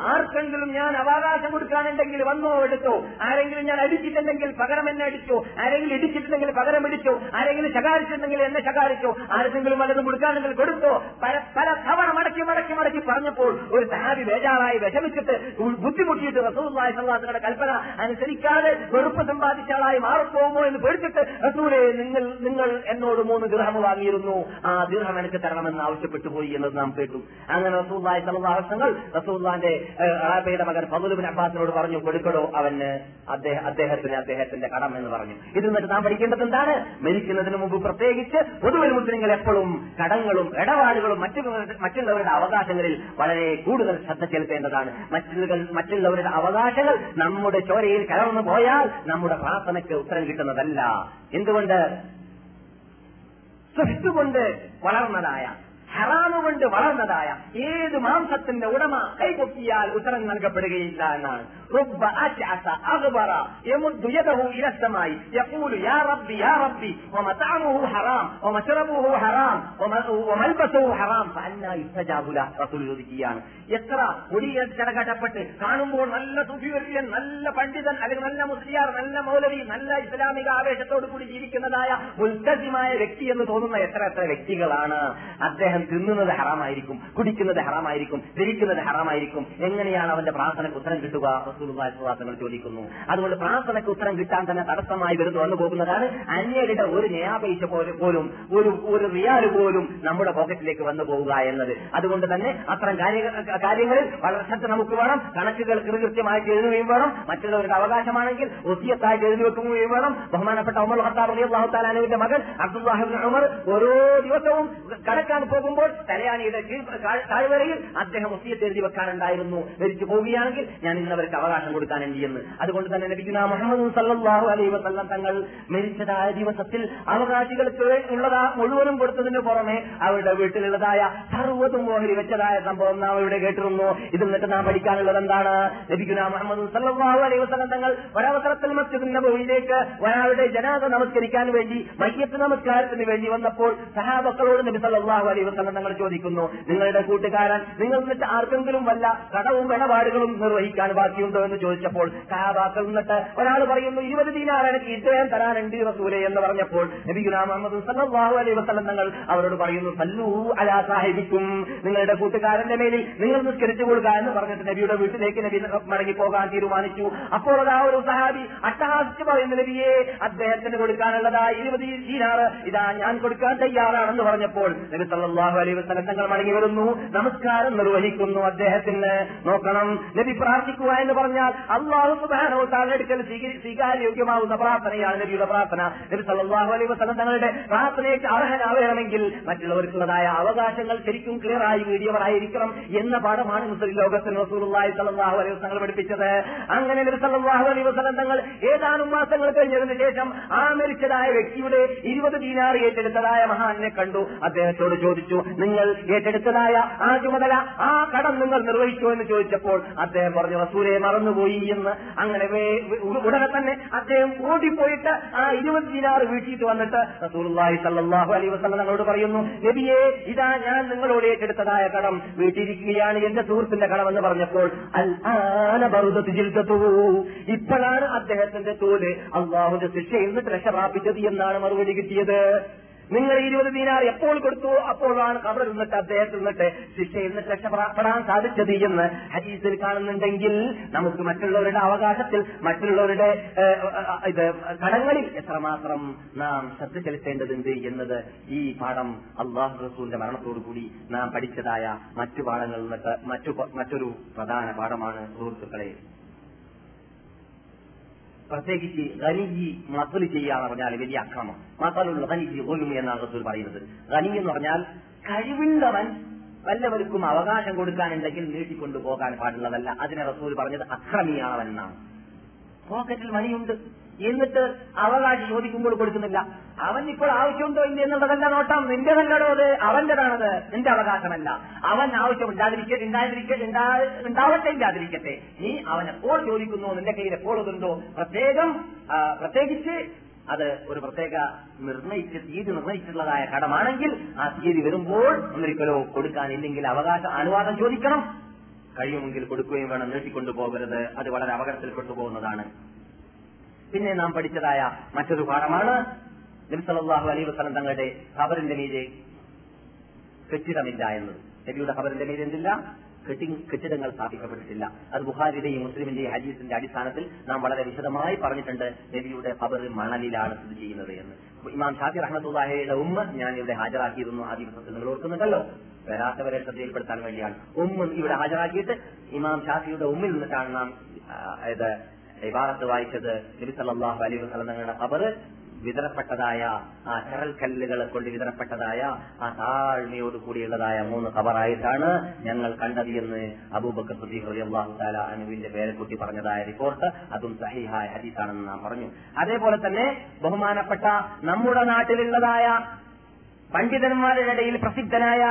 ആർക്കെങ്കിലും ഞാൻ അവകാശം കൊടുക്കാനുണ്ടെങ്കിൽ വന്നോ എടുത്തോ? ആരെങ്കിലും ഞാൻ അടിച്ചിട്ടുണ്ടെങ്കിൽ പകരം എന്നെ അടിച്ചോ? ആരെങ്കിലും ഇടിച്ചിട്ടുണ്ടെങ്കിൽ പകരം ഇടിച്ചോ? ആരെങ്കിലും ശകാരിച്ചിട്ടുണ്ടെങ്കിൽ എന്നെ ശകാരിച്ചോ? ആർക്കെങ്കിലും വല്ലതും കൊടുക്കാനുണ്ടെങ്കിൽ കൊടുത്തോ? പല പല തവണ മടക്കി മടക്കി മടക്കി പറഞ്ഞപ്പോൾ ഒരു സഹാബി ബേജാറായി വിഷമിച്ചിട്ട് ബുദ്ധിമുട്ടിയിട്ട് റസൂലായ സംവാദങ്ങളുടെ കൽപ്പന അനുസരിക്കാതെ വെറുപ്പ് സമ്പാദിച്ച ആളായി മാറിപ്പോകുമോ എന്ന് പേടിച്ചിട്ട് റസൂലെ നിങ്ങൾ നിങ്ങൾ എന്നോട് മൂന്ന് ഗൃഹം വാങ്ങിയിരുന്നു. ആ ഗൃഹം എനിക്ക് തരണമെന്ന് ആവശ്യപ്പെട്ടു പോയി എന്നത് നാം കേട്ടു. അങ്ങനെ റസൂലായ സലഹാസങ്ങൾ റസൂല്ലാന്റെ റാബയുടെ മകൻ ഫതുലുബിൻ അബ്ബാസിനോട് പറഞ്ഞു കൊടുക്കടോ അവന് അദ്ദേഹം അദ്ദേഹത്തിന് അദ്ദേഹത്തിന്റെ കടം എന്ന് പറഞ്ഞു. ഇത് എന്നിട്ട് നാം പഠിക്കേണ്ടത് എന്താണ്? മരിക്കുന്നതിന് മുമ്പ് പ്രത്യേകിച്ച് പൊതുവിൽ മുസ്ലിങ്ങൾ എപ്പോഴും കടങ്ങളും ഇടപാടുകളും മറ്റു മറ്റുള്ളവരുടെ അവകാശങ്ങളിൽ വളരെ കൂടുതൽ ശ്രദ്ധ ചെലുത്തേണ്ടതാണ്. മറ്റുള്ള മറ്റുള്ളവരുടെ അവകാശങ്ങൾ നമ്മുടെ ചോരയിൽ കലർന്നു പോയാൽ നമ്മുടെ പ്രാർത്ഥനയ്ക്ക് ഉത്തരം കിട്ടുന്നതല്ല. എന്തുകൊണ്ട്? സൃഷ്ടുകൊണ്ട് വളർന്നതായ ഹറാമ് കൊണ്ട് വളർന്നതായ ഏത് മാംസത്തിന്റെ ഉടമ കൈപൊക്കിയാൽ ഉത്തരം നൽകപ്പെടുകയില്ല എന്നാണ്. എത്ര ഒടിയ ചടകടപ്പെട്ട് കാണുമ്പോൾ നല്ല സുഫിവര്യൻ നല്ല പണ്ഡിതൻ അല്ലെങ്കിൽ നല്ല മുസ്ലിയാർ നല്ല മൗലവി നല്ല ഇസ്ലാമിക ആവേശത്തോടു കൂടി ജീവിക്കുന്നതായ ഉൽക്കസിമായ വ്യക്തി എന്ന് തോന്നുന്ന എത്ര എത്ര വ്യക്തികളാണ്. അദ്ദേഹം തിന്നുന്നത് ഹറാമായിരിക്കും കുടിക്കുന്നത് ഹറാമായിരിക്കും ധരിക്കുന്നത് ഹറാമായിരിക്കും. എങ്ങനെയാണ് അവന്റെ പ്രാർത്ഥനയ്ക്ക് ഉത്തരം കിട്ടുക? റസൂലുള്ളാഹിസ്വാസങ്ങൾ ചോദിക്കുന്നു. അതുകൊണ്ട് പ്രാർത്ഥനയ്ക്ക് ഉത്തരം കിട്ടാൻ തന്നെ തടസ്സമായി വരുന്നു വന്നു പോകുന്നതാണ് അന്യരുടെ ഒരു നയാപൈസ പോലെ ഒരു ഒരു റിയാൽ പോലും നമ്മുടെ പോക്കറ്റിലേക്ക് വന്നു പോവുക എന്നത്. അതുകൊണ്ട് തന്നെ അത്തരം കാര്യ- കാര്യങ്ങളിൽ വളരെ ശ്രദ്ധ നമുക്ക് വേണം കണക്കുകൾ കൃത്യമായിട്ട് എഴുതുകയും വേണം മറ്റുള്ളവരുടെ അവകാശമാണെങ്കിൽ ഒത്തിയത്തായിട്ട് എഴുതി വെക്കുകയും വേണം. ബഹുമാനപ്പെട്ട ഉമർ ഖത്താബ് അലി അള്ളാഹു താലാനുവിന്റെ മകൻ ഉമർ ഓരോ ദിവസവും കടക്കാൻ പോകുമ്പോൾ തലയാണിയുടെ താഴ്വരയിൽ അദ്ദേഹം ഒത്തിയത്ത് എഴുതി വെക്കാനുണ്ടായിരുന്നു മരിച്ചു പോവുകയാണെങ്കിൽ ഞാൻ ഇന്നവർക്ക് അവകാശം കൊടുക്കാൻ എന്ന് അതുകൊണ്ട് തന്നെ ലഭിക്കുന്ന മുഹമ്മദ് സല്ലാഹു അലൈ വസല്ലം തങ്ങൾ മരിച്ചതായ ദിവസത്തിൽ അവകാശികൾക്ക് ഉള്ളതാ മുഴുവനും കൊടുത്തതിന് പുറമെ അവരുടെ വീട്ടിലുള്ളതായ സർവതും ഓഹരി വെച്ചതായ സംഭവം നാം ഇവിടെ കേട്ടിരുന്നു. ഇതിൽ നിന്നിട്ട് നാം പഠിക്കാനുള്ളത് എന്താണ്? ലഭിക്കുന്ന മുഹമ്മദ് സല്ലാഹു അലൈ വസല്ലം തങ്ങൾ ഒരവസരത്തിൽ മസ്ജിദ് നബവിയിലേക്ക് ഒരാളുടെ ജനാദ നമസ്കരിക്കാൻ വേണ്ടി മയ്യത്ത് നമസ്കാരത്തിന് വേണ്ടി വന്നപ്പോൾ സഹാബക്കളോട് നബി സല്ലാഹു അലൈ വസല്ലം തങ്ങൾ ചോദിക്കുന്നു. നിങ്ങളുടെ കൂട്ടുകാരൻ നിങ്ങൾ എന്നിട്ട് ആർക്കെങ്കിലും വല്ല കടവും ഇടപാടുകളും നിർവഹിക്കാൻ ബാക്കിയുണ്ടോ എന്ന് ചോദിച്ചപ്പോൾ കാബാക്കൾ എന്നിട്ട് ഒരാൾ പറയുന്നു ഇരുപത് ദീനാറാണ് ഇത്രയും തരാനുണ്ട് റസൂലെ എന്ന് പറഞ്ഞപ്പോൾ നബി മുഹമ്മദ് സല്ലല്ലാഹു അലൈഹി വസല്ലം തങ്ങൾ അവരോട് പറയുന്നു സല്ലൂ അലാ സാഹിബിക്കും. നിങ്ങളുടെ കൂട്ടുകാരന്റെ മേലിൽ നിങ്ങൾ നിസ്കരിച്ചു കൊടുക്കുക എന്ന് പറഞ്ഞിട്ട് നബിയുടെ വീട്ടിലേക്ക് നബി മടങ്ങി പോകാൻ തീരുമാനിച്ചു. അപ്പോൾ ആ ഒരു സഹാബി അട്ടഹാസിച്ച് പറയുന്ന നബിയെ അദ്ദേഹത്തിന് കൊടുക്കാനുള്ളതാ ഇരുപത് ദീനാറ് ഇതാ ഞാൻ കൊടുക്കാൻ തയ്യാറാണെന്ന് പറഞ്ഞപ്പോൾ നബി സല്ലല്ലാഹു അലൈ വസ്ലം തങ്ങൾ മടങ്ങി വരുന്നു. നമസ്കാരം നിർവഹിക്കുന്നു അദ്ദേഹത്തിന്. നോക്കണം. നബി പ്രാർത്ഥിക്കുക എന്ന് പറഞ്ഞാൽ അള്ളാഹു സുബാനോ താഴെടുക്കൽ സ്വീകാര്യോഗ്യമാവുന്ന പ്രാർത്ഥനയാണ് നബിയുടെ പ്രാർത്ഥന. നബി സല്ലാഹു അലൈ വസ്ലം തങ്ങളുടെ പ്രാർത്ഥനയ്ക്ക് അർഹനാവേണമെങ്കിൽ മറ്റുള്ളവർക്കുള്ളതായ അവകാശങ്ങൾ ശരിക്കും ക്ലിയറായി വീടിയവരായിരിക്കണം എന്ന പാഠമാണ് മുസ്ലിം ലോകത്തിന് റസൂലുള്ളാഹി സല്ലല്ലാഹു അലൈഹി വസല്ലം പഠിപ്പിച്ചത്. അങ്ങനെ നബി സല്ലല്ലാഹു അലൈഹി വസല്ലം തങ്ങൾ ഏതാനും മാസങ്ങൾ കഴിഞ്ഞതിന് ശേഷം ആ മരിച്ചതായ വ്യക്തിയുടെ ഇരുപത് ദീനാർ ഏറ്റെടുത്തതായ മഹാനെ കണ്ടു. അദ്ദേഹത്തോട് ചോദിച്ചു നിങ്ങൾ ഏറ്റെടുത്തതായ ആ ചുമതല ആ കടം നിങ്ങൾ നിർവഹിച്ചു എന്ന് ചോദിച്ചപ്പോൾ അദ്ദേഹം പറഞ്ഞു റസൂലെ മറന്നുപോയി എന്ന് അങ്ങനെ ഉടനെ തന്നെ അദ്ദേഹം ഓടിപ്പോയിട്ട് ആ ഇരുപത് ദീനാർ വീട്ടിയിട്ട് വന്നിട്ട് റസൂലുള്ളാഹി സല്ലാഹു അലൈ വസ്ലം ഞങ്ങളോട് പറയുന്നു നബിയെ ഇതാ ഞാൻ നിങ്ങളോട് ഏറ്റെടുത്തതായ കടം വീട്ടിയിരിക്കുകയാണ് എന്റെ സുഹൃത്തിന്റെ കടമെന്ന് പറഞ്ഞപ്പോൾ. ഇപ്പോഴാണ് അദ്ദേഹത്തിന്റെ തോൽ അള്ളാഹുന്റെ ശിക്ഷയിൽ നിന്ന് രക്ഷ പ്രാപിച്ചത് എന്നാണ് മറുപടി കിട്ടിയത് നിങ്ങൾ ഇരുപത് ദിനാർ എപ്പോൾ കൊടുത്തു അപ്പോഴാണ് കബർ നിന്നിട്ട് അദ്ദേഹത്തിൽ നിന്നിട്ട് ശിക്ഷയിൽ നിന്ന് രക്ഷപ്പെടാൻ സാധിച്ചത് എന്ന് ഹദീസിൽ കാണുന്നുണ്ടെങ്കിൽ നമുക്ക് മറ്റുള്ളവരുടെ അവകാശത്തിൽ മറ്റുള്ളവരുടെ ഇത് കടങ്ങളിൽ എത്രമാത്രം നാം ശ്രദ്ധ ചെലുത്തേണ്ടതുണ്ട് എന്നത് ഈ പാഠം അള്ളാഹു റസൂലിന്റെ മരണത്തോടു കൂടി നാം പഠിച്ചതായ മറ്റു പാഠങ്ങളിൽ നിന്നിട്ട് മറ്റു മറ്റൊരു പ്രധാന പാഠമാണ് സുഹൃത്തുക്കളെ. പ്രത്യേകിച്ച് ഖനിജി മസൽ ചെയ്യാന്ന് പറഞ്ഞാൽ വലിയ അക്രമം. മസലുള്ള ഖനിജി ഒലും എന്നാണ് റസൂൽ പറയുന്നത്. ഖനി എന്ന് പറഞ്ഞാൽ കഴിവുള്ളവൻ വല്ലവർക്കും അവകാശം കൊടുക്കാനുണ്ടെങ്കിൽ നീട്ടിക്കൊണ്ടു പോകാൻ പാടുള്ളതല്ല. അതിനെ റസൂൽ പറഞ്ഞത് അക്രമിയാണവൻ എന്നാണ് പോക്കറ്റിൽ മണിയുണ്ട്. എന്നിട്ട് അവകാശം ചോദിക്കുമ്പോൾ കൊടുക്കുന്നില്ല. അവൻ ഇപ്പോൾ ആവശ്യമുണ്ടോ ഇല്ല എന്നുള്ളതല്ല നോട്ടം. നിന്റെ നല്ലടോ അത്. അവന്റേതാണത്. നിന്റെ അവകാശമല്ല. അവൻ ആവശ്യം ഉണ്ടാതിരിക്കട്ടെ ഉണ്ടാതിരിക്കട്ടെ ഉണ്ടാ- ഉണ്ടാവട്ടെ ഇല്ലാതിരിക്കട്ടെ. നീ അവൻ എപ്പോൾ ചോദിക്കുന്നു? നിന്റെ കയ്യിൽ എപ്പോൾ അതുണ്ടോ? പ്രത്യേകം പ്രത്യേകിച്ച് അത് ഒരു പ്രത്യേക നിർണയിച്ച് തീയതി നിർണയിച്ചിട്ടുള്ളതായ കടമാണെങ്കിൽ ആ തീയതി വരുമ്പോൾ ഒന്നിരിക്കലോ കൊടുക്കാനില്ലെങ്കിൽ അവകാശ അനുവാദം ചോദിക്കണം. കഴിയുമെങ്കിൽ കൊടുക്കുകയും വേണം. നീട്ടിക്കൊണ്ടു പോകരുത് അത് വളരെ അപകടത്തിൽപ്പെട്ടു പോകുന്നതാണ്. പിന്നെ നാം പഠിച്ചതായ മറ്റൊരു പാഠമാണ് നബിസലാഹു അലൈ വസ്ലം തങ്ങളുടെ ഖബറിന്റെ മീതെ കെട്ടിടമില്ല എന്നത്. നബിയുടെ ഖബറിന്റെ മീതെ എന്തില്ല? കെട്ടിടങ്ങൾ സ്ഥാപിക്കപ്പെട്ടിട്ടില്ല. അത് ബുഹാരിയുടെയും മുസ്ലിമിന്റെയും ഹദീസിന്റെ അടിസ്ഥാനത്തിൽ നാം വളരെ വിശദമായി പറഞ്ഞിട്ടുണ്ട് നബിയുടെ ഖബർ മണലിലാണ് സ്ഥിതി ചെയ്യുന്നത് എന്ന്. ഇമാം ഷാഫി റഹ്മത്തുള്ളാഹയുടെ ഉമ്മ ഞാൻ ഇവിടെ ഹാജരാക്കിയിരുന്നു. ആ ദിവസത്തിൽ നിങ്ങൾ ഓർക്കുന്നുണ്ടല്ലോ. വരാത്തവരെ ശ്രദ്ധയിൽപ്പെടുത്താൻ വേണ്ടിയാണ്. ഉമ്മ ഇവിടെ ഹാജരാക്കിയിട്ട് ഇമാം ഷാഫിയുടെ ഉമ്മിൽ നിന്നിട്ടാണ് നാം ഇബാറത്ത് വായിച്ചത് നബിസല്ലാഹു അലൈഹി വസല്ലം തങ്ങളുടെ ഖബർ വിതരപ്പെട്ടതായ ആ ചരൽ കല്ലുകൾ കൊണ്ട് വിതരപ്പെട്ടതായ ആ താഴ്മയോട് കൂടിയുള്ളതായ മൂന്ന് ഖബറായിട്ടാണ് ഞങ്ങൾ കണ്ടത് എന്ന് അബൂബക്കർ റളിയല്ലാഹു തആല അനുവിന്റെ പേരക്കുട്ടി പറഞ്ഞതായ റിപ്പോർട്ട്. അതും സഹിഹായ ഹദീസാണെന്ന് നാം പറഞ്ഞു. അതേപോലെ തന്നെ ബഹുമാനപ്പെട്ട നമ്മുടെ നാട്ടിലുള്ളതായ പണ്ഡിതന്മാരുടെ ഇടയിൽ പ്രസിദ്ധനായ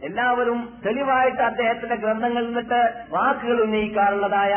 എല്ലാവരും തെളിവായിട്ട് അദ്ദേഹത്തിന്റെ ഗ്രന്ഥങ്ങളിൽ നിന്നിട്ട് വാക്കുകൾ ഉന്നയിക്കാറുള്ളതായ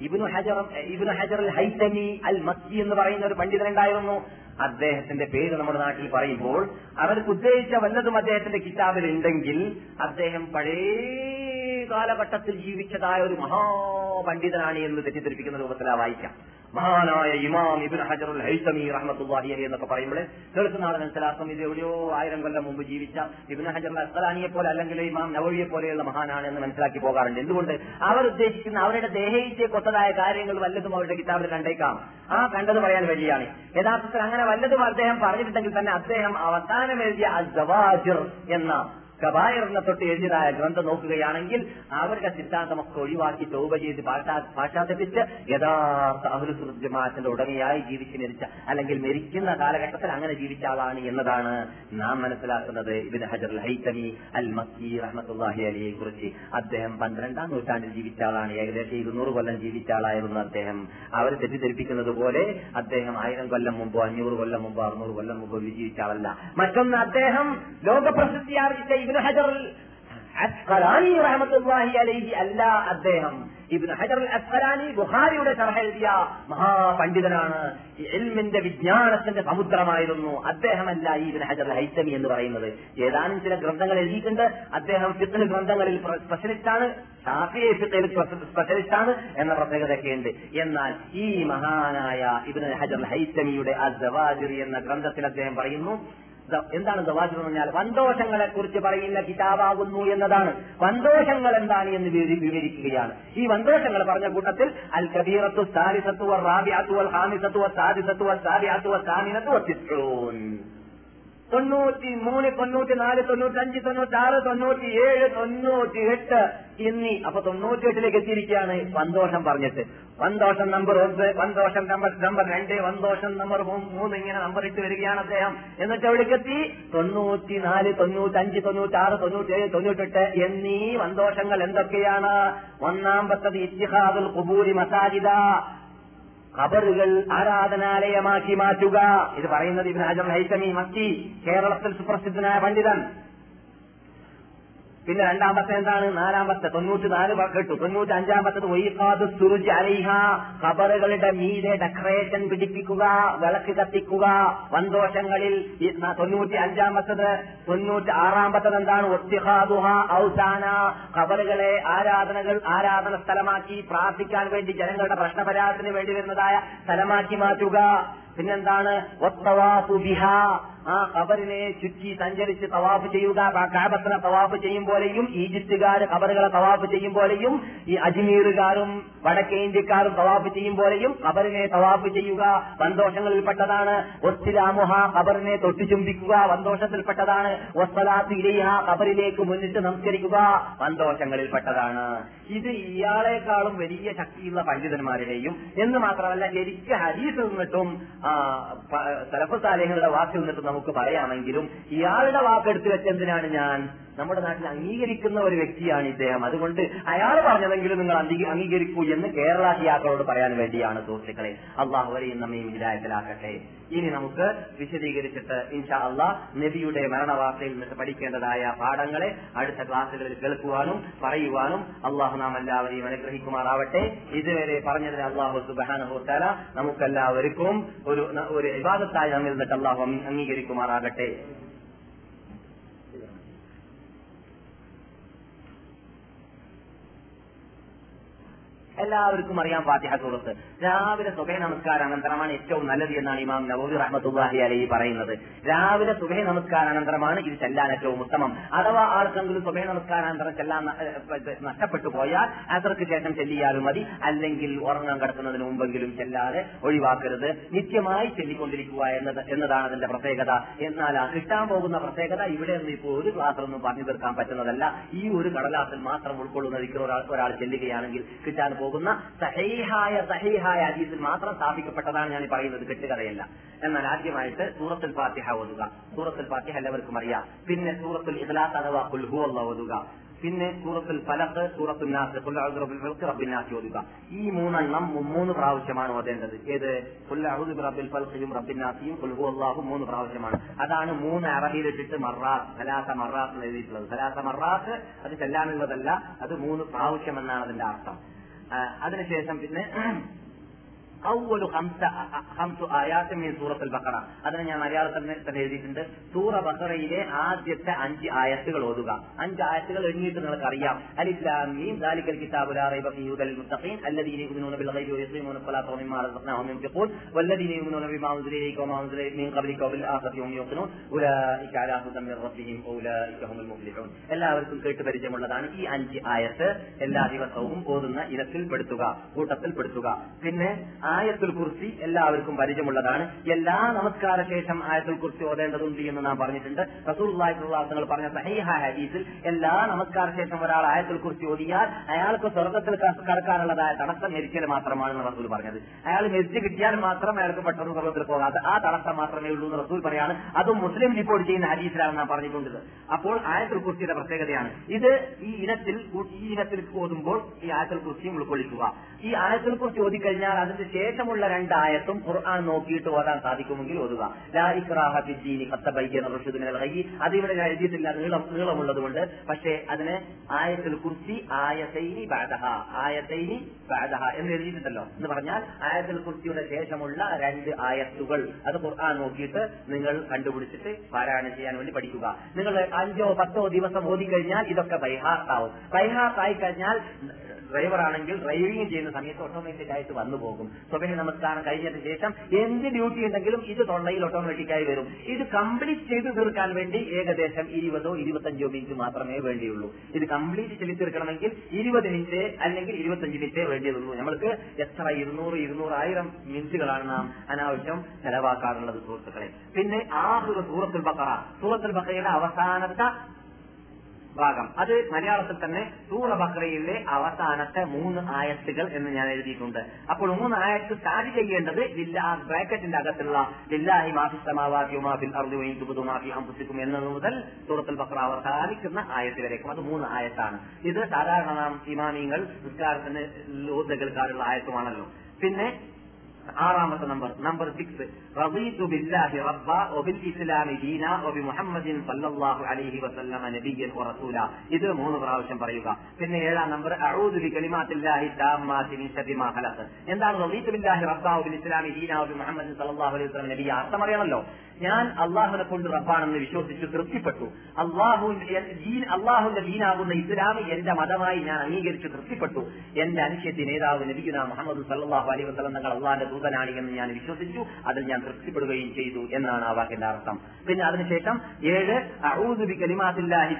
ഇബ്നു ഹജർ ഇബ്നു ഹജർ അൽ അൽ മസ്ജി എന്ന് പറയുന്ന ഒരു പണ്ഡിതനുണ്ടായിരുന്നു. അദ്ദേഹത്തിന്റെ പേര് നമ്മുടെ നാട്ടിൽ പറയുമ്പോൾ അവർക്ക് ഉദ്ദേശിച്ച വല്ലതും അദ്ദേഹത്തിന്റെ കിതാബിൽ ഉണ്ടെങ്കിൽ അദ്ദേഹം പഴയ കാലഘട്ടത്തിൽ ജീവിച്ചതായ ഒരു മഹാപണ്ഡിതനാണ് എന്ന് തെറ്റിദ്ധരിപ്പിക്കുന്ന രൂപത്തിലാ വായിക്കാം. മഹാനായ ഇമാം ഇബിൻ ഹജറുൽ ഹൈസമി റഹ്മത്തുല്ലാഹി അലി എന്നൊക്കെ പറയുമ്പോൾ കേൾക്കുന്ന ആളെ മനസ്സിലാക്കും ഇത് എവിടെയോ ആയിരം കൊല്ലം മുമ്പ് ജീവിച്ച ഇബിൻ ഹജറുൽ അസ്സലാനിയെ പോലെ അല്ലെങ്കിൽ ഇമാം നവവിയെ പോലെയുള്ള മഹാനാണ് എന്ന് മനസ്സിലാക്കി പോകാറുണ്ട്. എന്തുകൊണ്ട്? അവർ ഉദ്ദേശിക്കുന്ന അവരുടെ ദേഹയിച്ച് കൊത്തതായ കാര്യങ്ങൾ വല്ലതും അവരുടെ കിതാബിൽ കണ്ടേക്കാം. ആ കണ്ടത് പറയാൻ വഴിയാണ്. യഥാർത്ഥത്തിൽ അങ്ങനെ വല്ലതും അദ്ദേഹം പറഞ്ഞിട്ടുണ്ടെങ്കിൽ തന്നെ അദ്ദേഹം അവസാനം എഴുതിയ അസവാജിർ എന്ന കബായറിനെ തൊട്ട് എഴുതിയതായ ഗ്രന്ഥം നോക്കുകയാണെങ്കിൽ അവരുടെ സിദ്ധാന്തമൊക്കെ ഒഴിവാക്കി തൗബ ചെയ്ത് പാശ്ചാത്യപ്പിച്ച് യഥാർത്ഥ അഹുൽ ജമാഅത്തിന്റെ ഉടമയായി ജീവിച്ച് മരിച്ച അല്ലെങ്കിൽ മരിക്കുന്ന കാലഘട്ടത്തിൽ അങ്ങനെ ജീവിച്ച ആളാണ് എന്നതാണ് നാം മനസ്സിലാക്കുന്നത്. ഇബിൻ ഹജർ ഹൈത്തമി അൽ മക്കി റഹ്മത്തുല്ലാഹി അലിയെ കുറിച്ച് അദ്ദേഹം പന്ത്രണ്ടാം നൂറ്റാണ്ടിൽ ജീവിച്ച ആളാണ്. ഏകദേശം ഇരുന്നൂറ് കൊല്ലം ജീവിച്ച ആളായിരുന്നു അദ്ദേഹം. അവരെ തെറ്റിദ്ധരിപ്പിക്കുന്നത് പോലെ അദ്ദേഹം ആയിരം കൊല്ലം മുമ്പോ അഞ്ഞൂറ് കൊല്ലം മുമ്പോ അറുന്നൂറ് കൊല്ലം മുമ്പോ ജീവിച്ച ആളല്ല. മറ്റൊന്ന് അദ്ദേഹം ലോകപ്രസിദ്ധി ആർജിച്ച ഇബ്നു ഹജർ അസ്ഖലാനി റഹമത്തുല്ലാഹി അലൈഹി അല്ല അദ്ദേഹം. ഇബ്നു ഹജർ അസ്ഖലാനി ബുഹാരിയുടെ ശർഹ എഴുതിയ മഹാപണ്ഡിതനാണ്. എൽമിന്റെ വിജ്ഞാനത്തിന്റെ സമുദ്രമായിരുന്നു. അദ്ദേഹമല്ല ഈ ഇബ്നു ഹജർ ഹൈത്തമി എന്ന് പറയുന്നത്. ഏതാനും ചില ഗ്രന്ഥങ്ങൾ എഴുതിയിട്ടുണ്ട്. അദ്ദേഹം ഫിത്തിന് ഗ്രന്ഥങ്ങളിൽ സ്പെഷ്യലിസ്റ്റാണ് ഷാഫിയെ സ്പെഷ്യലിസ്റ്റ് സ്പെഷ്യലിസ്റ്റാണ് എന്ന പ്രത്യേകതയൊക്കെയുണ്ട് എന്നാൽ ഈ മഹാനായ ഇബ്നു ഹജർ ഹൈത്തമിയുടെ അസവാജിർ എന്ന ഗ്രന്ഥത്തിൽ അദ്ദേഹം പറയുന്നു എന്താണ് ദവാജ് എന്ന് പറഞ്ഞാൽ വന്തോഷങ്ങളെ കുറിച്ച് പറയുന്ന കിതാബാകുന്നു എന്നതാണ്. വന്തോഷങ്ങൾ എന്താണ് എന്ന് വിവരിക്കുകയാണ്. ഈ വന്തോഷങ്ങൾ പറഞ്ഞ കൂട്ടത്തിൽ അൽ കബീറത്തു സാരിസത്തു റാബിയാത്തു വൽ ഹാമിസത്തു സാരിസത്തു സാബിഅത്തു സാമിനത്തു തിസ്ഊൻ തൊണ്ണൂറ്റി മൂന്ന് തൊണ്ണൂറ്റി നാല് തൊണ്ണൂറ്റി അഞ്ച് തൊണ്ണൂറ്റി ആറ് തൊണ്ണൂറ്റി ഏഴ് തൊണ്ണൂറ്റി എട്ട് എന്നീ അപ്പൊ തൊണ്ണൂറ്റി എട്ടിലേക്ക് എത്തിയിരിക്കുകയാണ് വന്തോഷം പറഞ്ഞിട്ട്. വന്തോഷം നമ്പർ ഒന്ന് വന്തോഷം നമ്പർ നമ്പർ രണ്ട് വന്തോഷം നമ്പർ മൂന്ന് ഇങ്ങനെ നമ്പർ ഇട്ട് വരികയാണ് അദ്ദേഹം. എന്നിട്ട് അവിടേക്ക് എത്തി? തൊണ്ണൂറ്റി നാല് തൊണ്ണൂറ്റി അഞ്ച് തൊണ്ണൂറ്റി ആറ് തൊണ്ണൂറ്റി ഏഴ് തൊണ്ണൂറ്റെട്ട് എന്നീ വന്തോഷങ്ങൾ എന്തൊക്കെയാണ്? ഒന്നാമത്തത് ഇത്തിഹാദുൽ കുബൂരി മസാജിദ. ഖബറുകൾ ആരാധനാലയമാക്കി മാറ്റുക. ഇത് പറയുന്നത് ഇബ്നു ഹജർ ഹൈത്തമി മക്കി കേരളത്തിൽ സുപ്രസിദ്ധനായ പണ്ഡിതൻ. പിന്നെ രണ്ടാമത്തെ എന്താണ്? നാലാമത്തെ തൊണ്ണൂറ്റി നാല് കെട്ടു. തൊണ്ണൂറ്റി അഞ്ചാമത്തത് ഒയ്ക്കാത് സുരുജ് അലിഹ. കബറുകളുടെ മീതെ ഡെക്കറേഷൻ പിടിപ്പിക്കുക വിളക്ക് കത്തിക്കുക. സന്തോഷങ്ങളിൽ തൊണ്ണൂറ്റി അഞ്ചാമത്തത് തൊണ്ണൂറ്റി ആറാമത്തത് എന്താണ്? ഒത്തിഹാദുഹ ഔസാന. കബറുകളെ ആരാധനകൾ ആരാധന സ്ഥലമാക്കി പ്രാർത്ഥിക്കാൻ വേണ്ടി ജനങ്ങളുടെ പ്രശ്നപരാധത്തിന് വേണ്ടി വരുന്നതായ സ്ഥലമാക്കി മാറ്റുക. പിന്നെന്താണ്? ഒത്തവാ ബിഹാ. ആ ഖബറിനെ ചുറ്റി സഞ്ചരിച്ച് തവാഫ് ചെയ്യുക കാബത്തിനെ തവാഫ് ചെയ്യും പോലെയും ഈജിപ്തുകാർ ഖബറുകളെ തവാഫ് ചെയ്യും പോലെയും ഈ അജ്മീറുകാരും വടക്കേ ഇന്ത്യക്കാരും തവാഫ് ചെയ്യും പോലെയും ഖബറിനെ തവാഫ് ചെയ്യുക. സന്തോഷങ്ങളിൽപ്പെട്ടതാണ് ഒത്തിലാമുഹ ഖബറിനെ തൊട്ടു ചുംബിക്കുക സന്തോഷത്തിൽപ്പെട്ടതാണ് ഒസ്സലാത്ത് ഇരയ ഖബറിലേക്ക് മുന്നിട്ട് നമസ്കരിക്കുക. സന്തോഷങ്ങളിൽപ്പെട്ടതാണ് ഇത് ഇയാളെക്കാളും വലിയ ശക്തിയുള്ള പണ്ഡിതന്മാരുടെയും എന്ന് മാത്രമല്ല ശരിക്ക് ഹരീസ് നിന്നിട്ടും തലഫ് വാക്കിൽ വാക്ക് നിന്നിട്ടും നമുക്ക് പറയാമെങ്കിലും ഇയാളുടെ വാക്കെടുത്ത് വെച്ചെന്തിനാണ് ഞാൻ? നമ്മുടെ നാട്ടിൽ അംഗീകരിക്കുന്ന ഒരു വ്യക്തിയാണ് ഇദ്ദേഹം. അതുകൊണ്ട് അയാൾ പറഞ്ഞതെങ്കിലും നിങ്ങൾ അംഗീ- അംഗീകരിക്കൂ എന്ന് കേരള ഹിയാക്കളോട് പറയാൻ വേണ്ടിയാണ് സുഹൃത്തുക്കളെ. അള്ളാഹുവരെയും നമ്മയും വിചാരത്തിലാക്കട്ടെ ഇനി നമുക്ക് വിശദീകരിച്ചിട്ട് ഇൻഷാ അള്ളാഹ് നബിയുടെ മരണവാർത്തയിൽ നിന്ന് പഠിക്കേണ്ടതായ പാഠങ്ങളെ അടുത്ത ക്ലാസ്സുകളിൽ കേൾക്കുവാനും പറയുവാനും അള്ളാഹു നാം എല്ലാവരെയും അനുഗ്രഹിക്കുമാറാവട്ടെ. ഇതുവരെ പറഞ്ഞതിന് അള്ളാഹു സുബാനുഹോത്താല നമുക്കെല്ലാവർക്കും ഒരു ഒരു വിവാദത്തായി നമ്മിൽ നിന്നിട്ട് അള്ളാഹു അംഗീകരിക്കുമാറാകട്ടെ. എല്ലാവർക്കും അറിയാം ഫാത്തിഹ സൂറത്ത്. രാവിലെ സുബൈ നമസ്കാരം അനന്തരമാണ് ഏറ്റവും നല്ലത് എന്നാണ് ഇമാം നബൂബി റഹ്മത്തുല്ലാഹി അലൈഹി പറയുന്നത്. രാവിലെ സുബഹ നമസ്കാരാനന്തരമാണ് ഇത് ചെല്ലാൻ ഏറ്റവും ഉത്തമം. അഥവാ ആർക്കെങ്കിലും സുബഹ നമസ്കാരാനന്തരം ചെല്ലാൻ നഷ്ടപ്പെട്ടു പോയാൽ അസർക്ക് ശേഷം ചെല്ലിയാലും മതി. അല്ലെങ്കിൽ ഉറങ്ങാൻ കിടക്കുന്നതിന് മുമ്പെങ്കിലും ചെല്ലാതെ ഒഴിവാക്കരുത്. നിത്യമായി ചെല്ലിക്കൊണ്ടിരിക്കുക എന്നത് എന്നതാണ് അതിന്റെ പ്രത്യേകത. എന്നാൽ ആ കിട്ടാൻ പോകുന്ന പ്രത്യേകത ഇവിടെ നിന്ന് ഇപ്പോൾ ഒരു ക്ലാസ്സിലൊന്നും പറഞ്ഞു തീർക്കാൻ പറ്റുന്നതല്ല. ഈ ഒരു കടലാസിൽ മാത്രം ഉൾക്കൊള്ളുന്ന ഒരാൾ ഒരാൾ ചെല്ലുകയാണെങ്കിൽ കിട്ടാൻ പോകുന്ന സഹീഹായ സഹീഹായ ഹദീസിൽ മാത്രം സ്ഥാപിക്കപ്പെട്ടതാണ് ഞാൻ പറയുന്നത്. കെട്ടുകഥയല്ല. എന്നാൽ ആദ്യമായിട്ട് സൂറത്തുൽ ഫാത്തിഹ ഓതുക. സൂറത്തുൽ ഫാത്തിഹ എല്ലാവർക്കും അറിയാം. പിന്നെ സൂറത്തുൽ ഇഖ്ലാസ് അഥവാ കുൽഹു അല്ല ഓതുക. പിന്നെ സൂറത്തുൽ ഫലത്ത് സൂറത്തുൽ നാസ് റബ്ബിൻ നാസ് ഓതുക. ഈ മൂന്നെണ്ണം മൂന്ന് പ്രാവശ്യമാണ് ഓതേണ്ടത്. ഏത്? ബിറബ്ബിൽ ഫൽഖിയും റബ്ബിൻ നാസിയും ഖുൽ ഹുവല്ലാഹു മൂന്ന് പ്രാവശ്യമാണ്. അതാണ് മൂന്ന് അറബിയിലിട്ടിട്ട് മറാസ് സലാസ മറാസ് എഴുതിയിട്ടുള്ളത്. സലാസ മറാസ് അത് ചെല്ലാനുള്ളതല്ല അത് മൂന്ന് പ്രാവശ്യം എന്നാണ് അതിന്റെ അർത്ഥം. അതിനുശേഷം പിന്നെ ഔവലു ഹംസ ഹംസു ആയാത്ത് മീൻ സൂറത്ത് ബക്കറ അതിന് ഞാൻ മലയാളത്തിൽ തന്നെ എഴുതിയിട്ടുണ്ട്. സൂറ ബക്കറയിലെ ആദ്യത്തെ അഞ്ച് ആയത്തുകൾ ഓതുക. അഞ്ച് ആയത്തുകൾ എഴുതിയിട്ട് നിങ്ങൾക്ക് അറിയാം. അലിസ്ലാമീൻ ദാലിക്കൽ കിതാബുൽ റൈബ ഫീ ഹുദൽ മുത്തഖീൻ. അല്ലദീന യുമിനൂന ബിൽ ഗൈബി വയഖീമൂന സ്വലാത വമിമ്മ റസഖ്നാഹും യുൻഫിഖൂൻ. വല്ലദീന യുമിനൂന ബിമാ ഉൻസില ഇലൈക വമാ ഉൻസില മീൻ ഖബ്ലിക വബിൽ ആഖിറതി ഹും യുഖിനൂൻ ഉലൈക അലാ ഹുദൻ മിൻ റബ്ബിഹിം ഉലൈക ഹുൽ മുഫ്ലിഹൂൻ. എല്ലാവർക്കും കേട്ട് പരിചയമുള്ളതാണ് ഈ അഞ്ച് ആയത്ത്. എല്ലാ ദിവസവും ഓതുന്ന ഇനത്തിൽ പെടുത്തുക കൂട്ടത്തിൽ പെടുത്തുക. പിന്നെ ആയത്തുൽ കുർസി എല്ലാവർക്കും പരിചയമുള്ളതാണ്. എല്ലാ നമസ്കാര ശേഷം ആയത്തുൽ കുർസി ഓതേണ്ടതുണ്ട് എന്ന് നാം പറഞ്ഞിട്ടുണ്ട്. റസൂൽ പറഞ്ഞ സഹീഹ ഹദീസിൽ എല്ലാ നമസ്കാര ശേഷം ഒരാൾ ആയത്തുൽ കുർസി ഓതിയാൽ അയാൾക്ക് സ്വർഗത്തിൽ കടക്കാനുള്ളതായ തടസ്സം മരിക്കൽ മാത്രമാണെന്ന് റസൂൽ പറഞ്ഞത്. അയാൾ മരിച്ചു കിട്ടിയാൽ മാത്രം അയാൾക്ക് പെട്ടെന്ന് സ്വർഗത്തിൽ പോകാതെ ആ തടസ്സം മാത്രമേ ഉള്ളൂ എന്ന് റസൂൽ പറയാണ്. അതും മുസ്ലിം റിപ്പോർട്ട് ചെയ്യുന്ന ഹദീസിലാണ് നാം പറഞ്ഞിട്ടുണ്ട് അപ്പോൾ ആയത്തുൽ കുർസിയുടെ പ്രത്യേകതയാണ്. ഇത് ഈ ഇനത്തിൽ ഈ ഇനത്തിൽ ഓതുമ്പോൾ ഈ ആയത്തുൽ കുർസിയും ഉൾക്കൊള്ളിക്കുക. ഈ ആയത്തുൽ കുർസി ഓതിക്കഴിഞ്ഞാൽ അതിന്റെ ശേഷമുള്ള രണ്ടായത്തും ഖുർആൻ നോക്കിയിട്ട് ഓതാൻ സാധിക്കുമെങ്കിൽ ഓതുക. ലാ ഞാൻ എഴുതിയിട്ടില്ല നീളം നീളമുള്ളത് കൊണ്ട് പക്ഷേ അതിന് ആയത്തിൽ കുർസി ആയതൈനി ബഅദഹ ആയതൈനി ബഅദഹ എന്ന് എഴുതിയിട്ടുണ്ടല്ലോ. എന്ന് പറഞ്ഞാൽ ആയത്തിൽ കുർസിയുടെ ശേഷമുള്ള രണ്ട് ആയത്തുകൾ. അത് ഖുർആൻ നോക്കിയിട്ട് നിങ്ങൾ കണ്ടുപിടിച്ചിട്ട് പാരായണം ചെയ്യാൻ വേണ്ടി പഠിക്കുക. നിങ്ങൾ അഞ്ചോ പത്തോ ദിവസം ഓതിക്കഴിഞ്ഞാൽ ഇതൊക്കെ ബൈഹാർട്ടാവും ബൈഹാർട്ടായി കഴിഞ്ഞാൽ ഡ്രൈവർ ആണെങ്കിൽ ഡ്രൈവിംഗ് ചെയ്യുന്ന സമയത്ത് ഓട്ടോമാറ്റിക് ആയിട്ട് വന്നു പോകും. സ്വഭ നമസ്കാരം കഴിഞ്ഞതിന് ശേഷം എന്ത് ഡ്യൂട്ടി ഉണ്ടെങ്കിലും ഇത് തൊണ്ടയിൽ ഓട്ടോമാറ്റിക്കായി വരും. ഇത് കംപ്ലീറ്റ് ചെയ്തു തീർക്കാൻ വേണ്ടി ഏകദേശം ഇരുപതോ ഇരുപത്തഞ്ചോ മിനിറ്റ് മാത്രമേ വേണ്ടിയുള്ളൂ. ഇത് കംപ്ലീറ്റ് ചെയ്തു തീർക്കണമെങ്കിൽ ഇരുപത് മിനിറ്റ് അല്ലെങ്കിൽ ഇരുപത്തഞ്ച് മിനിറ്റേ വേണ്ടിയുള്ളൂ. നമ്മൾക്ക് എത്ര ഇരുന്നൂറ് ഇരുന്നൂറായിരം മിനിറ്റുകളാണ് നാം അനാവശ്യം ചെലവാക്കാറുള്ളത് സുഹൃത്തുക്കളെ. പിന്നെ ആ സൂറത്തുൽ ബക്കറ. സൂറത്തുൽ ബക്കറയുടെ അവസാനത്തെ ഭാഗം അത് മലയാളത്തിൽ തന്നെ സൂറ ബക്രയിലെ അവസാനത്തെ മൂന്ന് ആയത്തുകൾ എന്ന് ഞാൻ എഴുതിയിട്ടുണ്ട്. അപ്പോൾ മൂന്ന് ആയത്ത് സ്റ്റാർട്ട് ചെയ്യേണ്ടത് ലില്ലാ ബ്രാക്കറ്റിന്റെ അകത്തുള്ള ലില്ലാഹി മാഫി സമാവാത്തി മാഫിൽ അംപുസിക്കും എന്നത് മുതൽ സൂറത്തുൽ ബക്ര അവസാനിക്കുന്ന ആയത്ത് വരേക്കും. അത് മൂന്ന് ആയത്താണ്. ഇത് സാധാരണ നാം ഇമാമിങ്ങൾ നിസ്കാരത്തിന് ലോധകൾക്കാരുള്ള ആയത്തുമാണല്ലോ. പിന്നെ ആറാമത്തെ നമ്പർ. നമ്പർ സിക്സ് റബീതു ബില്ലാഹി റബ്ബ ഒബിൽ ഇസ്ലാമി ദീന ഒബി മുഹമ്മദിൻ സല്ലല്ലാഹു അലൈഹി വസല്ലമ നബിയൻ വറസൂല ഇത് മൂന്ന് പ്രാവശ്യം പറയുക. പിന്നെ ഏഴാം നമ്പർ അഊദു ബി കലിമാത്തില്ലാഹി താമ്മാതി മിൻ ശർരി മാ ഖലഖ്. എന്താണ് റബീതു ബില്ലാഹി റബ്ബ ഒബിൽ ഇസ്ലാമി ദീന ഒബി മുഹമ്മദിൻ സല്ലല്ലാഹു അലൈഹി വസല്ലമ നബിയ അർത്ഥം അറിയണമല്ലോ. ഞാൻ അള്ളാഹുനെ കൊണ്ട് റബ്ബാണെന്ന് വിശ്വസിച്ച് തൃപ്തിപ്പെട്ടു. അള്ളാഹു അള്ളാഹുന്റെ ദീനാകുന്ന ഇസ്ലാം എന്റെ മതമായി ഞാൻ അംഗീകരിച്ച് തൃപ്തിപ്പെട്ടു. എന്റെ അനുഷ്യത്തി നേതാവ് നബിഗുന മുഹമ്മദ് സല്ലാഹു അലൈഹി തങ്ങൾ അള്ളാഹിന്റെ ദൂതനാണ് എന്ന് ഞാൻ വിശ്വസിച്ചു. അതിൽ ഞാൻ തൃപ്തിപ്പെടുകയും ചെയ്തു എന്നാണ് ആ വാക്കിന്റെ അർത്ഥം. പിന്നെ അതിനുശേഷം ഏഴ് അഊദു ബി കലിമാത്തില്ലാഹി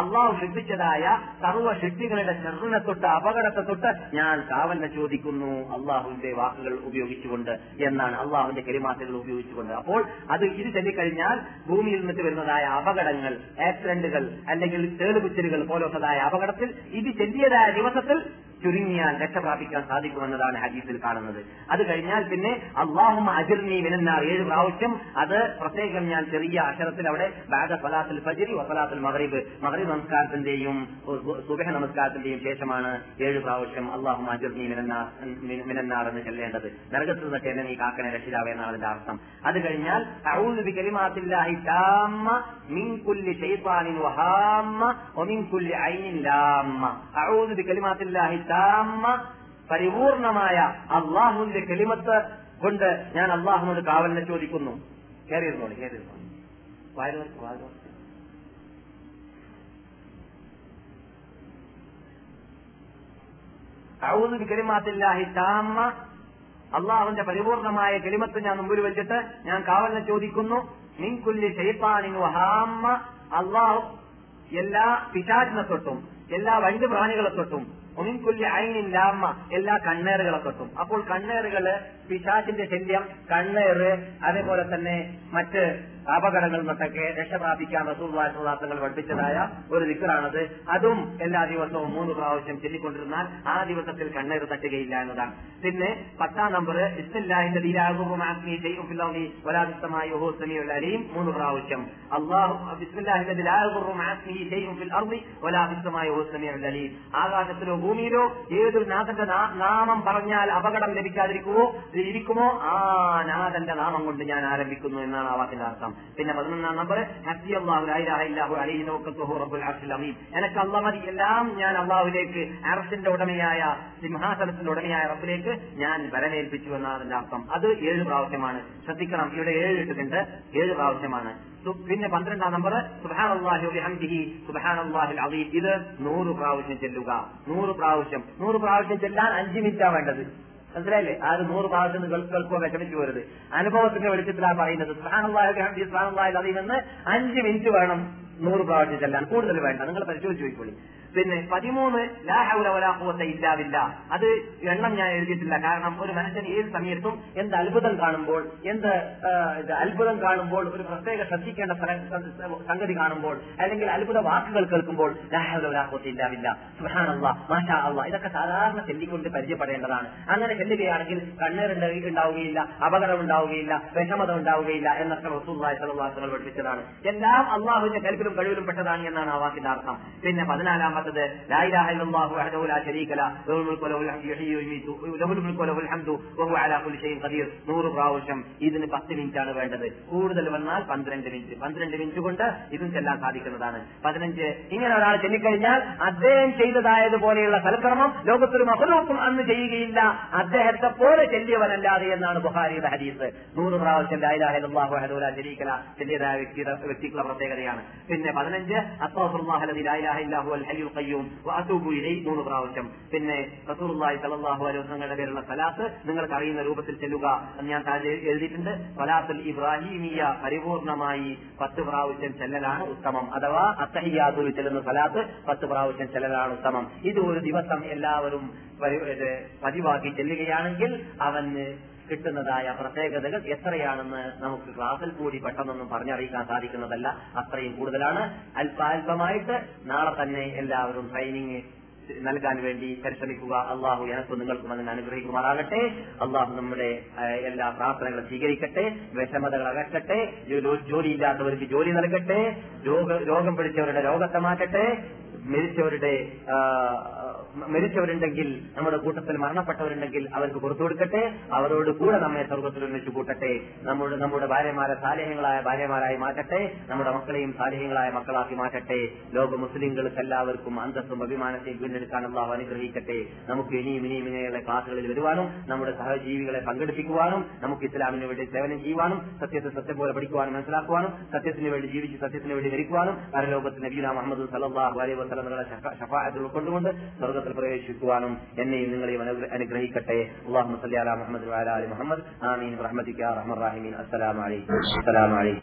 അള്ളാഹു സൃഷ്ടിച്ചതായ സർവ ശക്തികളുടെ ചെറുനെ തൊട്ട് അപകടത്തെ തൊട്ട് ഞാൻ കാവലിനെ ചോദിക്കുന്നു. അള്ളാഹുവിന്റെ വാക്കുകൾ ഉപയോഗിച്ചുകൊണ്ട് എന്നാണ് അള്ളാഹുവിന്റെ കലിമാത്തുകൾ ഉപയോഗിച്ചുകൊണ്ട്. അപ്പോൾ അത് ഇത് ചൊല്ലിക്കഴിഞ്ഞാൽ ഭൂമിയിൽ നിന്നിട്ട് വരുന്നതായ അപകടങ്ങൾ ആക്സിഡന്റുകൾ അല്ലെങ്കിൽ തേടുകുച്ചലുകൾ പോലത്തതായ അപകടത്തിൽ ഇത് ചെല്ലിയതായ ദിവസത്തിൽ ചുരുങ്ങിയാൽ രക്ഷപ്രാപിക്കാൻ സാധിക്കുമെന്നതാണ് ഹദീസിൽ കാണുന്നത്. അത് കഴിഞ്ഞാൽ പിന്നെ അള്ളാഹും അജിർനി വിനന്നാർ ഏഴ് പ്രാവശ്യം അത് പ്രത്യേകം ഞാൻ ചെറിയ അക്ഷരത്തിൽ അവിടെ ബാദ ഫലാത്തുൽ ഫജിരി വഫലാത്തുൽ മഗ്രിബ്. മഗ്രിബ് നമസ്കാരത്തിന്റെയും സുബഹ നമസ്കാരത്തിന്റെയും ശേഷമാണ് ഏഴ് പ്രാവശ്യം അള്ളാഹു അജിർനി മിനന്നാർ എന്ന് ചെല്ലേണ്ടത്. നരകത്തിൽ നിന്നൊക്കെ എന്നെ നീ കാക്കനെ രക്ഷിതാവേ എന്നാണ് അതിന്റെ അർത്ഥം. അത് കഴിഞ്ഞാൽ താമ്മ പരിപൂർണമായ അള്ളാഹുവിന്റെ കെളിമത്ത് കൊണ്ട് ഞാൻ അള്ളാഹുനോട് കാവലിനെ ചോദിക്കുന്നു. കയറിയിരുന്നോളി കയറിയിരുന്നോളി വായന വായന ഔദു ബി കലിമാത്തില്ലാഹി താമ്മ അള്ളാഹുവിന്റെ പരിപൂർണമായ കെളിമത്ത് ഞാൻ മുമ്പിൽ വെച്ചിട്ട് ഞാൻ കാവലിനെ ചോദിക്കുന്നു. നിൻകുല്ലി ഷെയ്ത്താനിൻ വഹാമ്മ. അള്ളാഹു എല്ലാ പിശാചിനെ തൊട്ടും എല്ലാ വണ്ടി പ്രാണികളെ തൊട്ടും ഒമിൻകുല്ലി ലാമ്മ എല്ലാ കണ്ണേറുകളെ തൊട്ടും. അപ്പോൾ കണ്ണേറുകൾ പിശാചിന്റെ ശല്യം കണ്ണേറ് അതേപോലെ തന്നെ മറ്റ് അപകടങ്ങളിൽ നിന്നൊക്കെ രക്ഷപ്രാപിക്കാൻ റസൂർവാസങ്ങൾ പഠിപ്പിച്ചതായ ഒരു ദിക്കറാണത് അതും എല്ലാ ദിവസവും മൂന്ന് പ്രാവശ്യം ചൊല്ലിക്കൊണ്ടിരുന്നാൽ ആ ദിവസത്തിൽ കണ്ണേറ് തട്ടുകയില്ല എന്നതാണ്. പിന്നെ പത്താം നമ്പർ ഇസ്മില്ലാഹിന്റെ അലിയും മൂന്ന് പ്രാവശ്യം. അള്ളാഹു ബിസ്മില്ലാഹിന്റെ അലീം ആകാശത്തിലോ ഭൂമിയിലോ ഏതൊരു നാഥന്റെ നാമം പറഞ്ഞാൽ അപകടം ലഭിക്കാതിരിക്കുമോ? ഇരിക്കുമോ ആ നാഥന്റെ നാമം കൊണ്ട് ഞാൻ ആരംഭിക്കുന്നു എന്നാണ് ആ വാക്കിന്റെ അർത്ഥം. പിന്നെ പതിനൊന്നാം നമ്പർ എനക്ക് അള്ളാഹ് എല്ലാം ഞാൻ അള്ളാഹുലേക്ക് അറസിന്റെ ഉടമയായ സിംഹാസനത്തിന്റെ ഉടമയായ റബ്ബിലേക്ക് ഞാൻ വരമേൽപ്പിച്ചു എന്നാണ് അതിന്റെ അർത്ഥം. അത് ഏഴ് പ്രാവശ്യമാണ്. ശ്രദ്ധിക്കണം ഇവിടെ ഏഴ് ഇട്ടിട്ടുണ്ട്. ഏഴ് പ്രാവശ്യമാണ്. പിന്നെ പന്ത്രണ്ടാം നമ്പർ സുബാനല്ലാഹി സുബാനല്ലാഹിൽ അലീം ഇത് നൂറ് പ്രാവശ്യം ചെല്ലുക. നൂറ് പ്രാവശ്യം. നൂറ് പ്രാവശ്യം ചെല്ലാൻ അഞ്ച് മിനിറ്റാ വേണ്ടത്. മനസ്സിലായില്ലേ? ആ ഒരു നൂറ് പ്രാവശ്യം ഗൾഫ് കേൾക്കുക വിഷമിച്ചു പോരുത്. അനുഭവത്തിന്റെ വെളിച്ചത്തിലാണ് പറയുന്നത്. സുബാനല്ലാഹി സുബാനല്ലാഹിൽ അതിൽ നിന്ന് അഞ്ച് മിനിറ്റ് വേണം നൂറ് പ്രാവശ്യം ചെല്ലാൻ. കൂടുതൽ വേണ്ട. നിങ്ങൾ പരിശോധിച്ച് നോക്കിക്കോളി പിന്നെ പതിമൂന്ന് ലാഹൗലവലാഹുവത്തെ ഇല്ലാവില്ല അത് എണ്ണം ഞാൻ എഴുതിയിട്ടില്ല. കാരണം ഒരു മനുഷ്യൻ ഏത് സമയത്തും എന്ത് അത്ഭുതം കാണുമ്പോൾ എന്ത് അത്ഭുതം കാണുമ്പോൾ ഒരു പ്രത്യേക ശ്രദ്ധിക്കേണ്ട സംഗതി കാണുമ്പോൾ അല്ലെങ്കിൽ അത്ഭുത വാക്കുകൾ കേൾക്കുമ്പോൾ ലാഹൗലവലാഹുവത്തെ ഇല്ലാവില്ല സുഹാനല്ല മാഷാ ഇതൊക്കെ സാധാരണ ചെല്ലിക്കൊണ്ട് പരിചയപ്പെടേണ്ടതാണ്. അങ്ങനെ ചെല്ലുകയാണെങ്കിൽ കണ്ണീർ ഉണ്ടാവുകയില്ല അപകടം ഉണ്ടാവുകയില്ല വിഷമത ഉണ്ടാവുകയില്ല എന്നൊക്കെ റസൂള്ളി സലവാസങ്ങൾ പഠിപ്പിച്ചതാണ്. എല്ലാം അള്ളാഹുവിന്റെ കൽപ്പിലും കഴിവിലും പെട്ടതാണ് എന്നാണ് ആ വാക്കിന്റെ അർത്ഥം. പിന്നെ പതിനാലാമത്തത് ലായിലാഹു വഹദഹു ലാ ശരീക ല ലഹുൽ മുൽക്കു വലഹുൽ ഹംദു യുഹ്യി വയുമീതു ലഹുൽ മുൽക്കു വലഹുൽ ഹംദു വഹുവ അലാ കുല്ലി ഷൈഇൻ ഖദീർ നൂറ് പ്രാവശ്യം ഇതിന് പത്ത് മിനിറ്റാണ് വേണ്ടത്. കൂടുതൽ വന്നാൽ പന്ത്രണ്ട് മിനിറ്റ്. പന്ത്രണ്ട് മിനിറ്റ് കൊണ്ട് ഇതും ചെല്ലാൻ സാധിക്കുന്നതാണ്. പതിനഞ്ച്. ഇങ്ങനെ ഒരാൾ ചെല്ലിക്കഴിഞ്ഞാൽ അദ്ദേഹം ചെയ്തതായതുപോലെയുള്ള സൽക്രമം ലോകത്തൊരു മഹലൂക്കും അന്ന് ചെയ്യുകയില്ല. അദ്ദേഹത്തെ പോലെ ചെല്ലിയവനല്ലാതെ എന്നാണ് ബുഹാരിയുടെ ഹദീസ്. നൂറ് പ്രാവശ്യം ലായിലാഹു വഹദഹു ലാ ശരീക ല ചെല്ലിയതായ വ്യക്തിയുടെ വ്യക്തിക്കുള്ള പ്രത്യേകതയാണ്. പിന്നെ പതിനഞ്ച്. അസ്തഗ്ഫിറുല്ലാഹി ലാ ഇലാഹ ഇല്ലാ ഹുവൽ ഹയ്യുൽ ഖയ്യൂം വഅതൂബു ഇലൈ മൂന്ന് പ്രാവശ്യം. പിന്നെ റസൂലുള്ളാഹി സ്വല്ലല്ലാഹു അലൈഹി വസല്ലമയുടെ പേരുള്ള സലാത്ത് നിങ്ങൾക്ക് അറിയുന്ന രൂപത്തിൽ ചെല്ലുക എന്ന് ഞാൻ താഴെ എഴുതിയിട്ടുണ്ട്. സലാത്തുൽ ഇബ്രാഹിമിയ പരിപൂർണമായി പത്ത് പ്രാവശ്യം ചെല്ലലാണ് ഉത്തമം. അഥവാ അത്തഹിയാതുൽ ചെല്ലുന്ന സലാത്ത് പത്ത് പ്രാവശ്യം ചെല്ലലാണ് ഉത്തമം. ഇത് ഒരു ദിവസം എല്ലാവരും പതിവാക്കി ചെല്ലുകയാണെങ്കിൽ അവന് കിട്ടുന്നതായ പ്രത്യേകതകൾ എത്രയാണെന്ന് നമുക്ക് ക്ലാസ്സിൽ കൂടി പെട്ടെന്നൊന്നും പറഞ്ഞറിയിക്കാൻ സാധിക്കുന്നതല്ല. അത്രയും കൂടുതലാണ്. അല്പാൽപമായിട്ട് നാളെ തന്നെ എല്ലാവരും ട്രെയിനിങ് നൽകാൻ വേണ്ടി പരിശ്രമിക്കുക. അള്ളാഹു എനക്കും നിങ്ങൾക്കും അതിനെ അനുഗ്രഹിക്കുമാറാകട്ടെ. അള്ളാഹു നമ്മുടെ എല്ലാ പ്രാർത്ഥനകളും സ്വീകരിക്കട്ടെ. വിഷമതകൾ അകറ്റട്ടെ. ജോലിയില്ലാത്തവർക്ക് ജോലി നൽകട്ടെ. രോഗം പിടിച്ചവരുടെ രോഗത്തെ മാറ്റട്ടെ. മരിച്ചവരുടെ മരിച്ചവരുണ്ടെങ്കിൽ നമ്മുടെ കൂട്ടത്തിൽ മരണപ്പെട്ടവരുണ്ടെങ്കിൽ അവർക്ക് പുറത്തു കൊടുക്കട്ടെ അവരോട് കൂടെ നമ്മെ സ്വർഗത്തിൽ ഒന്നിച്ചു കൂട്ടട്ടെ നമ്മുടെ നമ്മുടെ ഭാര്യമാരെ സാലേഹങ്ങളായ ഭാര്യമാരായി മാറ്റട്ടെ നമ്മുടെ മക്കളെയും സാലേഹങ്ങളായ മക്കളാക്കി മാറ്റട്ടെ. ലോക മുസ്ലിങ്ങൾക്ക് എല്ലാവർക്കും അന്തസ്സും അഭിമാനത്തെയും വീണ്ടെടുക്കാൻ അള്ളാഹു അനുഗ്രഹിക്കട്ടെ. നമുക്ക് ഇനിയും ഇനിയും ഇങ്ങനെയുള്ള ക്ലാസുകളിൽ വരുവാനും നമ്മുടെ സഹജീവികളെ പങ്കെടുപ്പിക്കുവാനും നമുക്ക് ഇസ്ലാമിന് വേണ്ടി സേവനം ചെയ്യുവാനും സത്യത്തെ സത്യം പോലെ പഠിക്കുവാനും മനസ്സിലാക്കുവാനും സത്യത്തിന് വേണ്ടി ജീവിച്ച് സത്യത്തിന് വേണ്ടി മരിക്കുവാനും പരലോകത്ത് നബീന മുഹമ്മദ് സലഹ് അലൈഹി വസ്ലങ്ങളുടെ ഷഫായത്തിൽ ഉൾക്കൊണ്ടുകൊണ്ട് സ്വർഗ സ്വർഗത്തിൽ പ്രവേശിക്കുവാനും എന്നെയും നിങ്ങളെയും അനുഗ്ര- അനുഗ്രഹിക്കട്ടെ. അള്ളാഹു സല്ലി അലാ മുഹമ്മദ് വഅലാ മുഹമ്മദ്. ആമീൻ. റഹീമീൻ. അസ്സലാമു അലൈക്കും. അസ്സലാമു അലൈക്കും.